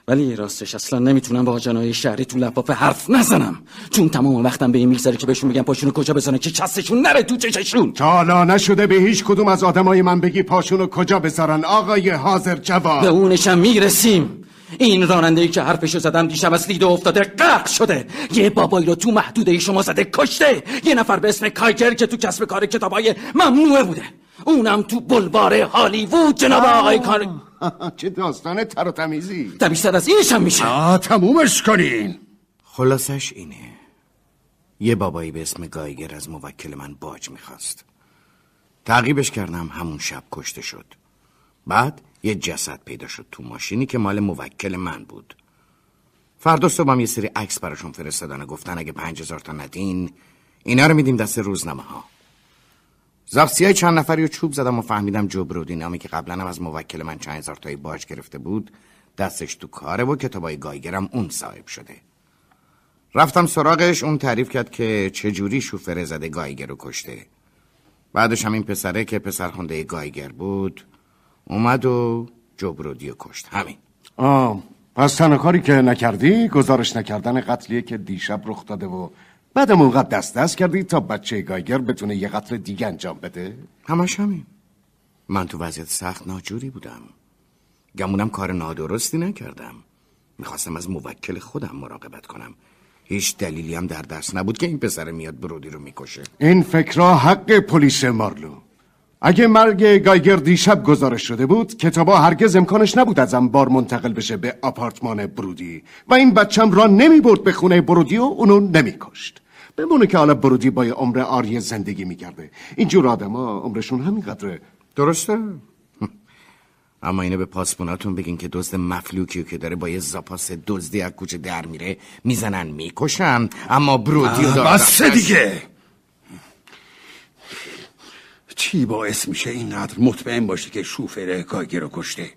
ولی راستش اصلا نمی‌تونم با جنای شهری تو لفافه حرف نزنم. چون تمام وقتم به این میگذره که بهشون بگم پاشونو کجا بزنن که چستشون نره تو چششون. تا حالا نشده به هیچ کدوم از آدمای من بگی پاشونو کجا بذارن آقای حاضر جواب به اونشم می‌رسیم. این راننده ای که حرفشو زدم دیشب از لیدو افتاده غرق شده. یه بابایی رو تو محدوده شما زده کشته. یه نفر به اسم کایکر که تو کسب کار کتابای ممنوعه بوده. اونم تو بلوار هالیوود. جناب آقای کار چه داستان تر و تمیزی. تا بیشتر از اینش هم میشه. آه تمومش کنین. خلاصش اینه. یه بابایی به اسم گایگر از موکل من باج می‌خواست. تعقیبش کردم همون شب کشته شد. بعد یه جسد پیدا شد تو ماشینی که مال موکل من بود. فردا صبحم یه سری عکس براشون فرستادن و گفتن اگه پنج هزار تا ندین اینا رو میدیم دست روزنامه ها زفسی های چند نفری و چوب زدم و فهمیدم جو برودی نامی که قبلا هم از موکل من چند هزار تایی باج گرفته بود دستش تو کاره و کتابای گایگرم اون صاحب شده. رفتم سراغش اون تعریف کرد که چجوری شوفر زده گایگر رو کشته. بعدش هم این پسره که پسر خونده گایگر بود اومد و جبرودی و کشت. همین. آه پس تنها که نکردی گزارش نکردن قتلیه که دیشب رخ داده و بعدم اونقدر دست دست کردی تا بچه گایگر بتونه یه قتل دیگه انجام بده؟ همش همین. من تو وضعیت سخت ناجوری بودم. گمونم کار نادرستی نکردم. می‌خواستم از موکل خودم مراقبت کنم. هیچ دلیلی هم در دست نبود که این پسر میاد برودی رو می‌کشه. این فکرها حق پلیس مارلو. اگه مرگ گایگر دیشب گزارش شده بود کتابا هرگز امکانش نبود از بار منتقل بشه به آپارتمان برودی و این بچم را نمی برد به خونه برودی و اونو نمی کشت بمونه که حالا برودی با یه عمر آریه زندگی می‌کرده اینجور آدم ها عمرشون همینقدره. درسته؟ اما اینه به پاسپوناتون بگین که دزد مفلوکی که داره با یه زاپاس دزدی از کوچه در میره می‌زنن می‌کشن. اما برودی و بس دیگه. چی باعث میشه اینقدر مطمئن باشی که شوفر گاگر رو کشته؟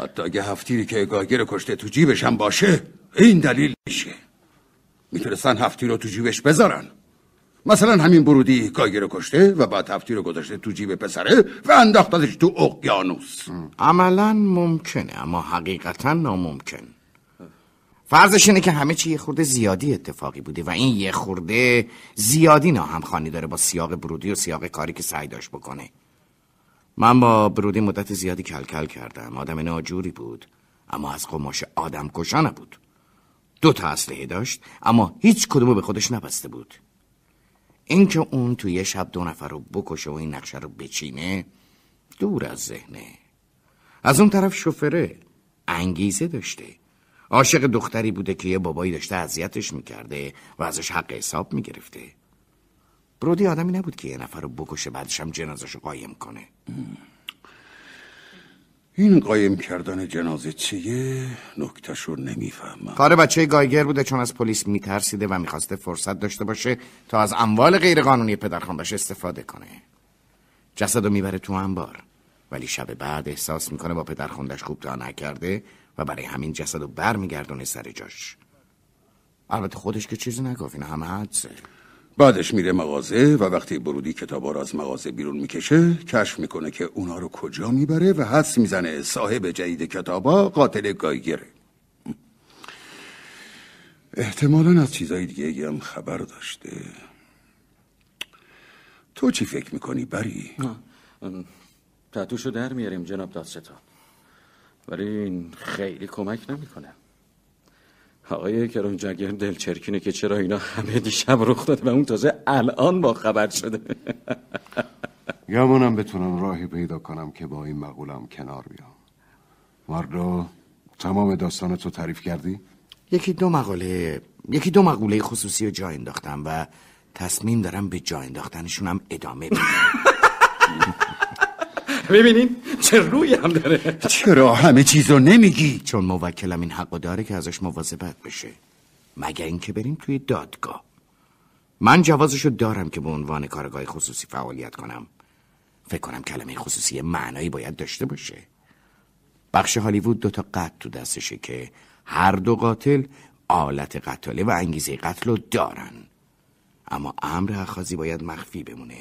حتی اگه هفتیری که گاگر رو کشته تو جیبش هم باشه این دلیل میشه. می‌تونستن هفتی رو تو جیبش بذارن. مثلا همین برودی گاگر رو کشته و بعد هفتی رو گذاشته تو جیب پسره و انداختش تو اقیانوس. عملا ممکنه اما حقیقتا ناممکن. فرضش اینه که همه چی یه خورده زیادی اتفاقی بوده و این یه خورده زیادی ناهمخوانی داره با سیاق برودی و سیاق کاری که سعی داشت بکنه. من با برودی مدت زیادی کلکل کردم. آدم ناجوری بود اما از قماش آدم کشا نبود. دو تا اسلحه داشت اما هیچ کدومو به خودش نبسته بود. اینکه اون تو یه شب دو نفر رو بکشه و این نقشه رو بچینه دور از ذهنه. از اون طرف شوفره انگیزه داشته. عاشق دختری بوده که یه بابایی داشته اذیتش می‌کرده و ازش حق حساب می‌گرفته. برودی آدمی نبود که یه نفر رو بکشه بعدش هم جنازش قایم کنه. این قایم کردن جنازه چیه؟ نکتش رو نمی‌فهمم. کار بچه گایگر بوده چون از پلیس میترسیده و می‌خواسته فرصت داشته باشه تا از اموال غیرقانونی پدرخواندش استفاده کنه. جسد رو می‌بره تو انبار. ولی شب بعد احساس می‌کنه با پدرخوندش خوب تا نکرده و برای همین جسد رو بر میگردونه سر جاش. البته خودش که چیزی نگفت این همه حدسه. بعدش میره مغازه و وقتی برودی کتابا رو از مغازه بیرون می‌کشه کشف می‌کنه که اونا رو کجا می‌بره و حدس می‌زنه صاحب جدید کتابا قاتل گایگره احتمالا از چیزای دیگه هم خبر داشته. تو چی فکر می‌کنی بری؟ تحتوشو در میاریم جناب دادستان. ولی این خیلی کمک نمی‌کنه. آقای کرون جگر دلچرکینه که چرا اینا همه دیشب رخ داده و اون تازه الان با خبر شده. گمونم بتونم راهی پیدا کنم که با این مقولم کنار بیام. ماردو تمام داستان تو تعریف کردی؟ یکی دو مقاله یکی دو مقوله خصوصی رو جا انداختم و تصمیم دارم به جا انداختنشون هم ادامه بدم. ببینین چه روی هم داره. چرا همه چیز رو نمیگی؟ چون موکلم این حق داره که ازش مواظبت بشه. مگر اینکه بریم توی دادگاه. من جوازشو دارم که به عنوان کارگاه خصوصی فعالیت کنم. فکر کنم کلمه خصوصی معنایی باید داشته باشه. بخش هالیوود دوتا قتل تو دستشه که هر دو قاتل آلت قتاله و انگیزه قتل رو دارن. اما امر اخازی باید مخفی بمونه.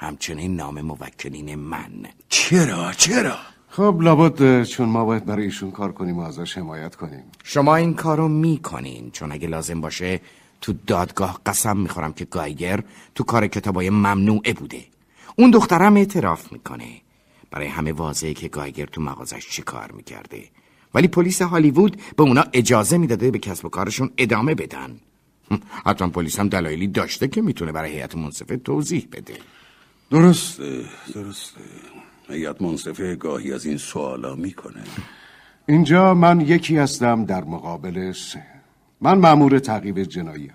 همچنین نام موکلین من. چرا؟ چرا؟ خب لابد چون ما باید برای ایشون کار کنیم و ازش حمایت کنیم. شما این کارو می‌کنین. چون اگه لازم باشه تو دادگاه قسم می‌خورم که گایگر تو کار کتابای ممنوعه بوده. اون دخترم اعتراف می‌کنه. برای همه واضحه که گایگر تو مغازش چی کار می‌کرده. ولی پلیس هالیوود به اونا اجازه می‌داده به کسب و کارشون ادامه بدن. حتما پلیس هم دلایلی داشته که می‌تونه برای هیئت منصفه توضیح بده. درسته درسته. هیئت منصفه گاهی از این سوالا می‌کنه. اینجا من یکی هستم در مقابل سه. من مأمور تعقیب جناییم.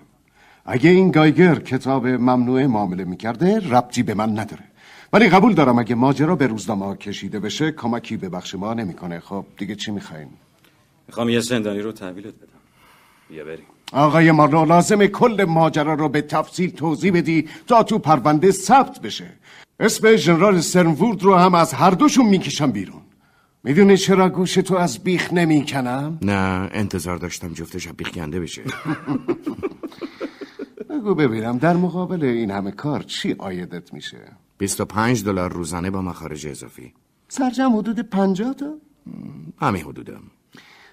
اگه این گایگر کتاب ممنوعه معامله می‌کرده ربطی به من نداره. ولی قبول دارم اگه ماجرا به روزنامه کشیده بشه کمکی به بخش ما نمی‌کنه. خب دیگه چی می‌خواین؟ می‌خوام یه زندانی رو تحویلت بدم. بیا بریم. آقای مارلو لازم کل ماجرا رو به تفصیل توضیح بدی تا تو پرونده ثبت بشه. اسم ژنرال سرنفورد رو هم از هر دوشون می‌کشم بیرون می‌دونی چرا گوش تو از بیخ نمی‌کنم؟ نه انتظار داشتم جفتش بیخ کنده بشه بگو ببینم در مقابل این همه کار چی آیدت میشه 25 دلار روزانه با مخارج اضافی سرجم حدود پنجاه تا؟ همین حدودم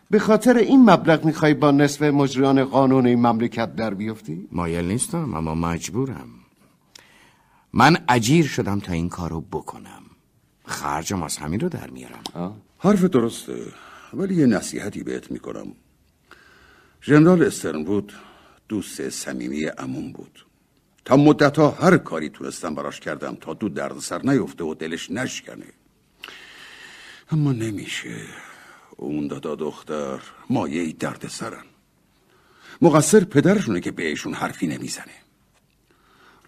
به خاطر این مبلغ می‌خوای با نصف مجریان قانون این مملکت در بیفتی؟ مایل نیستم اما مجبورم من اجیر شدم تا این کارو بکنم. خرجم از همین رو در میارم. حرف درسته ولی یه نصیحتی بهت می‌کنم. ژنرال استرنوود دوست صمیمی عموم بود. تا مدت ها هر کاری تونستم براش کردم تا دو دردسر نیفته و دلش نشکنه. اما نمیشه. اون دادا دختر مایه درد سرن مقصر پدرشونه که بهشون حرفی نمی‌زنه.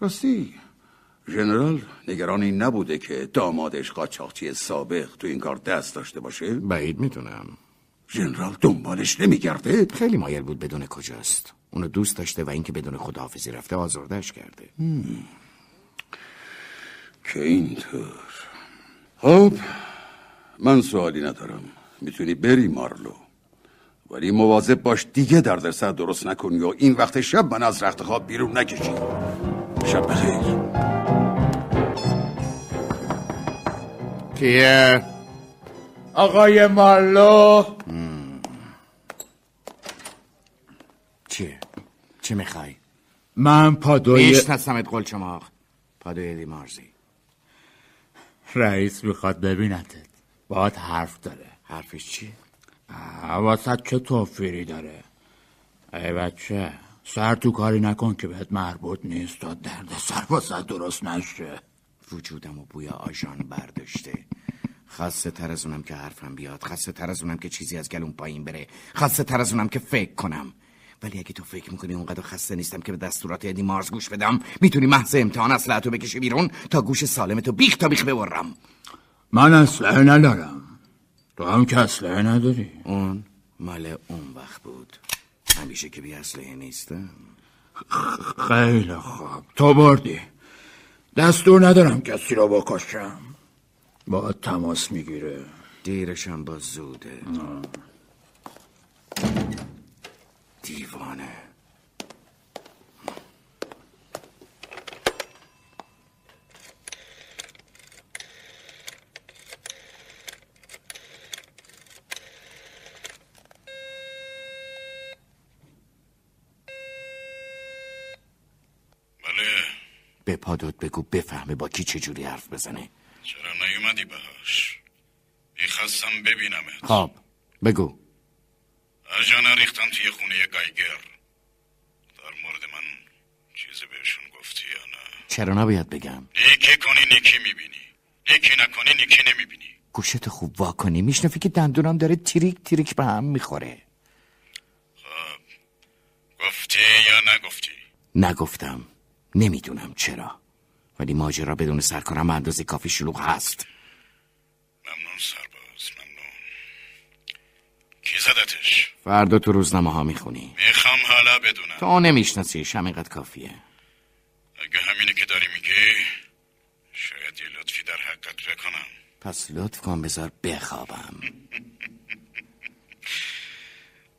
راستی ژنرال نگران این نبوده که دامادش قاچاقچی سابق تو این کار دست داشته باشه؟ بعید می‌دونم. ژنرال دنبالش نمیگرده؟ خیلی مایل بود بدون کجاست. اونو دوست داشته و اینکه بدون خداحافظی رفته آزردش کرده. که اینطور. خب من سوالی ندارم. می‌تونی بری مارلو. ولی مواظب باش دیگه در سر درست نکنی و این وقت شب من از رخت خواب بیرون نکشی. شب بخیر. کیه؟ آقای مارلو چیه؟ چی می‌خوای؟ من پادوی میشنستمت قلچماق پادوی دیمارزی رئیس می‌خواد ببینتت باید حرف داره حرفش چیه؟ واسه چه توفیری داره ای بچه سر تو کاری نکن که بهت مربوط نیست تا درد سر واسه درست نشه وجودم و بوی آژان برداشته. خاصه تر از اونم که حرفم بیاد. خاصه تر از اونم که چیزی از گلون پایین بره. خاصه تر از اونم که فکر کنم. ولی اگه تو فکر می‌کنی اونقدر خسته نیستم که به دستورات ادی مارز گوش بدم می‌تونی محض امتحان اسلحتو بکشی بیرون تا گوش سالمتو بیخ تا بیخ ببرم. من اسلحه ندارم. تو هم که اسلحه نداری. اون مال اون وقت بود. همیشه که بی اسلحه نیستم. خیلی خوب. تو بردی. دستور ندارم کسی رو بکشم. با تماس می‌گیره. دیرشم با زوده. دیوانه بله به پادوت بگو بفهمه با کی چجوری حرف بزنه. چرا نیومدی بهاش می‌خواستم ببینمت. خب بگو. آجانا ریختن توی خونه گایگر. در مورد من چیزی بهشون گفتی یا نه؟ چرا نباید بگم؟ نیکی کنی نیکی می‌بینی. نیکی نکنی نیکی نمی‌بینی. گوشت خوب وا کنی میشنفی که دندونم داره تریک تریک به هم می‌خوره. گفتی یا نگفتی؟ نگفتم. نمی‌دونم چرا. ولی ماجرا بدون سرکارم اندازه کافی شلوغ هست. ممنون سرباز ممنون. کی زدتش؟ فردا تو روزنامه ها می‌خونی. می‌خوام حالا بدونم. تو نمیشناسیش همینقدر کافیه. اگه همینه که داری میگی شاید یه لطفی در حقت بکنم. پس لطف کن بذار بخوابم.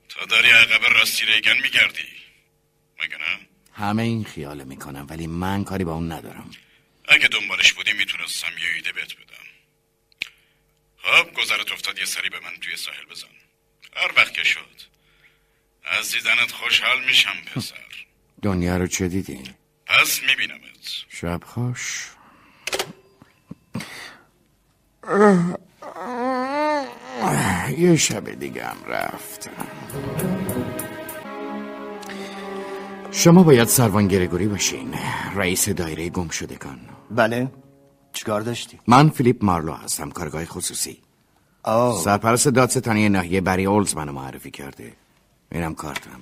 تا داری عقب راستی ریگن میگردی. مگه نه؟ همه این خیاله می‌کنم ولی من کاری با اون ندارم. اگه دنبالش بودی می‌تونستم یه ایده بهت بدم. خب گذرت افتاد یه سری به من توی ساحل بزن. هر وقت که شد. از دیدنت خوشحال میشم پسر. دنیا رو چه دیدی؟ پس میبینمت. شب خوش. یه شب دیگه هم رفت شما باید سروان گرگوری باشین. رئیس دایره گم شدگان بله. چیکار داشتی؟ من فیلیپ مارلو هستم کارگاه خصوصی. آه. سرپرست دادستانی ناحیه بری اولز منو معرفی کرده. اینم کارتم.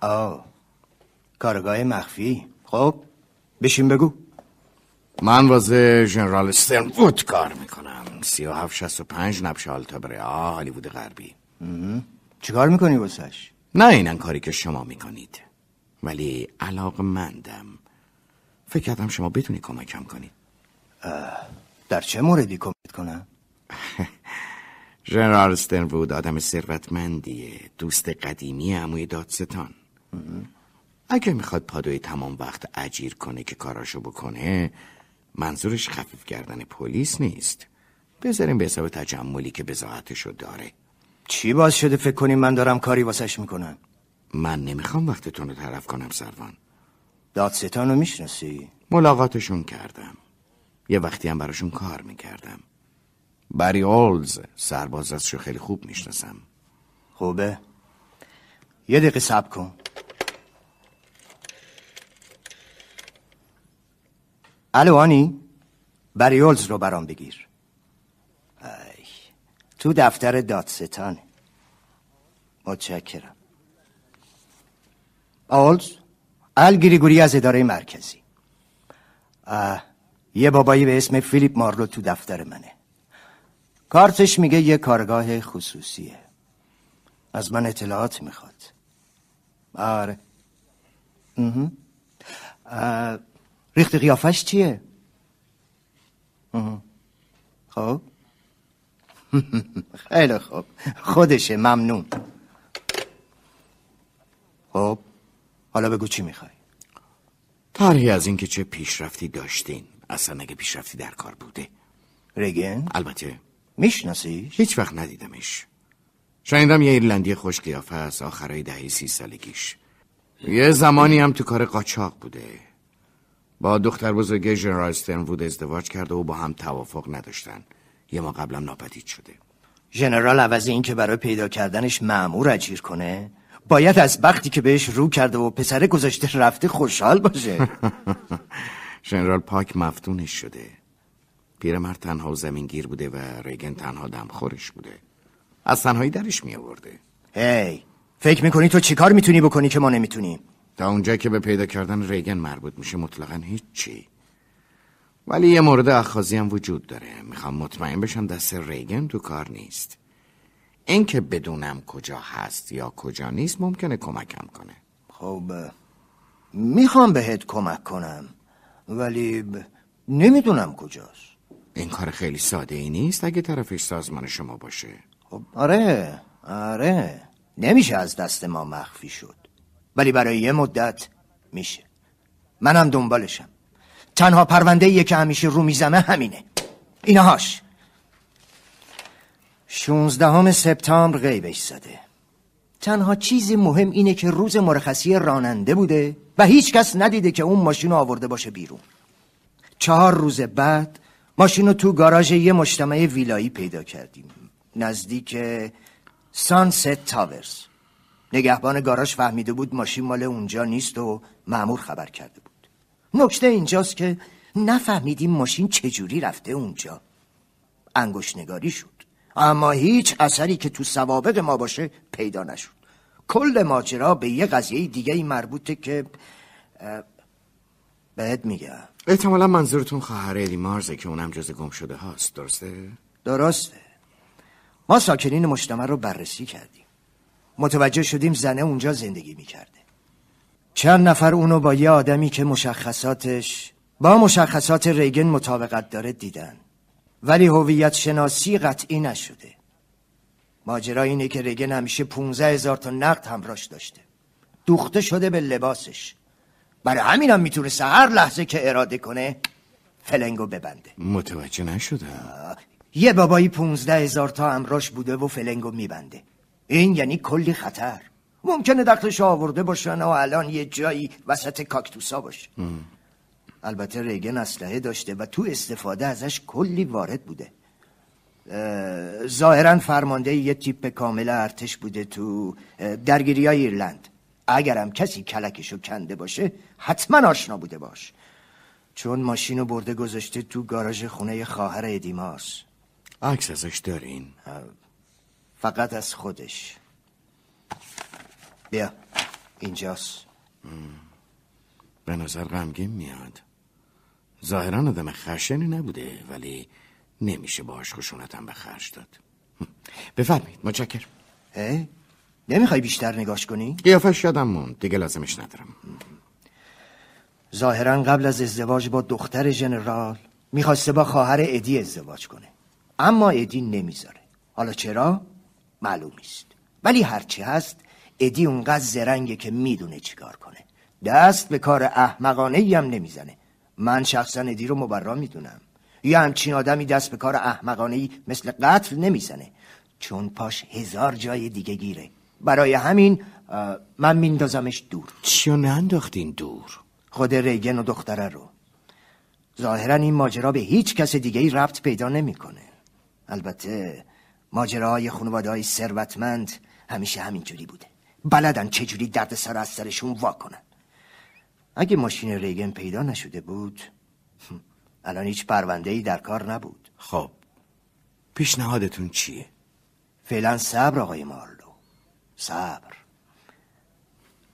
آه. کارگاه مخفی. خب بشین بگو. من واسه ژنرال استرن وود کار می‌کنم. سی و هفت شست و پنج نبش آلتابره آه هالیوود غربی. چیکار می‌کنی واسش؟ نه اینن کاری که شما می‌کنید. ولی علاق مندم. فکر کردم شما بتونی کمکم کنید در چه موردی کمک کنم؟ ژنرال استرنوود آدم ثروتمندیه دوست قدیمی عموی دادستان. اگه می‌خواد پادوی تمام وقت اجیر کنه که کاراشو بکنه منظورش خفیف کردن پلیس نیست. بذاریم به حساب تجملی که بزاعتشو داره. چی باز شده فکر کنی من دارم کاری واسش می‌کنم؟ من نمی‌خوام وقتتون رو طرف کنم سروان. دادستان رو می‌شناسی؟ ملاقاتشون کردم. یه وقتی هم براشون کار می‌کردم. بری اولز. سرباز ازشو خیلی خوب می‌شناسم. خوبه. یه دقیقه صبر کن. الو آنی؟ بریولز رو برام بگیر. ای. تو دفتر دادستانه. متشکرم. آلز ال گریگوری از اداره مرکزی. یه بابایی به اسم فیلیپ مارلو تو دفتر منه. کارتش میگه یه کارگاه خصوصیه. از من اطلاعات می‌خواد. آره. ریخت قیافش چیه؟ خب. خیلی خوب. خودشه ممنون. خب. حالا بگو چی می‌خوای؟ طرحی از اینکه چه پیشرفتی داشتین. اصلا اگه پیشرفتی در کار بوده. رگن؟ البته. می‌شناسی؟ هیچ وقت ندیدمش. شنیدم یه ایرلندی خوش قیافه است آخرای دهه سی سالگیش. یه زمانی هم تو کار قاچاق بوده. با دختر بزرگ ژنرال استرنوود ازدواج کرده و با هم توافق نداشتن. یه ما قبلا ناپدید شده. ژنرال عوض این که برای پیدا کردنش معمور اجیر کنه؟ باید از وقتی که بهش رو کرده و پسر گذاشته رفته خوشحال باشه. ژنرال پاک مفتونش شده. پیرمرد تنها زمینگیر بوده و ریگن تنها دمخورش بوده. از تنهایی درش می آورده. هی فکر می‌کنی تو چیکار می‌تونی بکنی که ما نمی‌تونیم؟ تا اونجا که به پیدا کردن ریگن مربوط میشه مطلقا هیچی. ولی یه مورد اخازی هم وجود داره. می‌خوام مطمئن بشم دست ریگن تو کار نیست. اینکه بدونم کجا هست یا کجا نیست ممکنه کمکم کنه. خب می‌خوام بهت کمک کنم ولی ب... نمی‌دونم کجاست. این کار خیلی ساده ای نیست اگه طرفش سازمان شما باشه. خب آره آره نمیشه از دست ما مخفی شد. ولی برای یه مدت میشه. منم دنبالشم. تنها پرونده ایه که همیشه رو میزمه همینه. اینهاش. شونزدهم سپتامبر غیبش زده. تنها چیز مهم اینه که روز مرخصی راننده بوده و هیچ کس ندیده که اون ماشین رو آورده باشه بیرون. چهار روز بعد ماشین رو تو گاراژ یه مجتمع ویلایی پیدا کردیم نزدیک سانست تاورز. نگهبان گاراژ فهمیده بود ماشین مال اونجا نیست و معمور خبر کرده بود. نکته اینجاست که نفهمیدیم ماشین چجوری رفته اونجا. انگوش نگاری شد. اما هیچ اثری که تو سوابق ما باشه پیدا نشد. کل ماجرا به یه قضیه دیگه ای مربوطه که بهت میگم. احتمالا منظورتون خواهر مارزه که اونم جز گم شده هاست درسته؟ درسته. ما ساکنین مجتمع رو بررسی کردیم. متوجه شدیم زنه اونجا زندگی می‌کرده. چند نفر اونو با یه آدمی که مشخصاتش با مشخصات ریگن مطابقت داره دیدن. ولی هویت شناسی قطعی نشده. ماجرا اینه که ریگن همیشه 15 هزار تا نقد همراش داشته. دوخته شده به لباسش. برای همین هم می‌تونه هر لحظه که اراده کنه فلنگو ببنده. متوجه نشده یه بابایی پونزده هزار تا امراش بوده و فلنگو میبنده. این یعنی کلی خطر. ممکنه دختش آورده باشن و الان یه جایی وسط کاکتوسا باشه. البته ریگن اسلحه داشته و تو استفاده ازش کلی وارد بوده. ظاهرا فرمانده یه تیپ کامل ارتش بوده تو درگیری های ایرلند. اگرم کسی کلکشو کنده باشه حتما آشنا بوده باش. چون ماشینو برده گذاشته تو گاراژ خونه خواهر ادیماس. عکس ازش دارین؟ فقط از خودش. بیا اینجاست. به نظر غمگین میاد. ظاهرا آدم خشنی نبوده ولی نمیشه باش خشونتم به خرج داد. بفرمایید متشکر اه؟ نمی‌خوای بیشتر نگاش کنی؟ قیافش یادم موند دیگه لازمش ندارم. ظاهرا قبل از ازدواج با دختر ژنرال می‌خواسته با خواهر ادی ازدواج کنه. اما ادی نمی‌ذاره. حالا چرا؟ معلوم نیست. ولی هرچی هست ادی اونقدر زرنگه که می‌دونه چیکار کنه. دست به کار احمقانه هم نمی‌زنه. من شخصا ادی رو مبرا می‌دونم. یه همچین آدمی دست به کار احمقانه ای مثل قتل نمی‌زنه. چون پاش هزار جای دیگه گیره. برای همین من میندازمش دور. چیا ننداختین دور؟ خود ریگن و دختره رو. ظاهرا این ماجرا به هیچ کس دیگه ای ربط پیدا نمی‌کنه. البته ماجراهای خانواده های ثروتمند همیشه همینجوری بوده. بلدن چجوری درد سر از سرشون واکنن. اگه ماشین ریگن پیدا نشده بود الان هیچ پرونده ای در کار نبود. خب پیشنهادتون چیه؟ فعلا صبر آقای مارلو. صبر.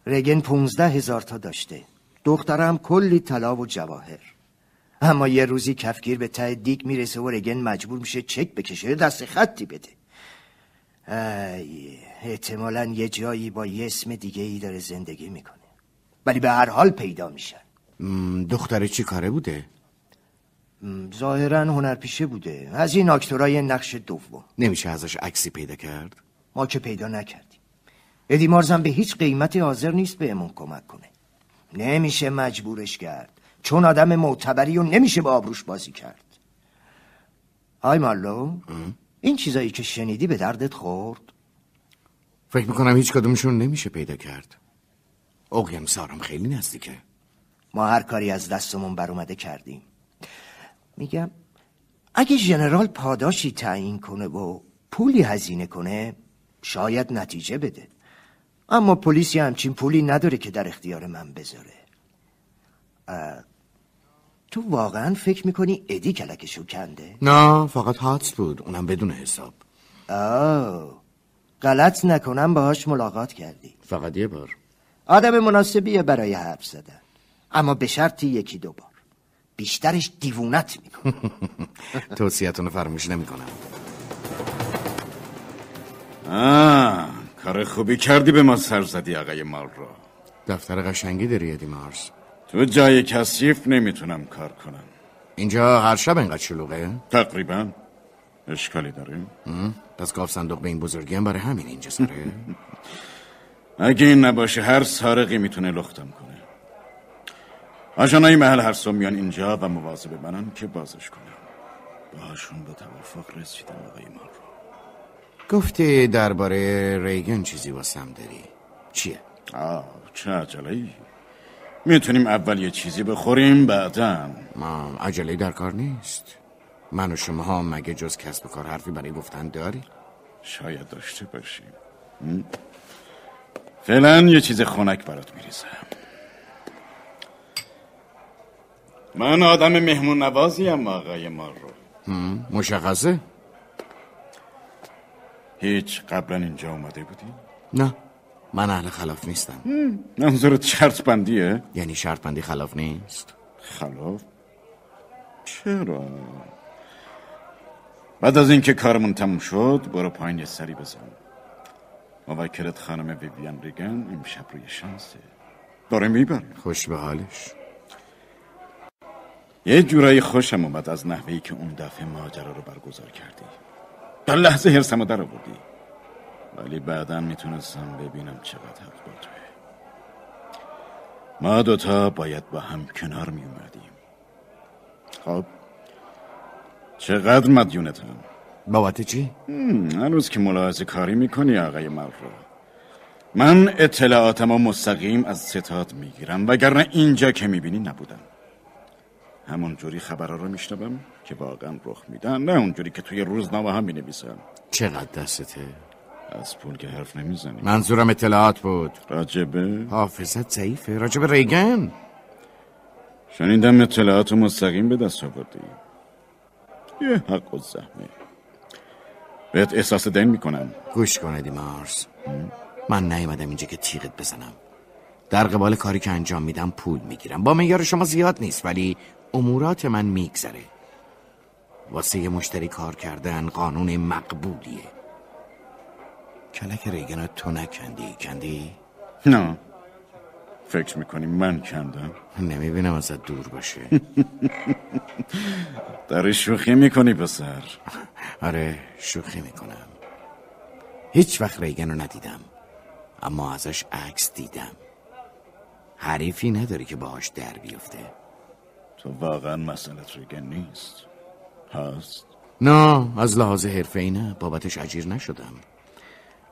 رگن پونزده هزار تا داشته. دخترم کلی طلا و جواهر. اما یه روزی کفگیر به ته دیگ می‌رسه و رگن مجبور میشه چک بکشه دست خطی بده. ای احتمالا یه جایی با یه اسم دیگه ای داره زندگی می‌کنه. ولی به هر حال پیدا میشن. دختره چی کاره بوده؟ ظاهرا هنرپیشه بوده. از این آکتورای نقش دوم. نمیشه ازش عکسی پیدا کرد؟ ما که پیدا نکردیم. ادی مارزم به هیچ قیمتی حاضر نیست بهمون کمک کنه. نمیشه مجبورش کرد. چون آدم معتبری و نمیشه با آبروش بازی کرد. های مارلو این چیزایی که شنیدی به دردت خورد؟ فکر می‌کنم هیچ کدومشون نمیشه پیدا کرد. اقیم سارم خیلی نزدیکه. ما هر کاری از دستمون بر اومده کردیم. میگم اگه ژنرال پاداشی تعیین کنه و پولی هزینه کنه شاید نتیجه بده. اما پلیسی همچین پولی نداره که در اختیار من بذاره. تو واقعا فکر می‌کنی ادی کلکشو کنده؟ نه فقط حادث بود. اونم بدون حساب. آه غلط نکنم باهاش ملاقات کردی. فقط یه بار. آدم مناسبیه برای حرف زدن. اما به شرطی یکی دو بار. بیشترش دیوونت میکن توصیتون فراموش نمی‌کنم. آه کار خوبی کردی به ما سر زدی آقای مال رو دفتر قشنگی داری ادی مارس. تو جای کثیف نمی‌تونم کار کنم. اینجا هر شب اینقدر شلوغه؟ تقریبا. اشکالی داره؟ پس گاف صندوق به این بزرگی هم برای همین اینجا سره. اگه این نباشه هر سارقی می‌تونه لختم کنه. آجانای محل هر سو میان اینجا و مواظب منن که بازش کنم. باهاشون به توافق رسیدم آقای ما رو گفتی درباره ریگن چیزی واسم داری. چیه؟ آه چه عجله ای می‌تونیم اول یه چیزی بخوریم بعدا ما عجله در کار نیست. من و شما ها مگه جز کسب کار حرفی برای گفتن داری؟ شاید داشته باشیم. فعلا یه چیز خونک برات میریزم من آدم مهمون نوازیم آقای مار رو مشخصه؟ هیچ قبلا اینجا اومده بودی؟ نه من اهل خلاف نیستم منظورت شرط بندیه؟ یعنی شرط بندی خلاف نیست؟ خلاف؟ چرا؟ بعد از اینکه کارمون تموم شد برو پایین یه سری بزن موکلت خانم ویویان ریگن امشب روی شانسه داره می‌بره. خوش به حالش. یه جورایی خوشم اومد از نحوهی که اون دفعه ماجرا رو برگزار کردی. در لحظه حرسمو در آوردی ولی بعدا می‌تونستم ببینم چقدر حق با توه. ما دوتا باید با هم کنار میومدیم خب چقدر مدیونتم؟ بابت چی؟ هنوز که ملاحظه کاری می‌کنی آقای رو من اطلاعاتم و مستقیم از ستاد می‌گیرم وگرنه اینجا که می‌بینی نبودم. همون جوری خبرها رو میشنوم که واقعا رخ میدن نه اونجوری که توی روزنامه هم می‌نویسم. چقدر دسته؟ از پول که حرف نمی‌زنی. منظورم اطلاعات بود. راجبه؟ حافظت ضعیفه. راجبه ریگن. شنیدم اطلاعات مستقیم به دست آوردی. یه حق و زحمه. بهت احساس دین می‌کنم. گوش کن مارس. من نیومدم اینجا که تیغت بزنم. در قبال کاری که انجام میدم پول می‌گیرم. با میار شما زیاد نیست ولی امورات من میگذره. واسه یه مشتری کار کردن قانون مقبولیه. کلک ریگن تو نکندی. کندی؟ نه. فکر می‌کنی من کندم؟ نمی‌بینم ازت دور باشه. داری شوخی می‌کنی پسر. آره شوخی می‌کنم. هیچ وقت ریگن رو ندیدم اما ازش عکس دیدم. حریفی نداری که باهاش در بیفته. تو واقعا مسئلت ریگن نیست. هست؟ نه از لحاظ حرفه نه. بابتش اجیر نشدم.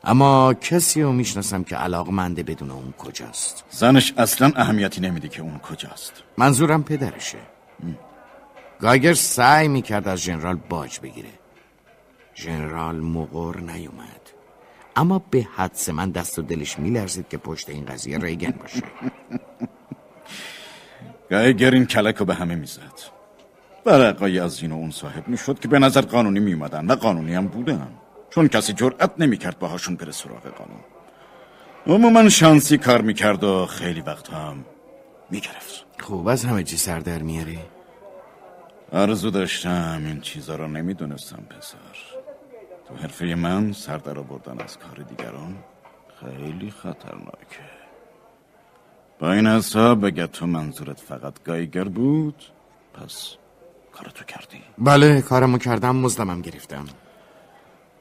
اما کسی رو می‌شناسم که علاقمنده بدون اون کجاست. زنش اصلا اهمیتی نمیده که اون کجاست. منظورم پدرشه. گاگر سعی می‌کرد از جنرال باج بگیره. جنرال مقر نیومد. اما به حدس من دست و دلش میلرزید که پشت این قضیه ریگن باشه. گایگر این کلک رو به همه می‌زد. برقای از این و اون صاحب می‌شد که به نظر قانونی میومدن و قانونی هم بودن. چون کسی جرأت نمی‌کرد باهاشون بره سراغ قانون. عموما شانسی کار می‌کرد و خیلی وقت هم می‌گرفت. خوب از همه چی سر در میاری؟ آرزو داشتم این چیزا رو نمی‌دونستم پسر. تو حرفه من سر در آوردن از کار دیگران خیلی خطرناکه. با این حساب بگه تو منظورت فقط گایگر بود پس کارتو کردی. بله کارمو کردم مزدمم گرفتم.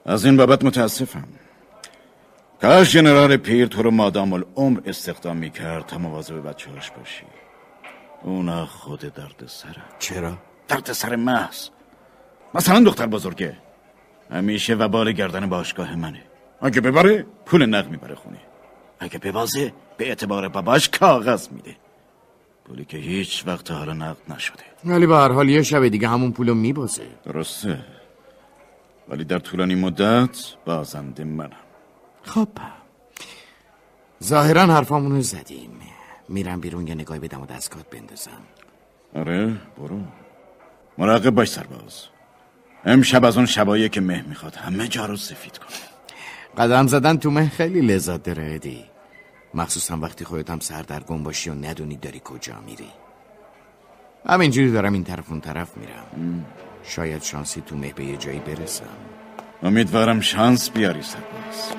از این بابت متاسفم. کاش جنرال پیر تو رو مادام العمر استخدام می‌کرد تا مواظب بچهاش باشی. اونا خود درد سره چرا؟ درد سر محض مثلا دختر بزرگه. همیشه وبال گردن باشگاه منه. اگه ببره پول نق می‌بره خونه. اگه ببازه به اعتبار باباش کاغذ میده. پولی که هیچ وقت حالا نقد نشده. ولی به هر حال یه شب دیگه همون پولو میبازه. درسته. ولی در طولانی مدت بازنده منم. خب. ظاهرا حرفامونو زدیم. میرم بیرون یه نگاهی بدم و دستگاه بندازم. آره برو. مراقب باش سرباز. امشب از اون شبایه که مه می‌خواد همه جا رو سفید کنه قدم زدن تو مه خیلی لذت داره ادی مخصوصا وقتی خودت هم سردرگم باشی و ندونی داری کجا میری. همینجوری دارم این طرف اون طرف میرم. شاید شانسی تو مه به یه جایی برسم. امیدوارم شانس بیاری سرباز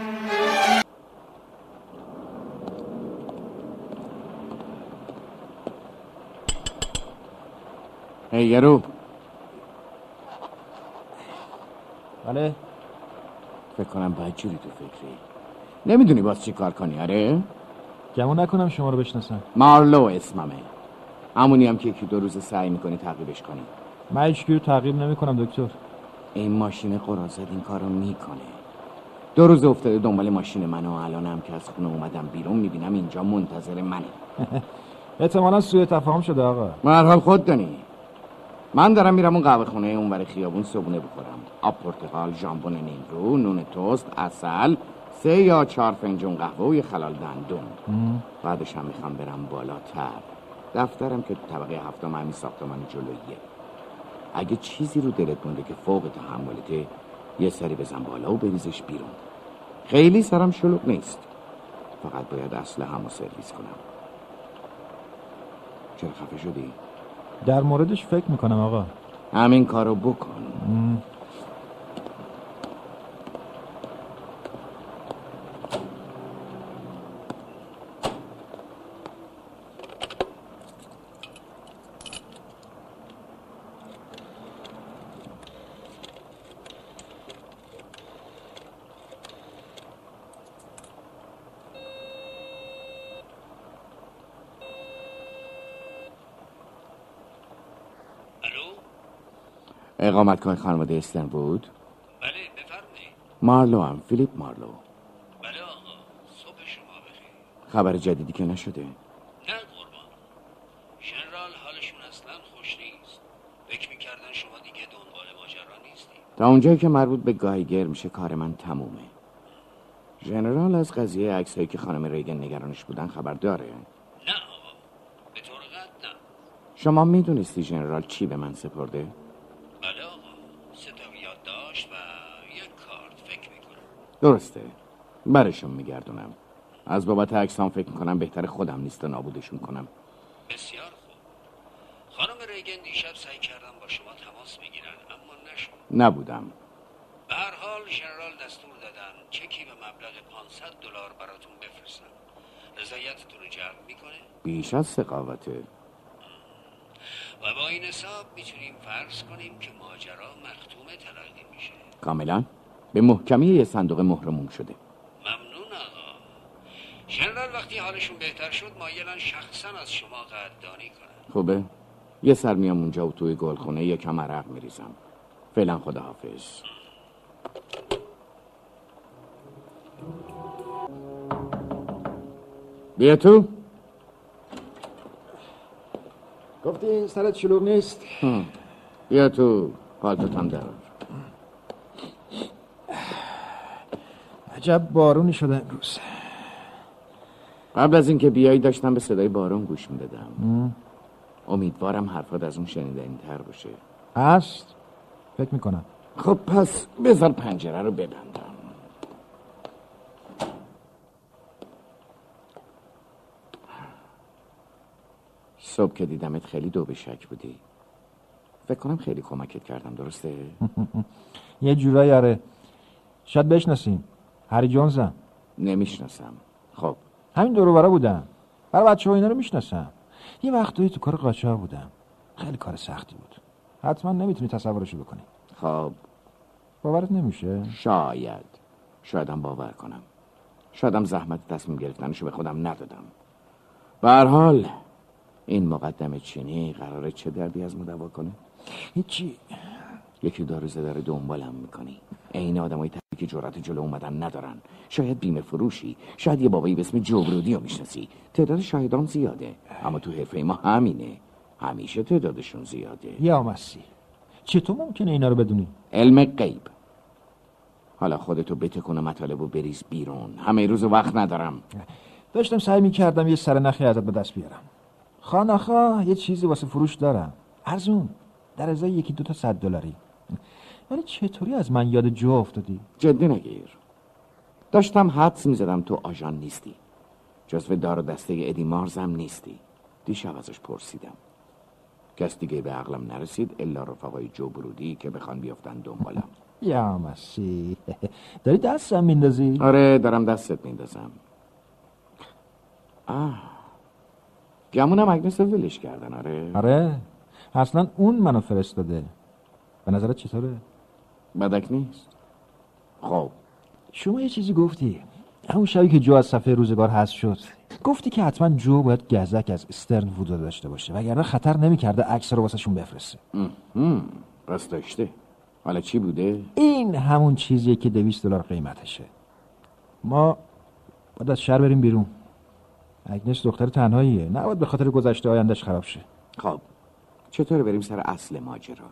هی یارو. بله. فکر کنم باید جوری تو فکری. نمی‌دونی باز چی کار کنی آره؟ گمون نکنم شما رو بشناسم. مارلو اسممه. همونی هم که یکی دو روز سعی می‌کنی تعقیبش کنی. من هیچ رو تعقیب نمی کنم دکتر. این ماشین قرازت این کارو می‌کنه. دو روز افتاده دنبال ماشین من و الانم که از خونه اومدم بیرون می‌بینم اینجا منتظر منه. احتمالا سوء تفاهم شده آقا. مرحال خود دانی من دارم میرم اون قهوه خونه اون برای خیابون صبونه بخورم. آب پرتقال ژامبون نیمرو نون توست اصل سه یا چهار فنجون قهوه و یه خلال دندون. بعدش هم می‌خوام برم بالاتر. دفترم که طبقه هفتم همین ساختمان جلوییه. اگه چیزی رو دلت مونده که فوق تحملته یه سری بزن بالا و بریزش بیرون. خیلی سرم شلوغ نیست. فقط باید اصل همو سرویس کنم. چرا خفه شدی؟ در موردش فکر می‌کنم آقا. همین کارو بکن. اقامتگاه خانواده استن بود؟ بله بفرمایید. مارلو هم فیلیپ مارلو. بله آقا صبح شما بخیر. خبر جدیدی که نشده؟ نه قربان. ژنرال حالشون اصلا خوش نیست. فکر می‌کردن شما دیگه دنبال ماجرا نیستی. تا اونجایی که مربوط به گایگر میشه کار من تمومه. ژنرال از قضیه عکس که خانم ریگن نگرانش بودن خبر داره؟ نه آقا به طور نه. شما می‌دونستی ژنرال چی به من سپرده؟ بله آقا سه تا یادداشت و یک کارت فکر می‌کنم درسته. برشون میگردونم. از بابت عکسام فکر می‌کنم بهتر خودم نیست و نابودشون کنم. بسیار خوب. خانم ریگن دیشب سعی کردم با شما تماس بگیرن اما نشد. نبودم. به هر حال ژنرال دستور دادن چکی به مبلغ 500 دلار براتون بفرستم. رضایتتون رو جلب می‌کنه؟ بیش از سقاوته و با این حساب می‌تونیم فرض کنیم که ماجرا مختوم تلقی میشه. کاملا؟ به محکمی یه صندوق مهرموم شده. ممنون آقا. ژنرال وقتی حالشون بهتر شد مایلن شخصا از شما قدردانی کنن خوبه. یه سر میام اونجا و توی گلخونه یکم عرق میریزم. فعلا خداحافظ. بیا تو. گفتی سرت شلوغ نیست. بیا تو. پالتوتم در عجب بارونی شده امروز. قبل از اینکه بیایی داشتم به صدای بارون گوش می‌دادم. امیدوارم حرفات از اون شنیدنی تر باشه. هست؟ فکر می‌کنم. خب پس بذار پنجره رو ببندم. صبح که دیدمت خیلی دو به شک بودی. فکر کنم خیلی کمکت کردم درسته؟ یه جورایی آره. شاید بشناسیم. هری جونزم نمی‌شناسم. خب. همین دورو برا بودم. برای بچه ها اینا رو می‌شناسم. یه وقتایی تو کار قاچاق بودم. خیلی کار سختی بود. حتما نمی‌تونی تصورشو بکنی. خب. باورت نمیشه؟ شاید. شایدم باور کنم. شایدم زحمت تصمیم گرفتنشو به خودم ندادم. به حال این مقدم چینی قراره چه دردی از ما دوا کنه؟ هیچی. یکی داره داره دنبالم می‌کنی. عین آدمای که جرأت جلو اومدن ندارن. شاید بیمه فروشی شاید یه بابایی به اسم جبرودی رو می‌شناسی. تعداد شاهدان زیاده اما تو حرفه ما همینه. همیشه تعدادشون زیاده. یا مسی چطور ممکنه اینا رو بدونی؟ علم غیب. حالا خودتو بتکن و مطالب و بریز بیرون. همه روز وقت ندارم. داشتم سعی می‌کردم یه سرنخی ازت به دست بیارم. خانخا یه چیزی واسه فروش دارم. ارزون. در ازای یکی دوتا صد دلاری. ولی چطوری از من یاد جو افتادی؟ جدی نگیر. داشتم حدس می‌زدم تو آژان نیستی. جزو دار و دسته ادی مارزم نیستی. دیشب ازش پرسیدم. کس دیگه به عقلم نرسید الا رفقای جو برودی که بخوان بیافتن دنبالم. یا مسی داری دستم میندازی؟ آره دارم دستت میندازم. آه. گمونم اگنس ولش کردن آره. آره. اصلا اون منو فرستاده. به نظرت چطوره؟ بدک نیست. خب. شما یه چیزی گفتی. همون شبی که جو از صفحه روزگار هست شد. گفتی که حتما جو باید گزک از استرن وودو داشته باشه وگرنه خطر نمی‌کرده عکس رو واسهشون بفرسته. پس داشته. حالا چی بوده؟ این همون چیزیه که دویست دلار قیمتشه. ما باید از شهر بریم بیرون. اگنش دختر تنهاییه. نباید به خاطر گذشته آیندهش خراب شه. خب. چطور بریم سر اصل ماجرا؟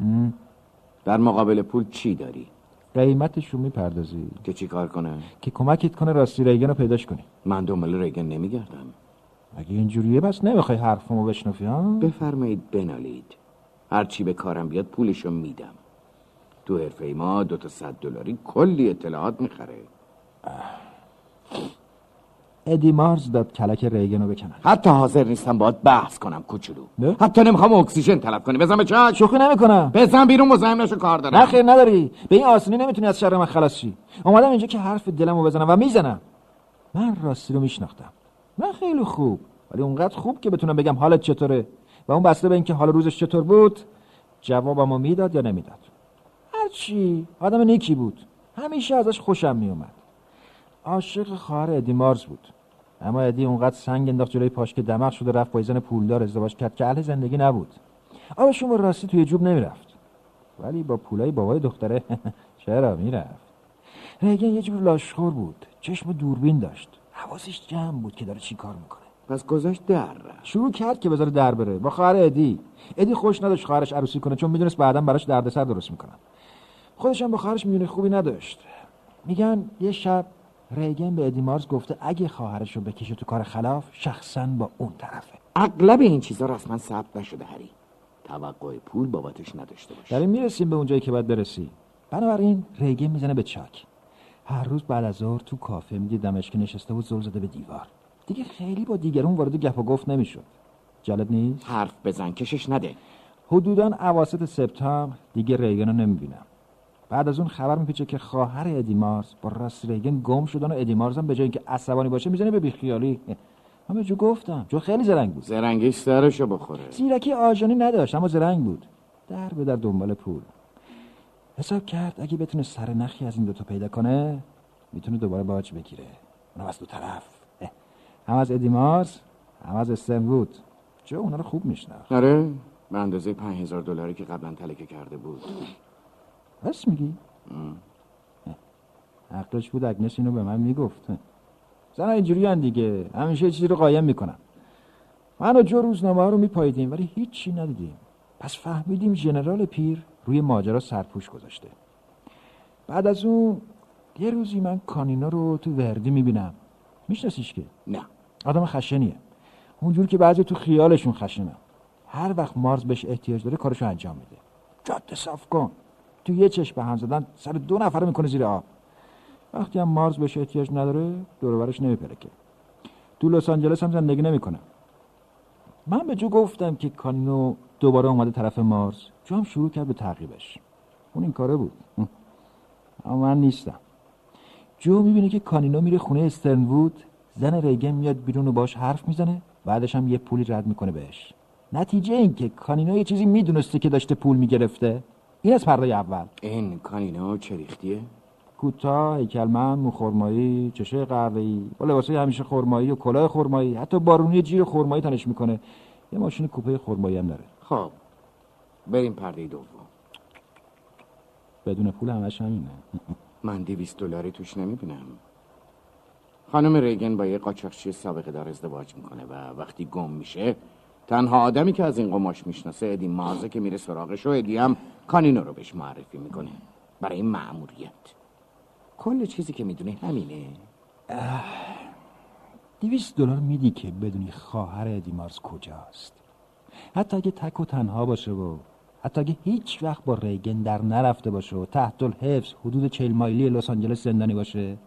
در مقابل پول چی داری؟ قیمتش رو می‌پردازی. که چی کار کنه؟ که کمکت کنه راستی ریگن رو پیداش کنی. من دنبال ریگن نمیگردم. اگه اینجوریه؟ بس نمی‌خوای حرفمو بشنفی ها؟ بفرمایید بنالید. هر چی به کارم بیاد پولشو میدم. تو حرفه ما دو تا صد دلاری کلی اطلاعات می‌خره. ادی مارز داد کلک ریگن رو بکنن. حتی حاضر نیستم باید بحث کنم کوچولو. حتی نمی‌خوام اکسیژن طلب کنی. بزن به چک شوخی نمی‌کنم. بزن بیرون مزاحم نشو کار دارم. نه خیر نداری. به این آسانی نمی‌تونی از شر من خلاص شی. اومدم اینجا که حرف دلمو بزنم و می‌زنم. من راستی رو میشناختم. نه خیلی خوب. ولی اونقدر خوب که بتونم بگم حالت چطوره. و اون بسته به اینکه حال روزش چطور بود جوابمو می‌داد یا نمی‌داد. هرچی. آدم نیکی بود. همیشه ازش خوشم میومد عاشق خواهر ادی مارز بود. اما ادی اونقدر سنگ انداخت جلوی پاش که دماغ شده رفت با زن پولدار ازدواج کرد که اهل زندگی نبود. آبشون با راستی توی جوب نمی‌رفت. ولی با پولای بابای دختره چرا می‌رفت؟ ریگن یه جور لاشخور بود. چشم دوربین داشت. حواسش جمع بود که داره چی کار می‌کنه. پس گذاشت در شروع کرد که بذاره در بره. با خواهر ادی. ادی خوش نداشت خواهرش عروسی کنه چون می‌دونست بعدا براش دردسر درست می‌کنن. خودش هم با خواهرش میونه خوبی نداشت. میگن یه شب ریگن به ادی مارز گفته اگه خواهرش رو بکشه تو کار خلاف شخصا با اون طرفه. اغلب این چیزا رسما ثبت نشده هری. توقع پول بابتش نداشته باش داریم می‌رسیم به اونجایی که باید برسی. بنابراین ریگن می‌زنه به چاک. هر روز بعد از ظهر تو کافه میدیدمش که نشسته بود زل زده به دیوار. دیگه خیلی با دیگرون وارد گپ و گفت نمی‌شد. جالب نیست؟ حرف بزن کشش نده. حدودا اواسط سپتامبر دیگه ریگن رو نمی‌بینم. بعد از اون خبر میپیچه که خواهر ادیمارز با راست ریگن گم شدن و ادیمارز هم به جای اینکه عصبانی باشه می‌زنه به بیخیالی. من به جو گفتم. جو خیلی زرنگ بود. زرنگیش سرشو بخوره. زیرکی آژانی نداشت اما زرنگ بود. در به در دنبال پول. حساب کرد اگه بتونه سر نخی از این دوتا پیدا کنه می‌تونه دوباره باج بگیره. اونم از دو طرف. هم از ادیمارز هم از استن بود جو اونا رو خوب میشناخت. آره به اندازه پنج هزار دلاری که قبلا تلکه کرده بود. بس میگی؟ عقلش بود اگنس اینو به من می‌گفت. زن اینجوری هن دیگه. همیشه چیزی رو قایم می‌کنن. من و جو روزنامه رو میپاییدیم ولی هیچی ندیدیم. پس فهمیدیم ژنرال پیر روی ماجرا سرپوش گذاشته. بعد از اون یه روزی من کانینا رو تو وردی می‌بینم. میشناسیش که؟ نه. آدم خشنیه. اونجور که بعضی تو خیالشون خشنه. هر وقت مارز بهش احتیاج داره کارشو انجام میده. جاده صاف کن. تو یه چشم به هم زدن سر دو نفره می‌کنه زیر آب. وقتی هم مارز بهش احتیاج نداره دورورش نمیپرکه تو لس آنجلس هم زندگی نمی‌کنه. من به جو گفتم که کانینو دوباره اومده طرف مارز جو هم شروع کرد به تعقیبش. اون این کاره بود. اما من نیستم. جو می‌بینه که کانینو میره خونه استرنوود زن ریگن میاد بیرون و باش حرف می‌زنه بعدش هم یه پولی رد می‌کنه بهش. نتیجه این که کانینو یه چیزی می‌دونسته که داشته پول می‌گرفته. این از پرده اول. این کانینو چه ریختیه؟ کوتاه هیکلمند مو خرمایی چشه قهوه‌ای. با لباسای همیشه خرمایی و کلاه خرمایی. حتی بارونی جیر خرمایی تنش می‌کنه. یه ماشین کوپه خرمایی هم داره. خب بریم پرده دوم. بدون پول همش همینه. من دویست دلاری توش نمی‌بینم. خانم ریگن با یه قاچاقچی سابقه دار ازدواج می‌کنه و وقتی گم میشه تنها آدمی که از این قماش می‌شناسه ادی مازه که میره سراغش و ادی هم کانینو رو بهش معرفی می‌کنه. برای این مأموریت. کل چیزی که می‌دونه همینه. دویست دلار میدی که بدونی خواهر ادیمارز کجاست. حتی اگه تک و تنها باشه و حتی اگه هیچ وقت با ریگن در نرفته باشه و تحت الحفظ حدود چل مایلی لس آنجلس زندانی باشه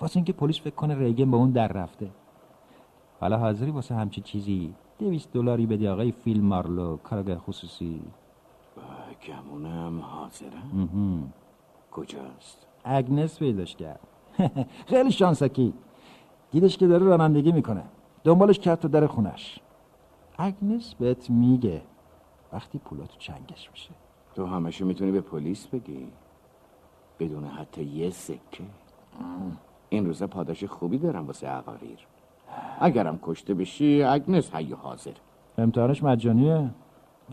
واسه اینکه پلیس فکر کنه ریگن به اون در رفته. حالا حاضری واسه همچی چیزی دویست دلاری بدی آقای فیل مارلو کارگاه خصوصی. گمونم حاضرم. کجاست؟ اگنس پیداش کرد. خیلی شانسکی. دیدش که داره رانندگی می‌کنه. دنبالش کرد تا در خونش. اگنس بهت میگه. وقتی پولا تو چنگش میشه. تو همشو می‌تونی به پلیس بگی. بدون حتی یه سکه. این روزا پاداش خوبی دارم واسه عقاریر اگرم کشته بشی اگنس و حاضر. امتحانش مجانیه.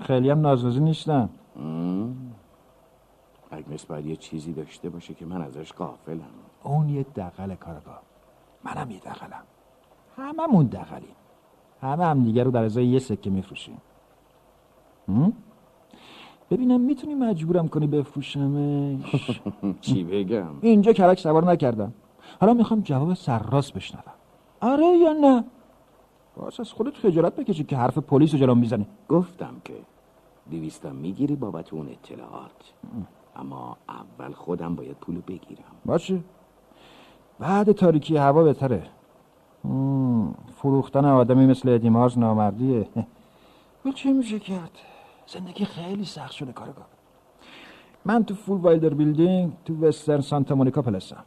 خیلی هم نازنازی نیستم اگنس باید یه چیزی داشته باشه که من ازش قافلم اون یه دقل کارگاه. منم یه دقلم هممون دقلیم همه هم دیگه رو در ازای یه سکه میفروشیم؟ ببینم می‌تونی مجبورم کنی بفروشمش؟ چی بگم؟ اینجا کرک سوار نکردم. حالا می‌خوام جواب سرراست بشنوم. آره یا نه؟ باز از خودت خجالت بکشی که حرف پلیس رو جلوم می‌زنی. گفتم که دویستم می‌گیری بابت اون اطلاعات. اما اول خودم باید پولو بگیرم. باشه. بعد تاریکی هوا بهتره. فروختن آدمی مثل ادیمارز نامردیه. ولی چه میشه کرد؟ زندگی خیلی سخت شده کارآگاه. من تو فولوایدر بیلدینگ تو وسترن سانتا مونیکا پلسم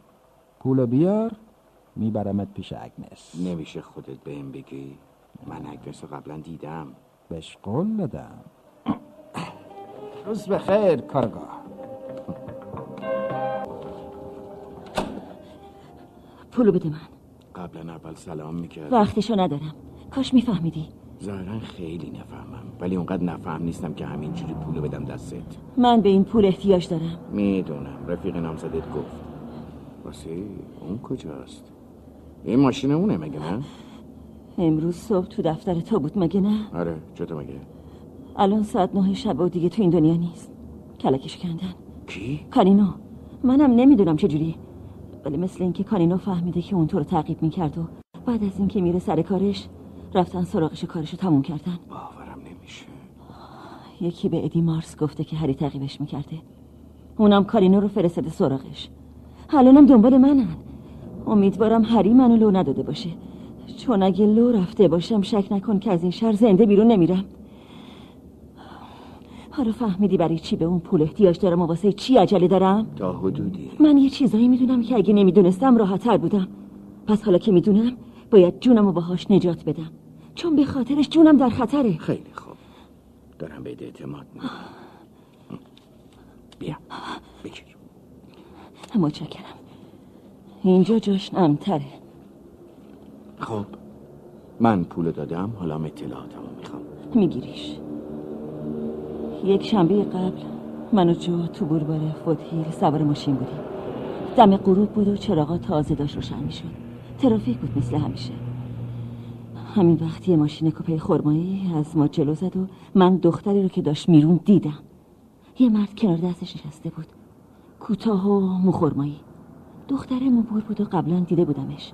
پولو بیار میبرمت پیش اگنس. نمیشه خودت بهم بگی؟ من اگنس رو قبلا دیدم. بهش قول دادم. روز بخیر کارآگاه. پولو بده من. قبلا اول سلام می‌کرد وقتشو ندارم. کاش میفهمیدی. ظاهرا خیلی نفهمم ولی اونقدر نفهم نیستم که همینجوری پولو بدم دستت. من به این پول احتیاج دارم. می‌دونم. رفیق نامزدت گفت. واسه اون کجاست؟ این ماشین اونه مگه نه؟ امروز صبح تو دفتر تو بود مگه نه؟ آره چطور مگه؟ الان ساعت نه شب و دیگه تو این دنیا نیست. کلکش کندن کی؟ کانینو. منم نمی‌دونم چجوری ولی مثل اینکه کانینو فهمیده که اون تو رو تعقیب می‌کرد و بعد از اینکه میره سر کارش رفتن سراغش و کارشو تموم کردن. باورم نمیشه. یکی به ادی مارس گفته که هری تعقیبش می‌کرده. اونم کارینو رو فرستاده سراغش. الانم دنبال منن. امیدوارم هری منو لو نداده باشه. چون اگه لو رفته باشم شک نکن که از این شهر زنده بیرون نمیرم. حالا فهمیدی برای چی به اون پول احتیاج دارم و واسه چی عجله دارم؟ تا حدودی. من یه چیزایی می‌دونم که اگه نمی‌دونستم راحتتر بودم. پس حالا که می‌دونم باید جونم رو باهاش نجات بدم. چون به خاطرش جونم در خطره. خیلی خوب. دارم به اعتماد می‌کنم. بیا. بگیر متشکرم. اینجا جاش نمتره خب. من پول دادم حالا اطلاعاتمو می‌خوام. میگیریش. یک شنبه قبل من و جو تو بوربار فوتهیل سوار ماشین بودیم. دم غروب بود و چراغا تازه داشت روشن می‌شد. ترافیک بود مثل همیشه. همین وقت یه ماشین کوپه خرمایی از ما جلو زد و من دختری رو که داشت میرون دیدم. یه مرد کنار دستش نشسته بود. کوتاه و موخرمایی دختر موبور بود و قبلا دیده بودمش.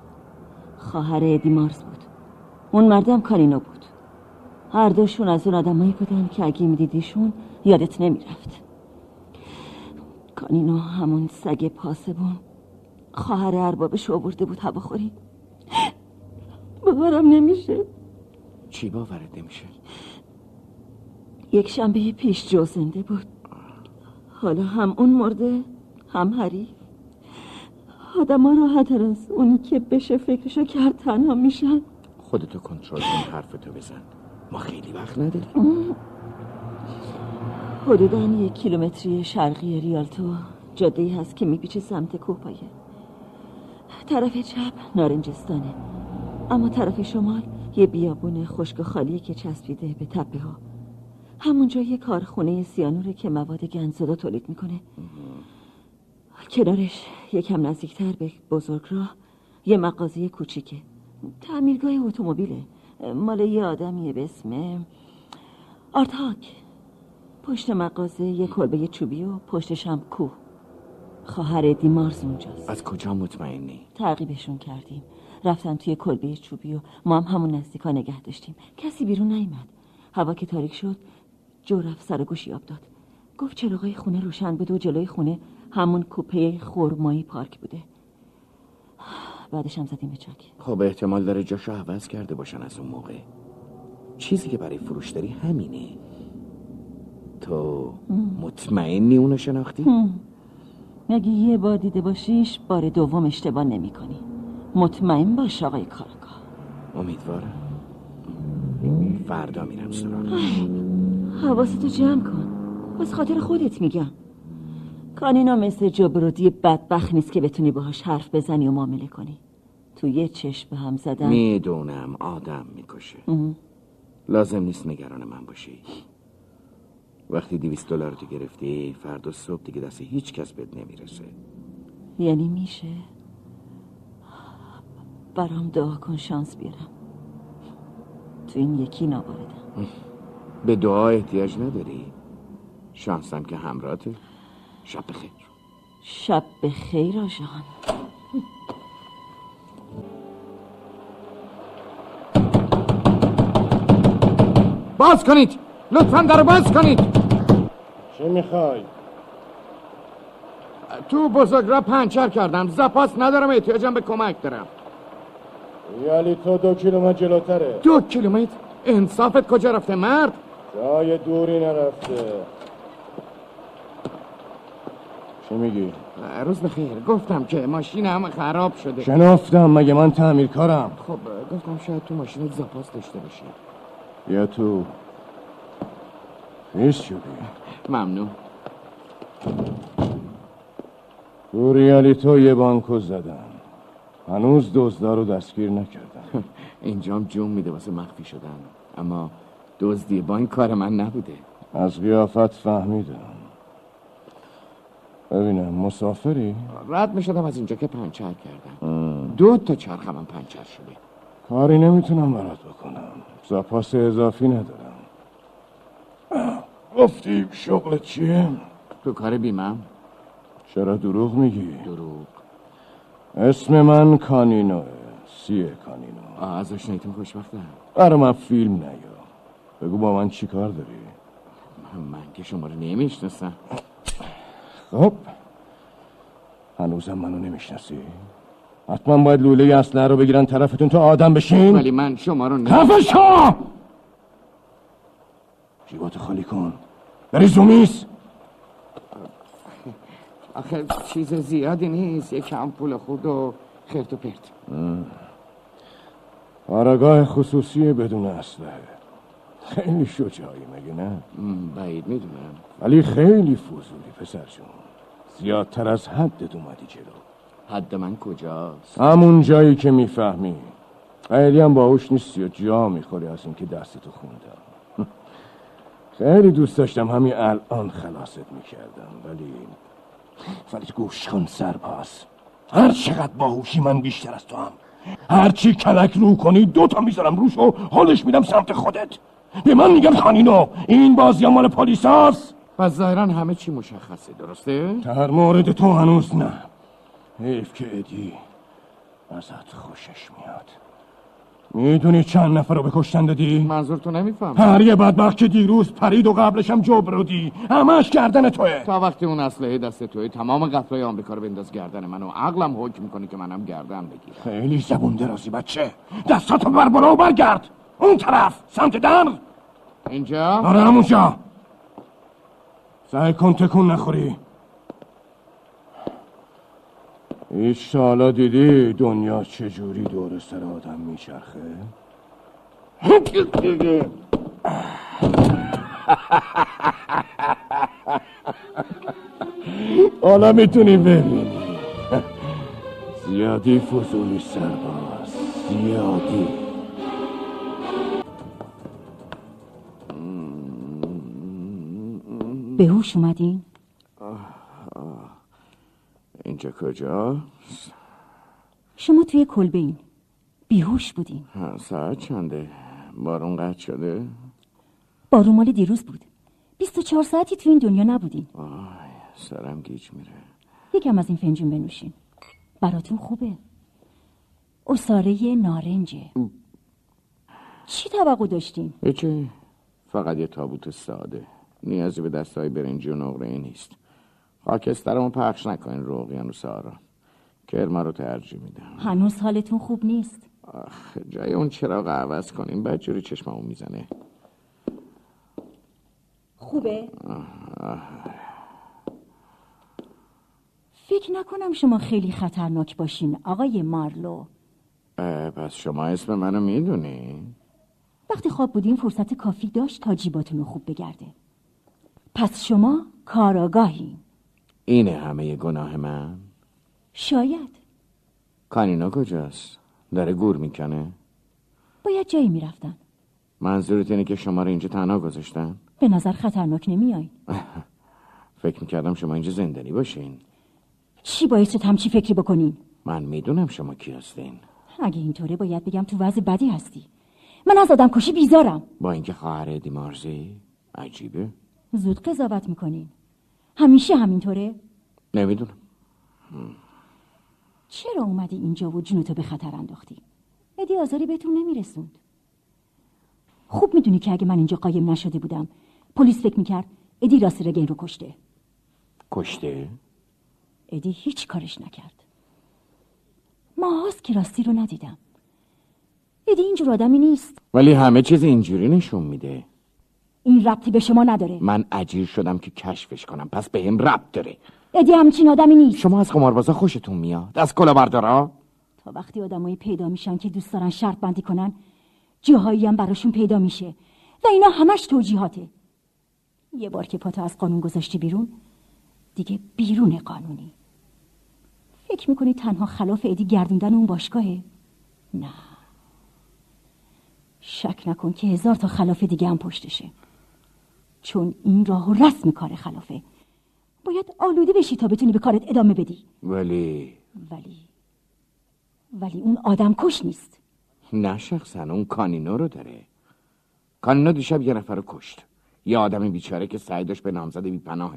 خواهر ادی مارز بود. اون مردم کارینو بود. هر دوشون از اون آدمایی بودن که اگه میدیدیشون یادت نمی‌رفت. کانینو همون سگ پاسبون خواهر اربابش آورده بود هواخوری باورم نمیشه. چی باورت نمیشه؟ یک شنبه پیش جو زنده بود. حالا هم اون مرده هم هری آدم ها راحتر از اونی که بشه فکرشو کرد تنها میشن. خودتو کنترل کن حرفتو بزن. ما خیلی وقت نداریم. حدودا یک کیلومتری شرقی ریالتو جاده ای هست که میپیچه سمت کوپایه طرف چپ نارنجستانه. اما طرف شمال یه بیابون خشک و خالی که چسبیده به تپه ها همونجا یه کارخونه سیانوره که مواد گندزدا تولید می‌کنه. کنارش یکم نزدیکتر به بزرگ راه یه مغازه کوچیکه. تعمیرگاه اتومبیله. مال یه آدمیه به اسم آرت هاک. پشت مغازه یه کلبه چوبی و پشتش هم کوه خانم ادی مارز اونجاست. از کجا مطمئنی؟ تعقیبشون کردیم. رفتن توی کلبه چوبی و ما هم همون نزدیکا نگه داشتیم. کسی بیرون نیومد. هوا که تاریک شد جو رفت سر گوشی آب داد. گفت چراغای خونه روشن بود و جلوی خونه همون کوپه خورمایی پارک بوده. بعدش هم زدیم به چاک. خب احتمال داره جاشو عوض کرده باشن از اون موقع. چیزی که برای فروش داری همینه. تو مطمئنی اونو شناختی؟ اگه یه بار دیده باشیش بار دوم اشتباه نمی کنی مطمئن باش آقای کارگاه. امیدوارم. فردا میرم سراغ حواستو جمع کن. باز خاطر خودت میگم. کانینا مثل جبرودی بدبخت نیست که بتونی باهاش حرف بزنی و معامله کنی. تو یه چشم به هم زدن. می‌دونم آدم می‌کشه. لازم نیست نگران من باشی. وقتی دیویست دلار تو گرفتی فردا صبح دیگه دست هیچ کس بهت نمی‌رسه. یعنی میشه؟ برام دعا کن شانس بیارم. تو این یکی نواردم به دعا احتیاج نداری؟ شانسم که همراهته. شب بخیر. شب به خیر آجان باز کنید. لطفا در باز کنید. چی می‌خوای؟ تو بزرگ را پنچر کردم. زپاس ندارم احتیاجم به کمک دارم. یالی تو دو کیلومتر جلوتره. دو کیلومتر؟ انصافت کجا رفته مرد؟ جای دوری نرفته. چی میگی؟ روز بخیر. گفتم که ماشینم خراب شده. شنافتم مگه من تعمیرکارم؟ خب گفتم شاید تو ماشینت زپاس داشته باشی. بیا تو نیست شدی ممنون. تو ریالیتو یه بانکو زدن. هنوز دزدا رو دستگیر نکردن. اینجام جون میده واسه مخفی شدن. اما دزدی بانک کار من نبوده. از قیافت فهمیدم. ببینم مسافری؟ رد می‌شدم از اینجا که پنچر کردم. دو تا چرخم هم پنچر شده. کاری نمی‌تونم برات بکنم. زپاس اضافی ندارم. گفتی شغل چیه؟ تو کار بیمم چرا دروغ میگی؟ دروغ. اسم من کانینوه سیه کانینو. آه از آشنایتون خوشبختم. برا من فیلم نیا بگو با من چی کار داری؟ من که شما رو نمی‌شناسم. خب هنوزم منو نمی‌شناسی؟ حتما باید لوله اسلحه رو بگیرن طرفتون تا آدم بشین. ولی من شما رو خفه شو جیباتو خالی کن. بری زومیس. آخه چیز زیادی نیست. یک کم پول خود و خرت و پرت. آرگاه خصوصی بدون اسلحه خیلی شجاعی مگه نه؟ بعید می‌دونم. ولی خیلی فضولی پسر جون. زیادتر از حدت اومدی جلو. حد من کجاست؟ همون جایی که می‌فهمی. خیلی هم باهوش نیستی و جا می‌خوری از اینکه دستتو خوندم. خیلی دوست داشتم همین الان خلاصت می‌کردم ولی ولی گوش کن سرپاس هر چقدر باهوشی من بیشتر از تو هم. هر چی کلک رو کنی دو تا می‌ذارم روش و حالش میدم سمت خودت. به من میگم خانینو این بازی مال پلیساست پس ظاهرا همه چی مشخصه درسته؟ در مورد تو هنوز نه. حیف که ادی ازت خوشش میاد. می‌دونی چند نفر رو به کشتن دادی؟ منظور تو نمیفهم هر یه بدبخت که دیروز پرید و قبلش هم جبرودی همش گردن توه. تا وقتی اون اسلحه دست توی تمام قتلای آمریکا رو بنداز گردن من و عقلم حکم می‌کنه که منم گردن بگیرم. خیلی زبون درازی بچه. دستاتو بر بالا و برگرد. اون طرف سمت در اینجا؟ آره همونجا. سعی کن تکون نخوری. هیچ حالا دیدی دنیا چجوری دور سر آدم میچرخه؟ حالا می‌تونی ببینی زیادی فضولی سرباز زیادی به هوش اومدین؟ اینجا کجا؟ شما توی کلبه این بیهوش بودین ساعت چنده؟ بارون قطع شده؟ بارون مال دیروز بود. 24 ساعتی توی این دنیا نبودین آی سرم گیج میره. یکم از این فنجون بنوشین. براتون خوبه. اصاره نارنجه. چی توقع داشتین؟ هیچی. فقط یه تابوت ساده. نیازی به دستای برنجی و نقره نیست. خاکسترمو پخش نکنین رو اقیانوس آرا کرما رو ترجیح میدم. هنوز حالتون خوب نیست؟ آخ جای اون چراغ عوض کنین بعد جوری چشممو می‌زنه. خوبه؟ آه. فکر نکنم شما خیلی خطرناک باشین آقای مارلو. پس شما اسم منو می‌دونی؟ وقتی خواب بودین فرصت کافی داشت تا جیباتون رو خوب بگرده. پس شما کاراگاهین. اینه همه گناه من؟ شاید. کانینا کجاست؟ داره گور می‌کنه؟ باید جایی می‌رفتن. منظورت اینه که شما رو اینجا تنها گذاشتن؟ به نظر خطرناک نمیایین فکر می‌کردم شما اینجا زندانی باشین. چی باعث شد همچی فکری بکنین من می‌دونم شما کی هستین. اگه اینطوره باید بگم تو وضع بدی هستی. من از آدم کشی بیزارم. با اینکه خواهر دیمارزی؟ عجیبه. زود قضاوت می‌کنین. همیشه همینطوره؟ نمی‌دونم. چرا اومدی اینجا و جونتو به خطر انداختی؟ ادی آزاری بهتون نمیرسوند. خوب می‌دونی که اگه من اینجا قایم نشده بودم پلیس فکر می‌کرد ادی راست رگین رو کشته. کشته؟ ادی هیچ کارش نکرد. ماهاست که راستی رو ندیدم. ادی اینجور آدمی نیست. ولی همه چیز اینجوری نشون میده. این ربطی به شما نداره. من اجیر شدم که کشفش کنم. پس به هم ربط داره. ادی همچین آدمی نیست. شما از قماربازا خوشتون میاد؟ از کلاهبردارا تا وقتی آدمایی پیدا میشن که دوست دارن شرط بندی کنن جاهایی هم براشون پیدا میشه. و اینا همش توجیهاته. یه بار که پاتو از قانون گذاشتی بیرون دیگه بیرون قانونی. فکر می‌کنی تنها خلاف ادی گردوندن اون باشگاهه؟ نه. شک نکن که هزار تا خلاف دیگه هم پشتشه. چون این راه و رسم کار خلافه. باید آلوده بشی تا بتونی به کارت ادامه بدی. ولی ولی ولی اون آدم کش نیست. نه شخصا اون کانینو رو داره. کانینو دیشب یه نفر رو کشت. یه آدم بیچاره که سعی داشت به نامزد بی پناه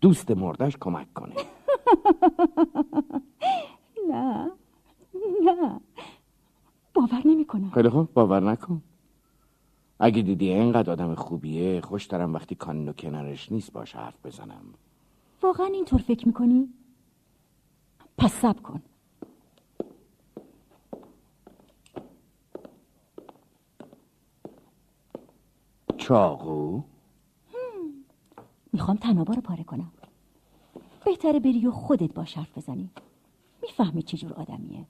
دوست مردش کمک کنه. نه. نه. باور نمی‌کنم. خیلی خوب باور نکن. اگه دیدی اینقدر آدم خوبیه خوش دارم وقتی کانینو کنارش نیست باش حرف بزنم. واقعا اینطور فکر می‌کنی؟ پس سب کن. چاقو؟ می‌خوام تنابا رو پاره کنم. بهتره بری و خودت باش حرف بزنی. می‌فهمی چجور آدمیه.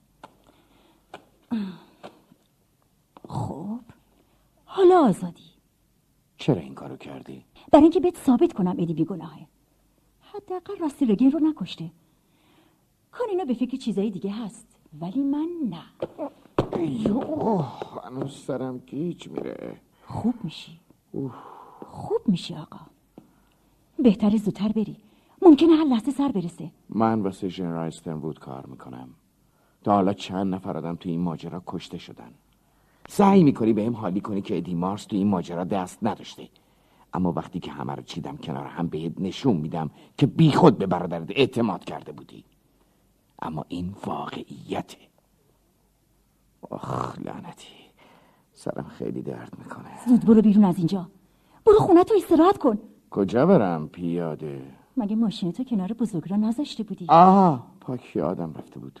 خب. حالا آزادی. چرا این کارو کردی؟ برای اینکه بهت ثابت کنم ادی بیگناهه حداقل راستی رگین رو نکشته. کانینا به فکر چیزایی دیگه هست ولی من نه. اوه هنوز سرم گیج میره. خوب میشی. خوب میشی آقا. بهتره زودتر بری. ممکنه هر لحظه سر برسه. من واسه ژنرال استنوود کار می‌کنم. تا حالا چند نفر آدم تو این ماجرا کشته شدن. سعی می‌کنی به هم حالی کنی که ادی مارس تو این ماجرا دست نداشته. اما وقتی که همه رو چیدم کنار هم بهت نشون میدم که بیخود به برادرت اعتماد کرده بودی. اما این واقعیته آخ لعنتی. سرم خیلی درد می‌کنه. زود برو بیرون از اینجا. برو خونه تو استراحت کن. کجا برم پیاده؟ مگه ماشین تو کنار بزرگ را نذاشته بودی؟ آه پاک یادم رفته بود.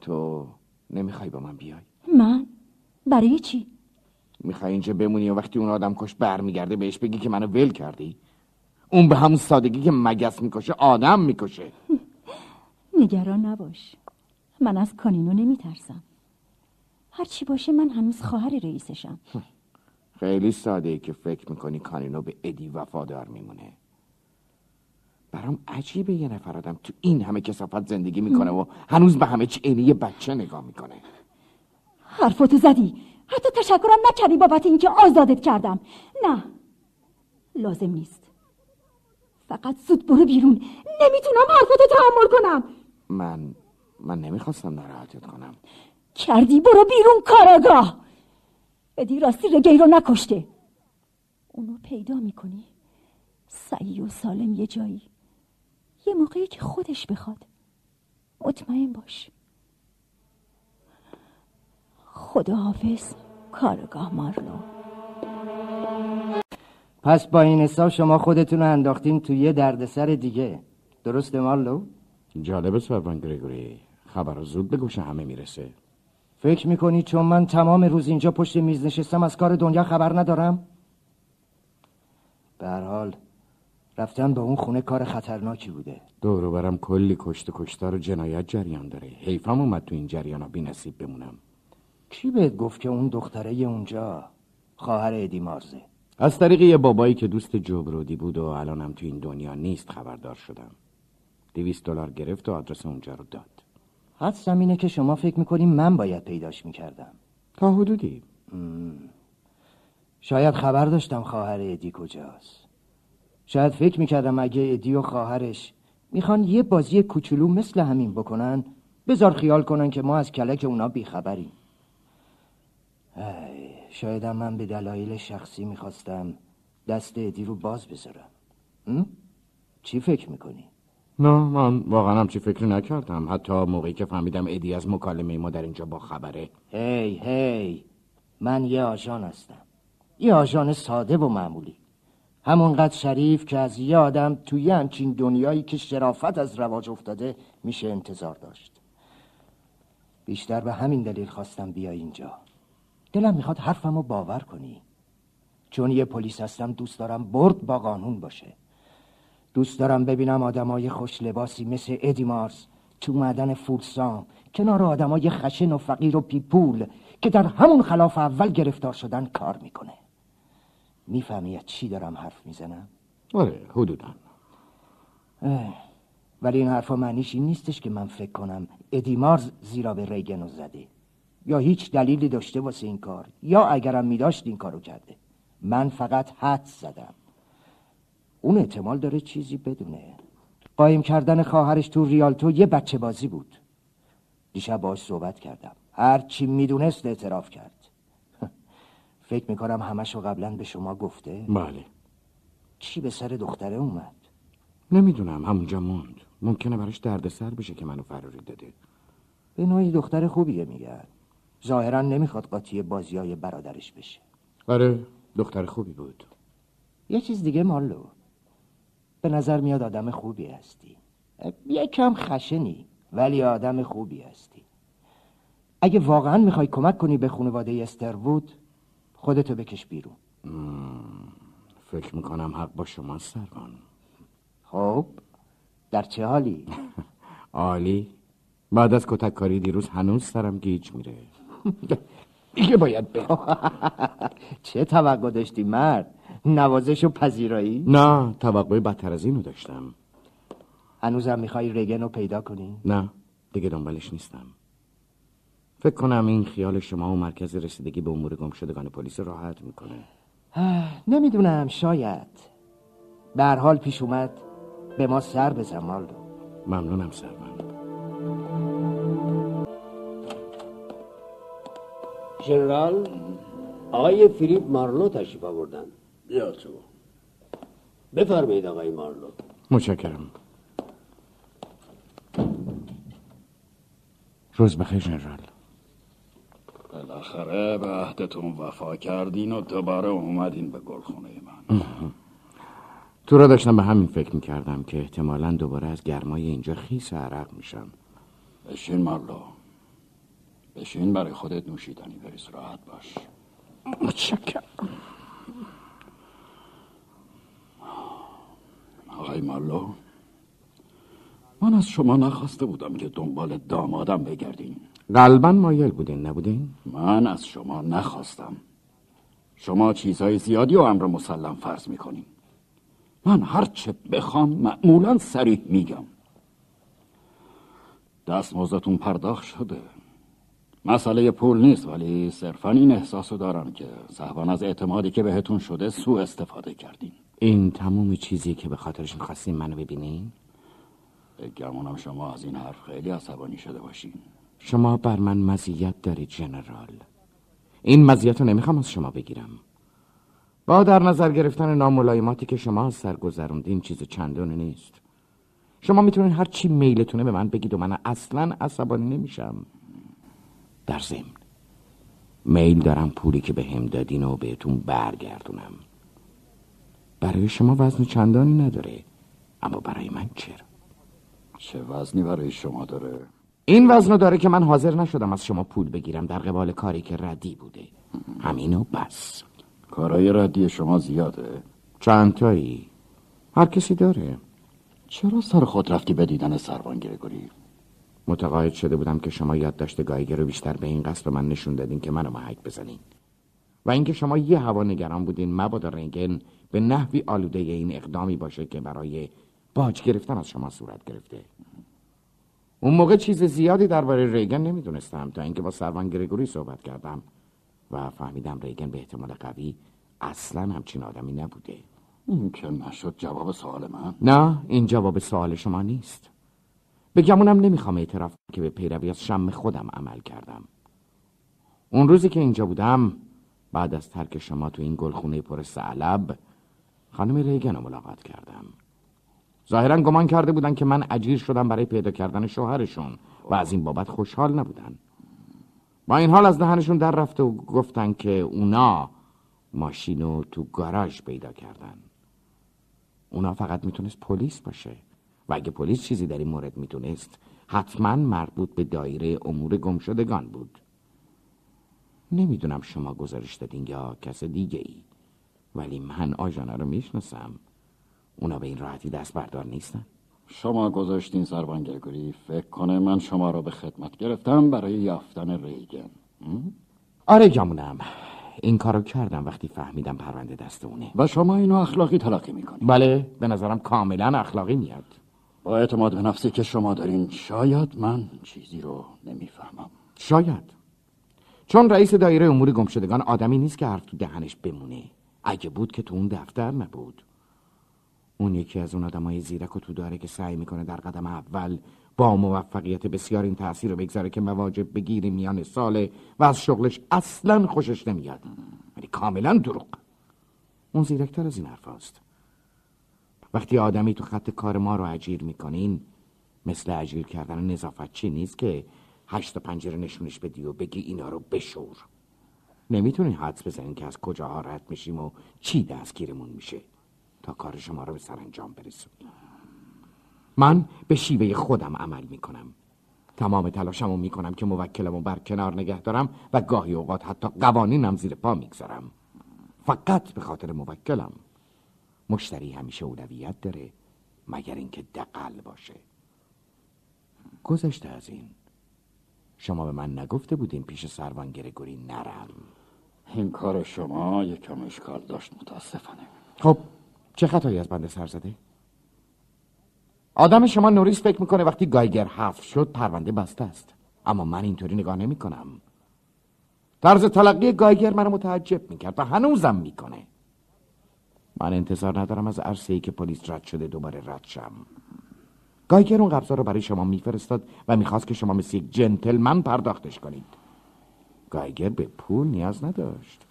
تو نمی‌خوای با من بیای؟ برای چی؟ می‌خوای اینجا بمونی و وقتی اون آدم کش برمیگرده بهش بگی که منو ول کردی؟ اون به همون سادگی که مگس می‌کشه آدم می‌کشه. نگران نباش. من از کانینو نمیترسم. هرچی باشه من هنوز خواهر رئیسشم. خیلی ساده ای که فکر می‌کنی کانینو به ادی وفادار میمونه. برام عجیبه یه نفر آدم تو این همه کسافت زندگی می‌کنه و هنوز به همه چی عینی یه بچه نگاه می‌کنه. حرفاتو زدی. حتی تشکرم نکردی بابت اینکه آزادت کردم. نه لازم نیست. فقط زود برو بیرون. نمی‌تونم حرفتو تحمل کنم. من من نمی‌خواستم ناراحتت کنم. کردی برو بیرون کاراگاه. ادی راستی رگی رو نکشته. اونو پیدا می‌کنی. سعی و سالم یه جایی. یه موقعی که خودش بخواد. مطمئن باش. خداحافظ کارگاه مارلو. پس با این حساب شما خودتون رو انداختین تو یه دردسر دیگه. درسته مارلو؟ جالبه سروان گریگوری. خبر زود به گوش همه می‌رسه. فکر می‌کنی چون من تمام روز اینجا پشت میز نشستم از کار دنیا خبر ندارم؟ به هر حال رفتن به اون خونه کار خطرناکی بوده. دورو برم کلی کشت و کشتار و جنایت جریان داره. حیفم اومد تو این جریان بی نصیب بمونم. کی بهت گفت که اون دختره اونجا خواهر ادی مارزه؟ از طریق یه بابایی که دوست جبرودی بود و الانم تو این دنیا نیست خبردار شدم. دویست دلار گرفت و آدرس اونجا رو داد. حدسم اینه که شما فکر می‌کنیم من باید پیداش می‌کردم. تا حدودی. شاید خبر داشتم خواهر ادی کجاست. شاید فکر می‌کردم اگه ادی و خواهرش می‌خوان یه بازی کوچولو مثل همین بکنن بذار خیال کنن که ما از کلک اونا بیخبریم. شایدم من به دلایل شخصی می‌خواستم دست ادی رو باز بذارم. چی فکر می‌کنی؟ نه من واقعا هم چی فکر نکردم. حتی موقعی که فهمیدم ادی از مکالمه ما در اینجا با خبره. هی هی من یه آژان هستم. یه آژان ساده و معمولی. همونقدر شریف که از یه آدم توی همچین دنیایی که شرافت از رواج افتاده میشه انتظار داشت. بیشتر به همین دلیل خواستم بیا اینجا. دلم می‌خواد حرفم رو باور کنی. چون یه پلیس هستم دوست دارم برد با قانون باشه. دوست دارم ببینم آدمای خوش لباسی مثل ادی مارس تو معدن فولسام کنار آدمای خشن و فقیر و پیپول که در همون خلاف اول گرفتار شدن کار می‌کنه. می‌فهمی چی دارم حرف می‌زنم؟ آره حدودا. ولی این حرفا معنیش این نیستش که من فکر کنم ادی مارز زیرا به ریگنو زده. یا هیچ دلیلی داشته واسه این کار یا اگرم میداشت این کارو کرده. من فقط حد زدم. اون احتمال داره چیزی بدونه. قایم کردن خواهرش تو ریالتو یه بچه بازی بود. دیشب باش صحبت کردم. هر چی می‌دونست اعتراف کرد. فکر می‌کنم همشو قبلا به شما گفته. بله. چی به سر دختره اومد؟ نمی‌دونم همونجا موند. ممکنه براش دردسر بشه که منو فراری داده. به نوعی دختر خوبیه میگن. ظاهرا نمی‌خواد قاطی بازی های برادرش بشه. آره دختر خوبی بود. یه چیز دیگه مارلو به نظر میاد آدم خوبی هستی. یکم خشنی ولی آدم خوبی هستی. اگه واقعا می‌خوای کمک کنی به خانواده استروود خودتو بکش بیرون. فکر می‌کنم حق با شما سروان خب در چه حالی؟ عالی. بعد از کتک کاری دیروز هنوز سرم گیج میره. دیگه باید به چه توقع داشتی مرد؟ نوازش و پذیرایی؟ نه توقع بدتر از اینو داشتم. هنوزم می‌خوای رگن رو پیدا کنی؟ نه دیگه دنبالش نیستم. فکر کنم این خیال شما و مرکز رسیدگی به امور گم شدگان پلیس راحت می‌کنه. نمی‌دونم شاید. به هر حال پیش اومد به ما سر بزن مالدو ممنونم سرمن. ژنرال آقای فیلیپ مارلو تشریف آوردن. بیا تو بفرمایید آقای مارلو. متشکرم. روز بخیر ژنرال بالاخره به عهدتون وفا کردین و دوباره اومدین به گلخونه من. تو را داشتم به همین فکر می‌کردم که احتمالا دوباره از گرمای اینجا خیس عرق میشم. بشین مارلو. بشین برای خودت نوشیدنی بریز راحت باش. متشکرم. آقای مارلو من از شما نخواسته بودم که دنبال دامادم بگردین. قلبا مایل بودین نبودین؟ من از شما نخواستم. شما چیزهای زیادی و امر مسلم فرض می‌کنین. من هرچه بخوام معمولا سریع میگم. دست موزتون پرداخت شده. مسئله پول نیست ولی صرفا این احساسو دارم که صحبان از اعتمادی که بهتون شده سوء استفاده کردین. این تموم چیزی که به خاطرش می‌خواستیم منو ببینین؟ گمونم شما از این حرف خیلی عصبانی شده باشین. شما بر من مزیت دارید جنرال. این مزیت رو نمی‌خوام از شما بگیرم. با در نظر گرفتن ناملایماتی که شما از سر گذروندین چیز چندانی نیست. شما می‌تونین هر چی میلتونه به من بگید و من اصلا عصبانی نمیشم. در ضمن. میل دارم پولی که به هم دادین و بهتون برگردونم. برای شما وزن چندانی نداره اما برای من چرا؟ چه وزنی برای شما داره؟ این وزن داره که من حاضر نشدم از شما پول بگیرم در قبال کاری که ردی بوده. همینو بس. کارای ردی شما زیاده؟ چند تایی؟ هر کسی داره. چرا سر خود رفتی به دیدن سروان گرگوری؟ متقاعد شده بودم که شما یادداشت گایگر رو بیشتر به این قصد به من نشون دادین که منو محک بزنین. و اینکه شما یه هوا نگران بودین مبادا رنگن به نحوی آلوده این اقدامی باشه که برای باج گرفتن از شما صورت گرفته. اون موقع چیز زیادی درباره ریگن نمی‌دونستم تا اینکه با سروان گرگوری صحبت کردم و فهمیدم ریگن به احتمال قوی اصلا همچین آدمی نبوده. این که نشد جواب سوال من؟ نه این جواب سوال شما نیست. بگمونم نمی‌خوام اعتراف که به پیروی از شم خودم عمل کردم. اون روزی که اینجا بودم بعد از ترک شما تو این گلخونه پر سعلب خانم ریگن رو ملاقات کردم. ظاهرا گمان کرده بودن که من اجیر شدم برای پیدا کردن شوهرشون و از این بابت خوشحال نبودن. با این حال از دهنشون در رفته و گفتن که اونا ماشینو تو گاراژ پیدا کردن. اونا فقط می‌تونست پلیس باشه. و اگه پلیس چیزی در این مورد می‌تونست؟ حتما مربوط به دایره امور گمشدگان بود. نمی‌دونم شما گزارش دادین یا کس دیگه ای ولی من آژانا رو می‌شناسم. اونا به این راحتی دست بردار نیستن. شما گذاشتین سروان گرگوری فکر کنه من شما را به خدمت گرفتم برای یافتن ریگن. آره گمونم این کارو کردم وقتی فهمیدم پرونده دست اونه. و شما اینو اخلاقی تلقی می‌کنی. بله به نظرم کاملا اخلاقی میاد. با اعتماد به نفسی که شما دارین شاید من چیزی رو نمی‌فهمم. شاید. چون رئیس دایره امور گمشدگان آدمی نیست که حرف تو دهنش بمونه. اگه بود که تو اون دفتر نبود. اون یکی از اون آدمای زیرک و تو داره که سعی می‌کنه در قدم اول با موفقیت بسیار این تاثیر رو بگذاره که مواجب بگیری میان ساله و از شغلش اصلا خوشش نمیاد. ولی کاملا دروغ. اون زیرکتر از این حرف هست. وقتی آدمی تو خط کار ما رو اجیر می‌کنین مثل اجیر کردن نظافت چی نیست که هشت پنجره نشونش بدی و بگی اینا رو بشور؟ نمی‌تونی حدس بزنین که از کجاها رد میشیم و چی دستگیرمون میشه تا کار شما رو به سرانجام برسونیم. من به شیوه خودم عمل می‌کنم. تمام تلاشمو می‌کنم که موکلمو بر کنار نگه دارم و گاهی اوقات حتی قوانینم زیر پا می‌گذارم. فقط به خاطر موکلم. مشتری همیشه اولویت داره مگر اینکه دقل باشه. گذشته از این. شما به من نگفته بودین پیش سروان گرگوری نرم. این کار شما یکم اشکال داشت متاسفانه. خب چه خطایی از بنده سر زده؟ آدم شما نوریس فکر می‌کنه وقتی گایگر حف شد پرونده بسته است. اما من اینطوری نگاه نمی کنم طرز تلقی گایگر منو متعجب می‌کرد و هنوزم می‌کنه. من انتظار ندارم از عرصه ای که پلیس رد شده دوباره رد شم گایگر اون قبضا رو برای شما میفرستاد و می‌خواست که شما مثل یک جنتلمن پرداختش کنید. گایگر به پول نیاز نداشت.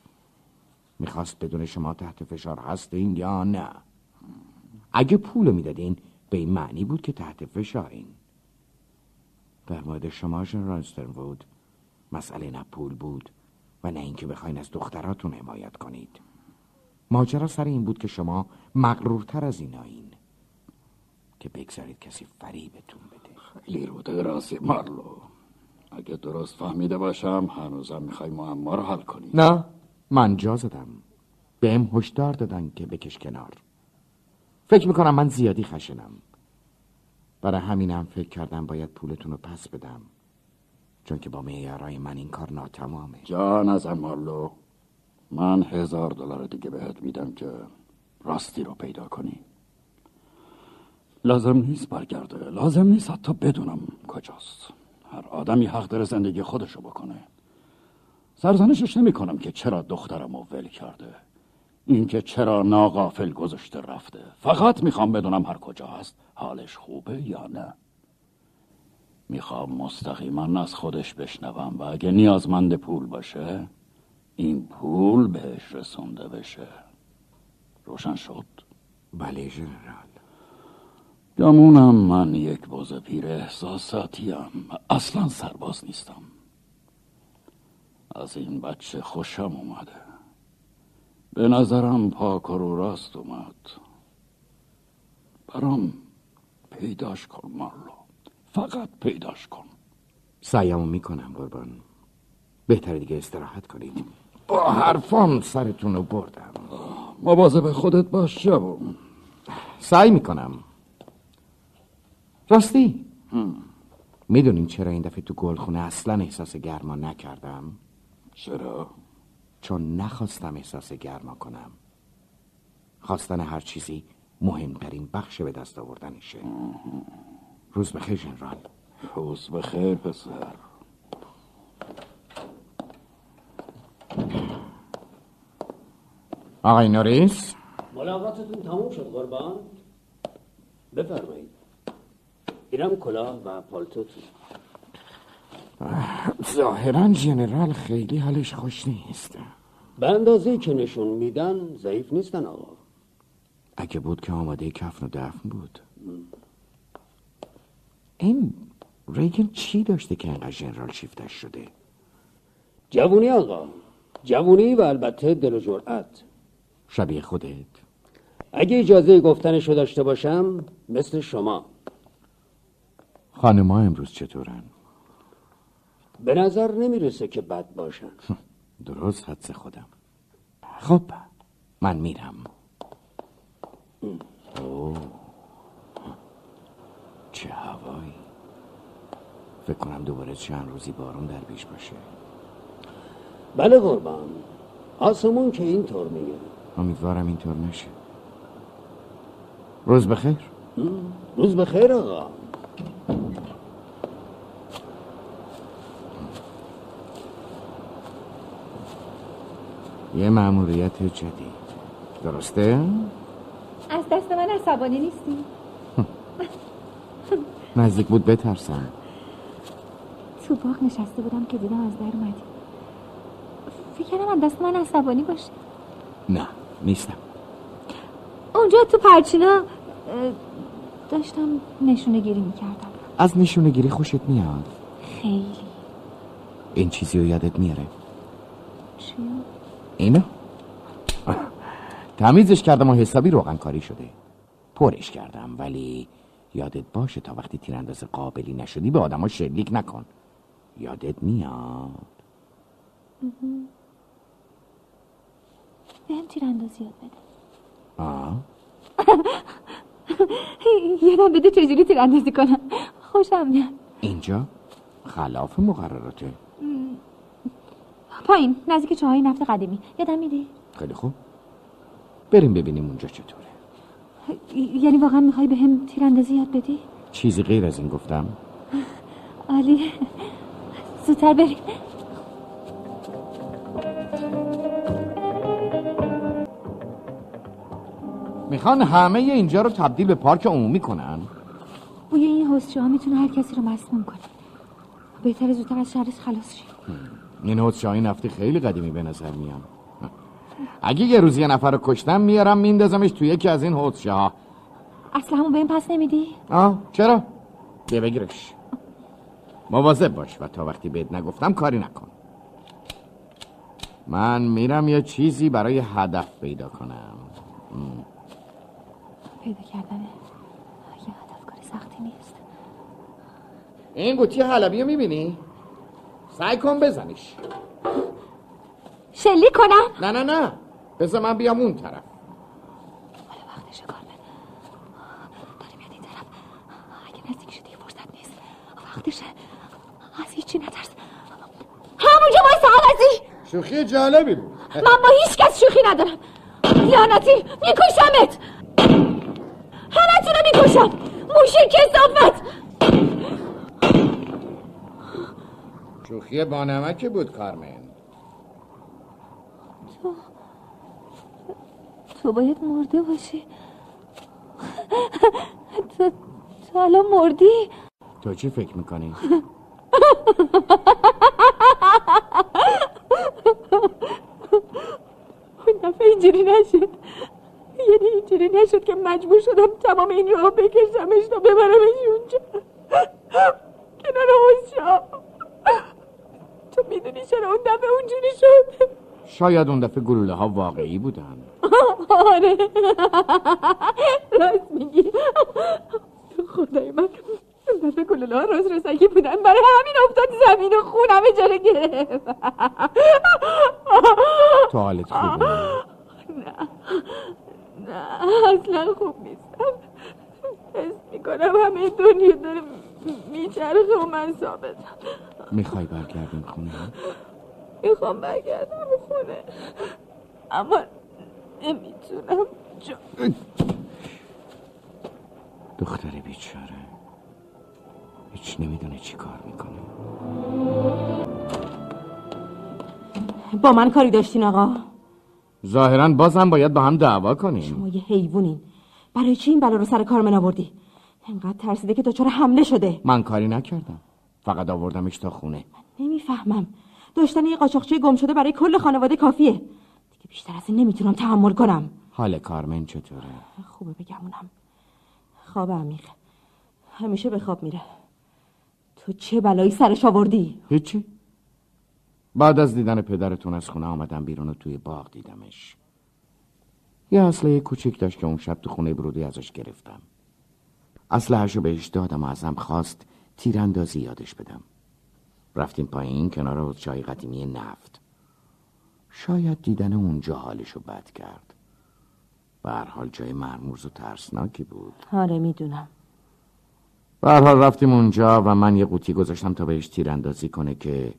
می‌خواست بدون شما تحت فشار هستین یا نه. اگه پول می‌دادین به این معنی بود که تحت فشارین. در مورد شما جنرال بود مسئله نه پول بود و نه اینکه بخواین از دختراتون حمایت کنید. ماجرا سر این بود که شما مغرورتر از اینایین. که بگذارید کسی فریبتون بده. خیلی رو درازی مارلو. اگه درست فهمیده باشم هنوزم می‌خوای معما رو حل کنی. نه من جا زدم. بهم هشدار دادن که بکش کنار. فکر می‌کنم من زیادی خشنم. برای همینم فکر کردم باید پولتون رو پس بدم. چون که با معیارای من این کار ناتمامه. جان از مارلو. من هزار دلار دیگه بهت میدم که راستی رو پیدا کنی. لازم نیست برگرده. لازم نیست حتی بدونم کجاست. هر آدمی حق داره زندگی خودشو بکنه. سرزنشش نمی کنم که چرا دخترم ول کرده. اینکه چرا ناغافل گذاشته رفته. فقط می‌خوام بدونم هر کجا هست حالش خوبه یا نه. می‌خوام مستقیما از خودش بشنوم و اگه نیازمند پول باشه این پول بهش رسونده بشه. روشن شد؟ بله جنرال. گمونم من یک بوز پیر احساساتیم. اصلا سرباز نیستم. از این بچه خوشم اومده. به نظرم پاک رو راست اومد. برام پیداش کن مارلو. فقط پیداش کن. سعیمو می‌کنم قربان. بهتره دیگه استراحت کنید. با حرفام سرتون رو بردم. مواظب خودت باش جوون سعی می‌کنم. راستی؟ می‌دونین چرا این دفعه تو گلخونه اصلا احساس گرما نکردم؟ چرا؟ چون نخواستم احساس گرما کنم. خواستن هر چیزی مهمترین بخش به دست آوردنشه. روز بخیر جنرال. روز بخیر پسر. آقای نوریس؟ ملاقاتتون تموم شد قربان. بفرمایید. اینم کلاه و پالتوتون ظاهرا جنرال خیلی حالش خوش نیست. به اندازه که نشون میدن ضعیف نیستن آقا. اگه بود که آماده کفن و دفن بود. این ریگن چی داشته که انقدر جنرال شیفتش شده؟ جوونی آقا. جوونی و البته دل و جرأت. شبیه خودت. اگه اجازه گفتنشو داشته باشم مثل شما. خانما امروز چطورن؟ به نظر نمی‌رسه که بد باشن. درست حدس خودم. خب من میرم. اوه. چه هوایی. فکر کنم دوباره چند روزی بارون در پیش باشه. بله قربان. آسمون که اینطور میگه. امیدوارم اینطور نشه. روز بخیر. روز بخیر آقا. یه مأموریت جدید. درسته؟ از دست من عصبانی نیستی؟ نزدیک بود بترسم. تو باغ نشسته بودم که دیدم از در اومدی. فکر کردم از دست من عصبانی باشی. نه نیستم. اونجا تو پرچینا داشتم نشونه گیری می‌کردم. از نشونه گیری خوشت میاد؟ خیلی. این چیزی رو یادت میاره؟ چی؟ اینو. تمیزش کردم و حسابی روغن کاری شده. پرش کردم ولی یادت باشه تا وقتی تیرانداز قابلی نشدی به آدما شلیک نکن. یادت میاد. بهم تیراندازی یاد بده. آه. یادم بده چجوری تیراندازی کنم. خوشم میاد. اینجا؟ خلاف مقرراته. پایین نزدیک چاهای نفت قدیمی. یادم میدی؟ خیلی خوب. بریم ببینیم اونجا چطوره. یعنی واقعا می‌خوای به هم تیراندازی یاد بدی؟ چیزی غیر از این گفتم. عالی. زودتر بریم. می‌خوان همه اینجا رو تبدیل به پارک عمومی کنن؟ بوی این حوزچه ها می‌تونه هر کسی رو مسموم کنه. بهتره زودتر از شرش خلاص شیم این حوزچه‌های نفتی خیلی قدیمی به نظر میان. اگه یه روز یه نفر رو کشتم میارم میندازمش توی یکی از این حوزچه ها اصلا همون به این پس نمیدی؟ آه چرا؟ بیا بگیرش. مواظب باش و تا وقتی بهت نگفتم کاری نکن. من میرم یه چیزی برای هدف پیدا کنم. پیدا کردن یه هدف کاری سختی نیست. این قوطی حلبی رو می‌بینی؟ سعی کن بزنیش. شلیک کنم؟ نه نه نه. بذار من بیام اون طرف. وقتشه کار داره میاد این طرف. اگه نزدیک شدی فرصت نیست. وقتشه. از هیچی نترس. همونجا وایسا عوضی شوخی جالبی بود. من با هیچ کس شوخی ندارم. لعنتی میکشمت. همه رو می‌کشم. موشه کسافت شوخی بانمکی بود کارمن. تو باید مرده باشی. تو, تو الان مردی؟ تو چی فکر می‌کنی؟ اون دفعه اینجوری نشد. یعنی اینجوری نشد که مجبور شدم تمام این راه بکشمش تا ببرمش اونجا. کنار حوز تو می‌دونی چرا اون دفعه اونجوری شد؟ شاید اون دفعه گلوله ها واقعی بودن. آره. راست میگی. خدای من اون دفعه گلوله ها راز رسگی بودن. برای همین افتاد زمین و خونم جلو گرفت. تو حالت خوبه نه. نه اصلا خوب نیستم. حس می‌کنم همه دنیا داره میچرخه و من ثابتم. می‌خوای برگردیم خونه؟ می‌خوام برگردم خونه. اما نمی‌تونم چون دختر بیچاره. هیچ نمی‌دونه چی کار می‌کنه. با من کاری داشتین آقا؟ ظاهرا بازم باید با هم دعوا کنیم. شما یه حیوونین برای چی این بلا رو سر کارمن آوردی انقدر ترسیده که دچار حمله شده. من کاری نکردم. فقط آوردمش تا خونه. نمی‌فهمم. داشتن یه قاچاقچی گم شده برای کل خانواده کافیه. دیگه بیشتر از این نمی‌تونم تحمل کنم. حال کارمن چطوره؟ خوبه بگمونم خواب عمیق. همیشه به خواب میره. تو چه بلایی سرش آوردی؟ هیچی. بعد از دیدن پدرتون از خونه آمدم بیرون و توی باغ دیدمش. یه اصله کوچیک داشت که اون شب تو خونه برودی ازش گرفتم. اسلحه‌شو بهش دادم و ازم خواست تیراندازی یادش بدم. رفتیم پایین کنار چای قدیمی نفت. شاید دیدن اونجا حالشو بد کرد. به حال جای مرموز و ترسناکی بود. آره می‌دونم. به حال رفتیم اونجا و من یه قوطی گذاشتم تا بهش تیراندازی کنه که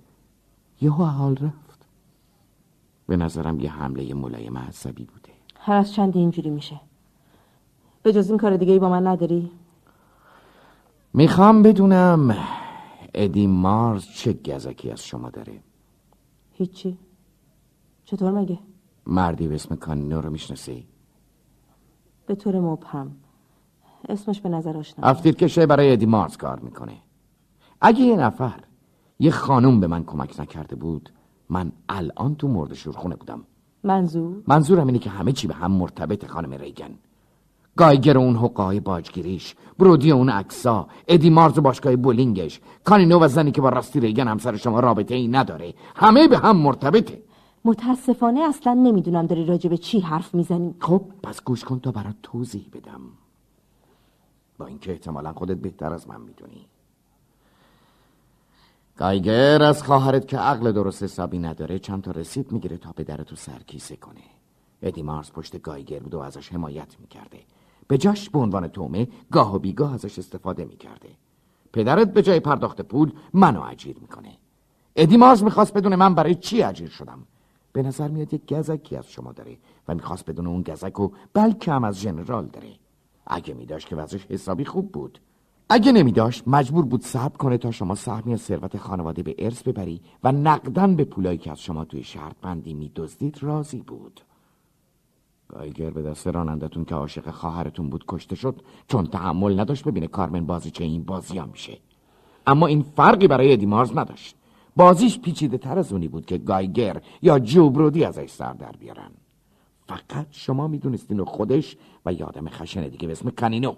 یهو حال رفت. به نظرم یه حمله ملایم عصبی بوده. هر از چندی اینجوری میشه. به جز این کار دیگه ای با من نداری؟ می‌خوام بدونم ادی مارز چه گزکی از شما داره. هیچی. چطور مگه؟ مردی به اسم کانینو رو می‌شناسی؟ به طور مبهم. اسمش به نظر آشنا افتید کشه برای ادی مارز کار می‌کنه. اگه یه نفر یه خانوم به من کمک نکرده بود. من الان تو مرد شورخونه بودم. منظور؟ منظورم اینه که همه چی به هم مرتبط خانم ریگن. گایگر اون حقای باجگیریش برودی اون اکسا ادی مارز و باشگاه بولینگش کانینو و زنی که با راستی ریگن همسر شما رابطه ای نداره همه به هم مرتبطه. متاسفانه اصلا نمی‌دونم داری راجع به چی حرف می‌زنی. خب پس گوش کن تا برات توضیح بدم. با اینکه احتمالا خودت بهتر از من می‌دونی. گایگر از خواهرت که عقل درست حسابی نداره چند تا رسید می‌گیره تا پدرتو سرکیسه کنه. ادی مارز پشت گایگر بود و ازش حمایت می‌کرده. به جاش به عنوان تومه گاه و بیگاه ازش استفاده می‌کرده. پدرت به جای پرداخت پول منو اجیر می‌کنه. ادی مارز می‌خواست بدونه من برای چی اجیر شدم؟ به نظر میاد یک گزکی از شما داره و می‌خواست بدون اون گزک و بلکه هم از ژنرال داره. اگه میداشت که وضعش حسابی خوب بود. اگه نمیداشت مجبور بود صبر کنه تا شما سهمی از ثروت خانواده به ارث ببری و نقدن به پولایی که از شما توی شرط بندی میدزدید راضی بود. گایگر به دست رانندتون که عاشق خواهرتون بود کشته شد چون تحمل نداشت ببینه کارمن بازی چه این بازی هم میشه. اما این فرقی برای ادی مارز نداشت. بازیش پیچیده تر از اونی بود که گایگر یا جوبرودی ازش سر در بیارن. فقط شما می‌دونستین و خودش و یادم خشن دیگه به اسم کانینو.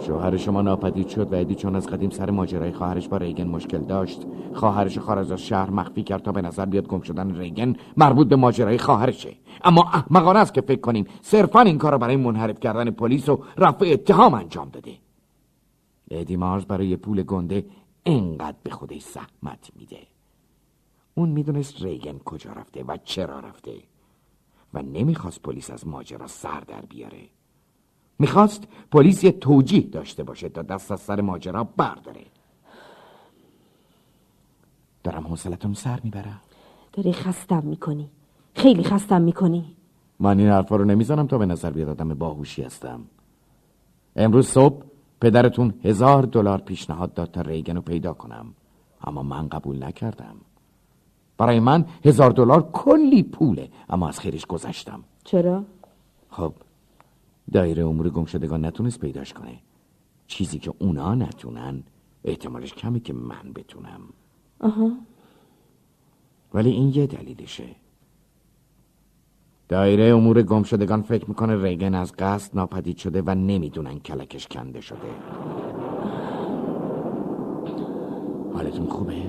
شوهر شما ناپدید شد و ادی چون از قدیم سر ماجرای خواهرش با ریگن مشکل داشت خواهرش خارج از شهر مخفی کرد تا به نظر بیاد گم شدن ریگن مربوط به ماجرای خواهرشه. اما احمقانه است که فکر کنیم صرفا این کار رو برای منحرف کردن پلیس و رفع اتهام انجام داده. ادی مارز برای پول گنده انقدر به خودش زحمت میده. اون می‌دونست ریگن کجا رفته و چرا رفته و نمی‌خواست پلیس از ماجرا سر در بیاره. می‌خواست پلیس یه توجیه داشته باشه تا دست از سر ماجرا برداره. دارم حوصلتون سر می‌برم. داری خستم می‌کنی. خیلی خستم می‌کنی. من این حرفا رو نمی‌زنم تا به نظر بیاد آدم باهوشی هستم. امروز صبح پدرتون هزار دلار پیشنهاد داد تا ریگن رو پیدا کنم. اما من قبول نکردم. برای من هزار دلار کلی پوله اما از خیرش گذشتم. چرا؟ خب دایره امور گمشدگان نتونست پیداش کنه. چیزی که اونا نتونن احتمالش کمی که من بتونم. آها. ولی این یه دلیلشه. دایره امور گمشدگان فکر می‌کنه ریگن از قصد ناپدید شده و نمی‌دونن کلکش کنده شده. حالتون خوبه؟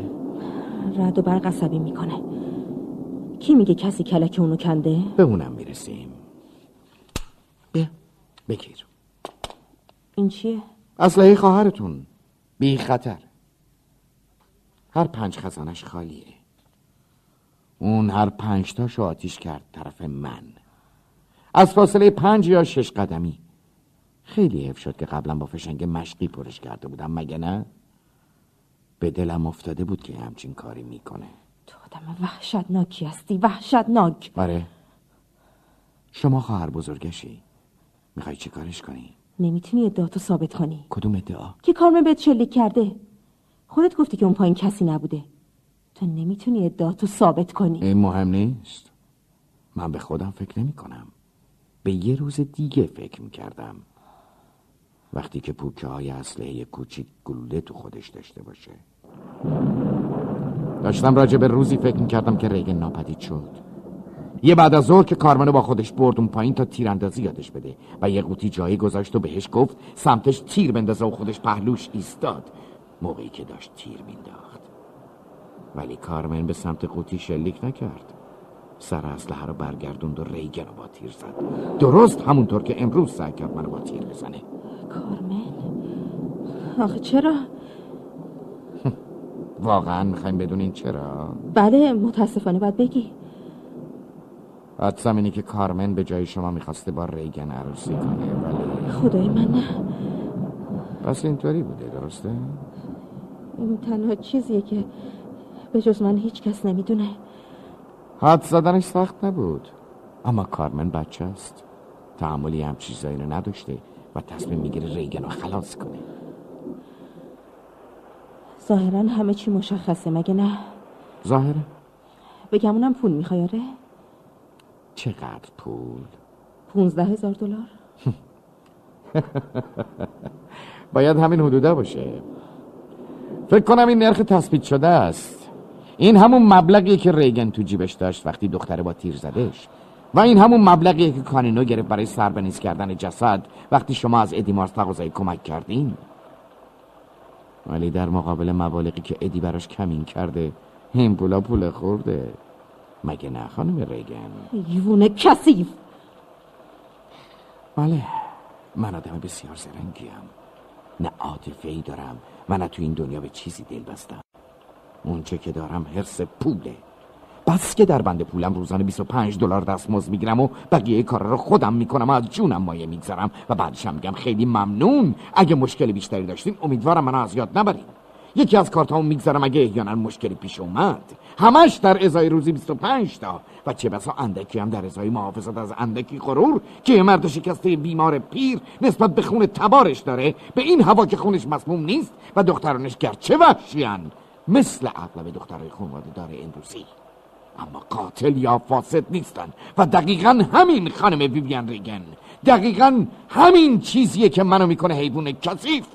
رد و برق عصبی می‌کنه. کی میگه کسی کلک اونو کنده؟ به اونم می‌رسیم. بگیر. این چیه؟ اسلحه خواهرتون. بی خطر. هر پنج خزانش خالیه. اون هر پنج تاشو آتیش کرد طرف من. از فاصله پنج یا شش قدمی. خیلی حیف شد که قبلا با فشنگ مشقی پرش کرده بودم مگه نه؟ به دلم افتاده بود که همچین کاری می‌کنه. تو آدم وحشتناکی هستی وحشتناک. آره. شما خواهر بزرگشی. می‌خوای چی کارش کنی؟ نمی‌تونی ادعاتو ثابت کنی. کدوم ادعا؟ که کارمن بهت شلیک کرده. خودت گفتی که اون پایین کسی نبوده. تو نمی‌تونی ادعاتو ثابت کنی. این مهم نیست. من به خودم فکر نمی کنم به یه روز دیگه فکر می کردم وقتی که پوکه های اسلحه کوچیک گلوله تو خودش داشته باشه. داشتم راجع به روزی فکر می کردم که ریگن ناپدید شد. یه بعد از ظهر که کارمنو با خودش برد اون پایین تا تیراندازی یادش بده. و یه قوطی جایی گذاشت و بهش گفت سمتش تیر بندازه و خودش پهلوش ایستاد. موقعی که داشت تیر مینداخت ولی کارمن به سمت قوطی شلیک نکرد. سر اسلحه رو برگردوند و ریگن رو با تیر زد. درست همونطور که امروز سعی کرد منو با تیر بزنه. کارمن؟ آخه چرا؟ واقعا می‌خوایم بدونین چرا؟ بله متاسفانه باید بگی. حدسم اینه که کارمن به جای شما می‌خواسته با ریگن عروسی کنه ولی خدای من نه. پس اینطوری بوده درسته؟ این تنها چیزیه که به جز من هیچ کس نمی‌دونه. حد زدنش سخت نبود. اما کارمن بچه است. تحملی هم چیزایی رو نداشته و تصمیم می‌گیره ریگن رو خلاص کنه. ظاهرا همه چی مشخصه مگه نه؟ ظاهره. بگم اونم پول می‌خوای آره؟ چقدر پول؟ پونزده هزار دلار؟ باید همین حدوده باشه. فکر کنم این نرخ تثبیت شده است. این همون مبلغی که ریگن تو جیبش داشت وقتی دختره با تیر زدش. و این همون مبلغی که کانینو گرفت برای سربنیز کردن جسد وقتی شما از ادی مارس تقاضای کمک کردین. ولی در مقابل مبالغی که ادی براش کمین کرده این پولا پول خورده. مگه نه خانم ریگن؟ یوون کسیف بله من آدم بسیار زرنگیم. نه عاطفه ای دارم و نه تو این دنیا به چیزی دل بستم اونچه که دارم حرس پوله. بس که در بند پولم روزانه 25 دلار دستمزد می‌گیرم و بقیه کار رو خودم می‌کنم و از جونم مایه میگذرم و بعدش هم میگم خیلی ممنون. اگه مشکل بیشتری داشتیم امیدوارم منو از یاد نبریم یکی از کارتامو میگذرم اگه احیانا مشکلی پیش اومد. همش در ازای روزی 25 تا. و چه بسا اندکی هم در ازای محافظت از اندکی غرور که مرد شکسته بیمار پیر نسبت به خون تبارش داره. به این هوا که خونش مسموم نیست و دخترانش گرچه وحشیان مثل اغلب دخترای خانواده داره امروزی اما قاتل یا فاسد نیستن. و دقیقا همین خانم ویویان ریگن. دقیقا همین چیزیه که منو می‌کنه حیوان کثیف.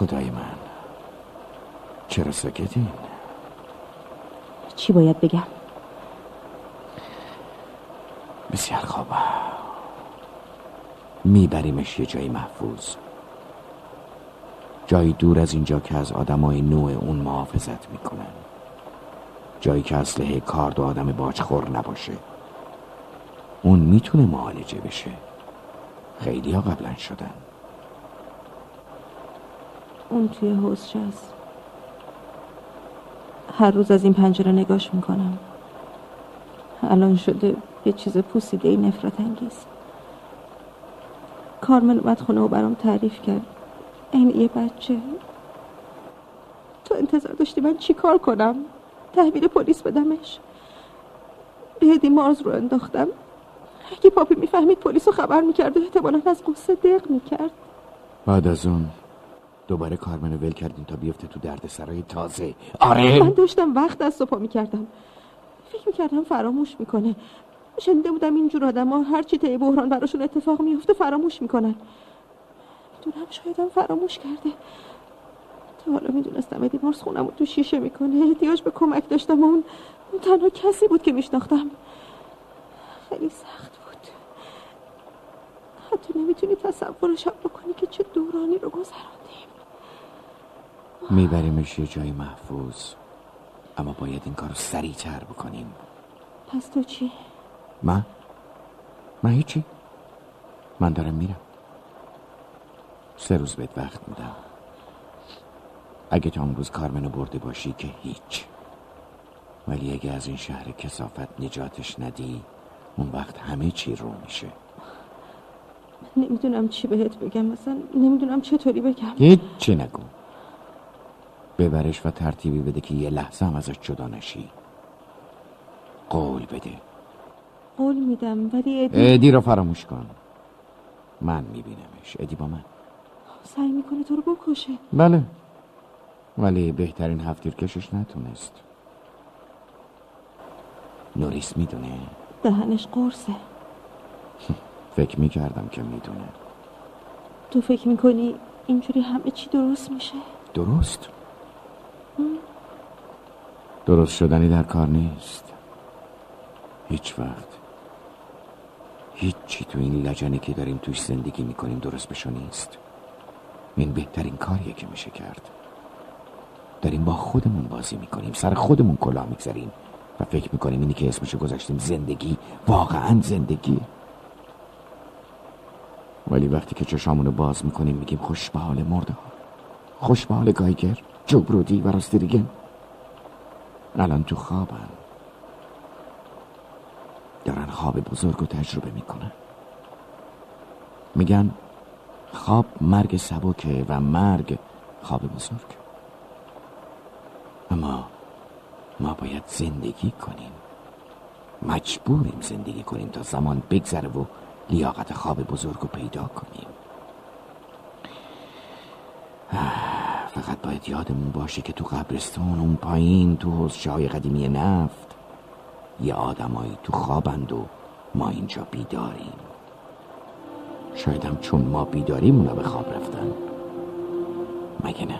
خدای من چرا ساکتین؟ چی باید بگم؟ بسیار خوب. میبریمش یه جایی محفوظ. جایی دور از اینجا که از آدمای نوع اون محافظت می‌کنن. جایی که اسلحه کارد و آدم باجخور نباشه. اون می‌تونه معالجه بشه. خیلی ها قبلا شدن. اون توی حوزش هست هر روز از این پنجره نگاش می‌کنم. الان شده یه چیز پوسیده ای نفرت انگیز. کارمن اومد خونه و برام تعریف کرد. این یه بچه. تو انتظار داشتی من چی کار کنم؟ تحویل پلیس بدمش. به مارز رو انداختم. اگه پاپی می‌فهمید پلیس رو خبر می‌کرد و احتمالا از قصه دق می‌کرد. بعد از اون دوباره کارمنو ول کردین تا بیفته تو درد سرای تازه. آره؟ من داشتم وقت دست و پا می‌کردم. فکر می‌کردم فراموش می‌کنه. شنیده بودم اینجور آدم ها هرچی طی بحران براشون اتفاق میفته فراموش می‌کنن. می‌دونم شایدم فراموش کرده. تا حالا می‌دونستم ادی مارس خونم رو تو شیشه می‌کنه. احتیاج به کمک داشتم. اون, تنها کسی بود که میشناختم. خیلی سخت بود. حتی نمی‌تونی تصورشم بکنی که چه دورانی رو گذراندیم میبریمش یه جای محفوظ. اما باید این کار رو سریعتر بکنیم. پس تو چی؟ من؟ من هیچی. من دارم میرم. سه روز بهت وقت میدم. اگه تا اون روز کارمنو برده باشی که هیچ. ولی اگه از این شهر کسافت نجاتش ندی اون وقت همه چی رو میشه. نمی‌دونم چی بهت بگم. مثلا نمی‌دونم چطوری بگم. هیچی نگو. ببرش و ترتیبی بده که یه لحظه هم ازش جدا نشی. قول بده. قول میدم ولی ادی ادی رو فراموش کن. من میبینمش. ادی با من. سعی می‌کنه تو رو بکشه. بله. ولی بهترین هفتیر کشش نتونست. نوریس می‌دونه؟ دهنش قرصه. فکر می‌کردم که می‌دونه. تو فکر می‌کنی اینجوری همه چی درست میشه؟ درست. درست شدنی در کار نیست. هیچ وقت. هیچی تو این لجنه که داریم توش زندگی می‌کنیم درست بشو نیست. این بهترین کاریه که میشه کرد. داریم با خودمون بازی می‌کنیم سر خودمون کلاه می‌گذاریم و فکر می‌کنیم اینی که اسمشو گذاشتیم زندگی واقعا زندگی. ولی وقتی که چشامونو باز می‌کنیم میگیم خوش به حال مرده خوش به حال گایگر. جبرودی و راستریگن الان تو خوابن. دارن خواب بزرگ رو تجربه می‌کنن. میگن خواب مرگ سبکه و مرگ خواب بزرگ. اما ما باید زندگی کنیم. مجبوریم زندگی کنیم تا زمان بگذره و لیاقت خواب بزرگ رو پیدا کنیم. فقط باید یادمون باشه که تو قبرستون اون پایین تو حوزچه های قدیمی نفت یه آدمایی تو خوابند و ما اینجا بیداریم. شایدم چون ما بیداریم اونا به خواب رفتن. مگه نه؟